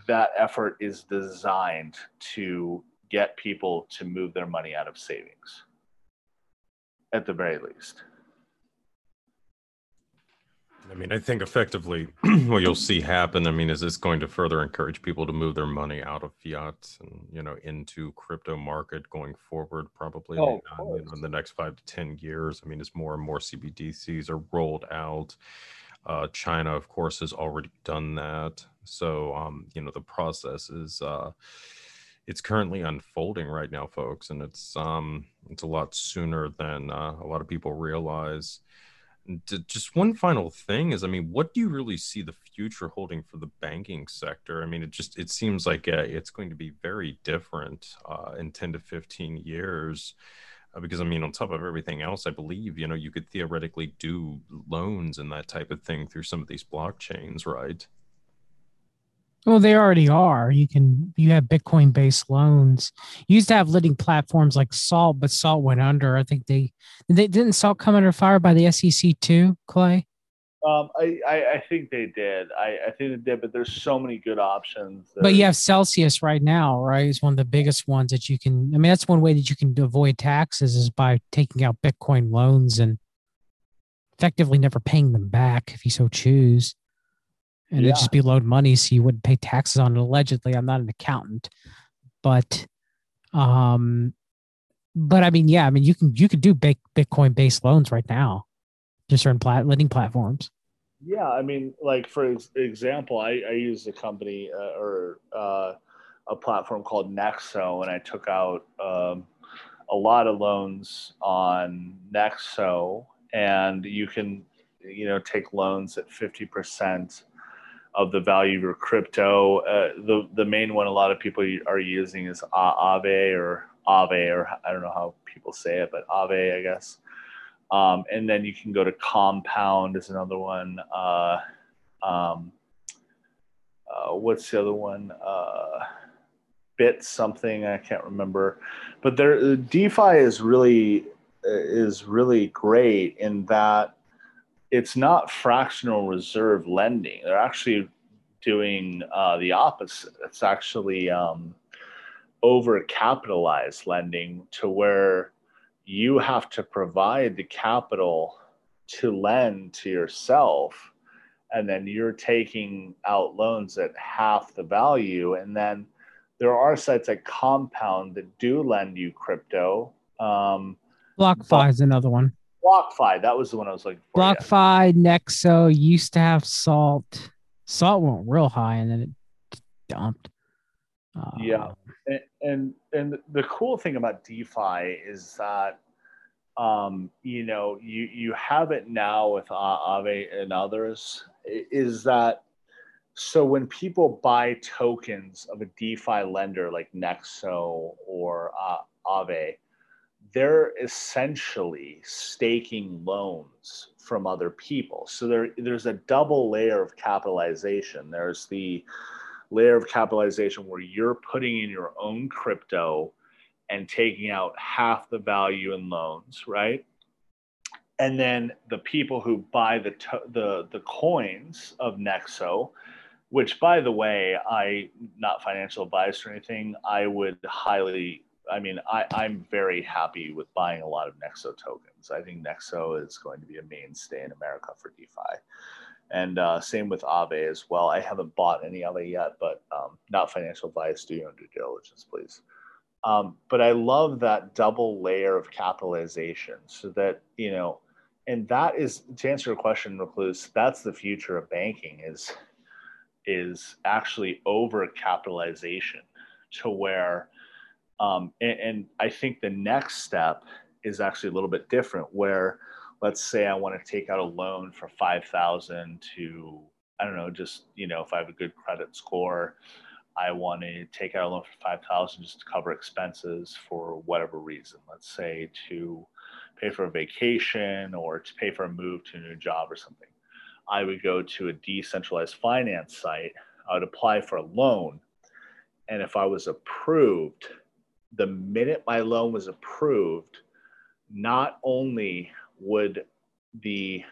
that effort is designed to get people to move their money out of savings, at the very least. I mean, I think effectively what you'll see happen, I mean, is this going to further encourage people to move their money out of fiat and, you know, into crypto market going forward, probably oh, you know, in the next five to 10 years. I mean, as more and more CBDCs are rolled out, uh, China, of course, has already done that. So, um, you know, the process is, uh, it's currently unfolding right now, folks, and it's um, it's a lot sooner than uh, a lot of people realize. Just one final thing is i mean what do you really see the future holding for the banking sector? I mean it just it seems like uh, it's going to be very different uh, in 10 to 15 years uh, because i mean on top of everything else i believe you know you could theoretically do loans and that type of thing through some of these blockchains right well, they already are. You can you have Bitcoin based loans. You used to have lending platforms like Salt, but Salt went under. I think they they didn't Salt come under fire by the SEC too, Clay. Um, I, I, I think they did. I, I think they did, but there's so many good options. But you have Celsius right now, right? It's one of the biggest ones that you can. I mean, that's one way that you can avoid taxes is by taking out Bitcoin loans and effectively never paying them back if you so choose and yeah. it'd just be load money so you wouldn't pay taxes on it allegedly i'm not an accountant but um but i mean yeah i mean you can you could do big bitcoin based loans right now just certain plat- lending platforms yeah i mean like for example i, I use a company uh, or uh, a platform called nexo and i took out um, a lot of loans on nexo and you can you know take loans at 50% of the value of your crypto. Uh, the the main one a lot of people are using is Aave or Aave or I don't know how people say it, but Aave I guess. Um, and then you can go to Compound is another one. Uh, um, uh, what's the other one? Uh, Bit something I can't remember, but there DeFi is really is really great in that it's not fractional reserve lending. They're actually doing uh, the opposite. It's actually um, over capitalized lending to where you have to provide the capital to lend to yourself and then you're taking out loans at half the value and then there are sites like compound that do lend you crypto um, BlockFi is another one BlockFi, that was the one I was looking for. BlockFi, yeah. Nexo used to have Salt. Salt went real high and then it dumped. Uh, yeah, and, and, and the cool thing about DeFi is that um, you know you you have it now with Aave and others. Is that so? When people buy tokens of a DeFi lender like Nexo or uh, Aave they're essentially staking loans from other people. So there, there's a double layer of capitalization. There's the layer of capitalization where you're putting in your own crypto and taking out half the value in loans, right? And then the people who buy the the the coins of Nexo, which by the way, I not financial advice or anything, I would highly I mean, I, I'm very happy with buying a lot of Nexo tokens. I think Nexo is going to be a mainstay in America for DeFi. And uh, same with Aave as well. I haven't bought any Aave yet, but um, not financial advice. Do your own due diligence, please. Um, but I love that double layer of capitalization so that, you know, and that is to answer your question, Recluse, that's the future of banking is is actually over capitalization to where um, and, and I think the next step is actually a little bit different where let's say I want to take out a loan for 5,000 to, I don't know, just, you know, if I have a good credit score, I want to take out a loan for five thousand just to cover expenses for whatever reason. Let's say to pay for a vacation or to pay for a move to a new job or something. I would go to a decentralized finance site. I would apply for a loan, and if I was approved, the minute my loan was approved, not only would the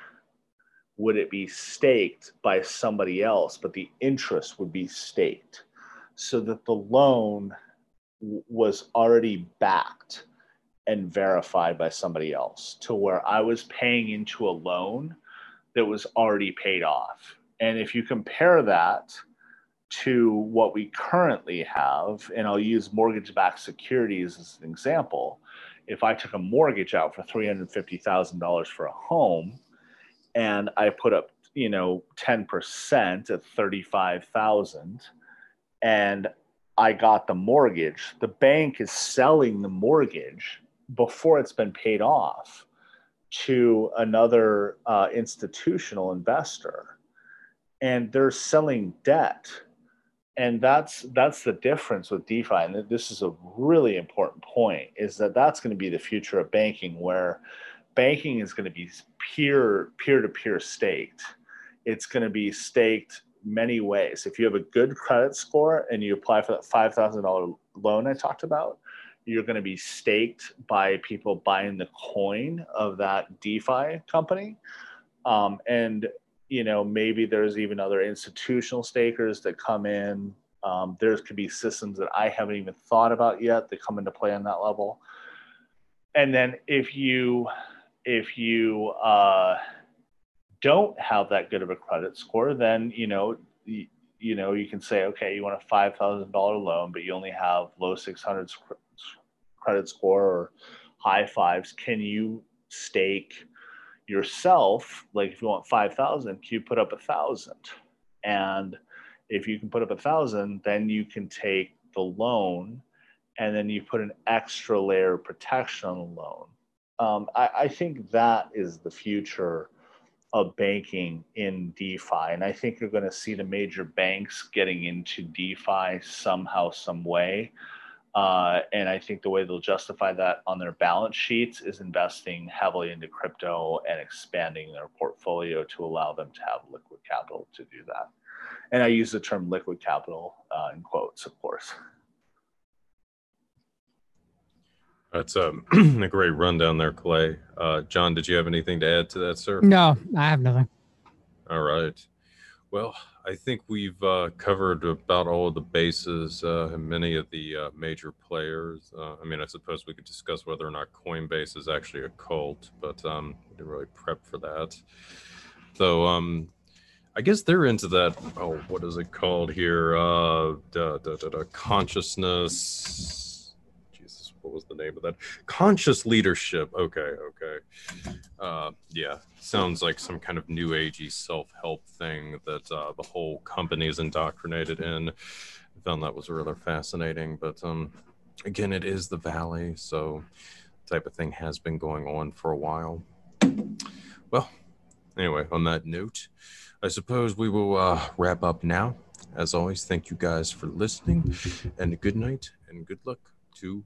would it be staked by somebody else, but the interest would be staked so that the loan w- was already backed and verified by somebody else to where I was paying into a loan that was already paid off. And if you compare that to what we currently have, and I'll use mortgage backed securities as an example. If I took a mortgage out for $350,000 for a home, and I put up, you know, 10% at 35,000 and I got the mortgage, the bank is selling the mortgage before it's been paid off to another uh, institutional investor and they're selling debt and that's that's the difference with defi and this is a really important point is that that's going to be the future of banking where banking is going to be peer peer to peer staked. It's going to be staked many ways. If you have a good credit score and you apply for that five thousand dollar loan I talked about, you're going to be staked by people buying the coin of that DeFi company, um, and you know maybe there's even other institutional stakers that come in. Um, there could be systems that I haven't even thought about yet that come into play on that level. And then if you if you uh, don't have that good of a credit score, then you know you, you know you can say, okay, you want a five thousand dollar loan, but you only have low 600 credit score or high fives. Can you stake yourself? Like if you want five thousand, can you put up a thousand? And if you can put up a thousand, then you can take the loan and then you put an extra layer of protection on the loan um, I, I, think that is the future of banking in DeFi. And I think you're going to see the major banks getting into DeFi somehow, some way. Uh, and I think the way they'll justify that on their balance sheets is investing heavily into crypto and expanding their portfolio to allow them to have liquid capital to do that. And I use the term liquid capital uh, in quotes, of course. That's um, a great rundown there, Clay. Uh, John, did you have anything to add to that, sir? No, I have nothing. All right. Well, I think we've uh, covered about all of the bases uh, and many of the uh, major players. Uh, I mean, I suppose we could discuss whether or not Coinbase is actually a cult, but um, we didn't really prep for that. So, um, I guess they're into that. Oh, what is it called here? Uh, da, da, da, consciousness what was the name of that? Conscious leadership. Okay, okay. Uh, yeah, sounds like some kind of new agey self help thing that uh, the whole company is indoctrinated in. I found that was rather fascinating, but um, again, it is the valley, so type of thing has been going on for a while. Well, anyway, on that note, I suppose we will uh, wrap up now. As always, thank you guys for listening, and good night and good luck to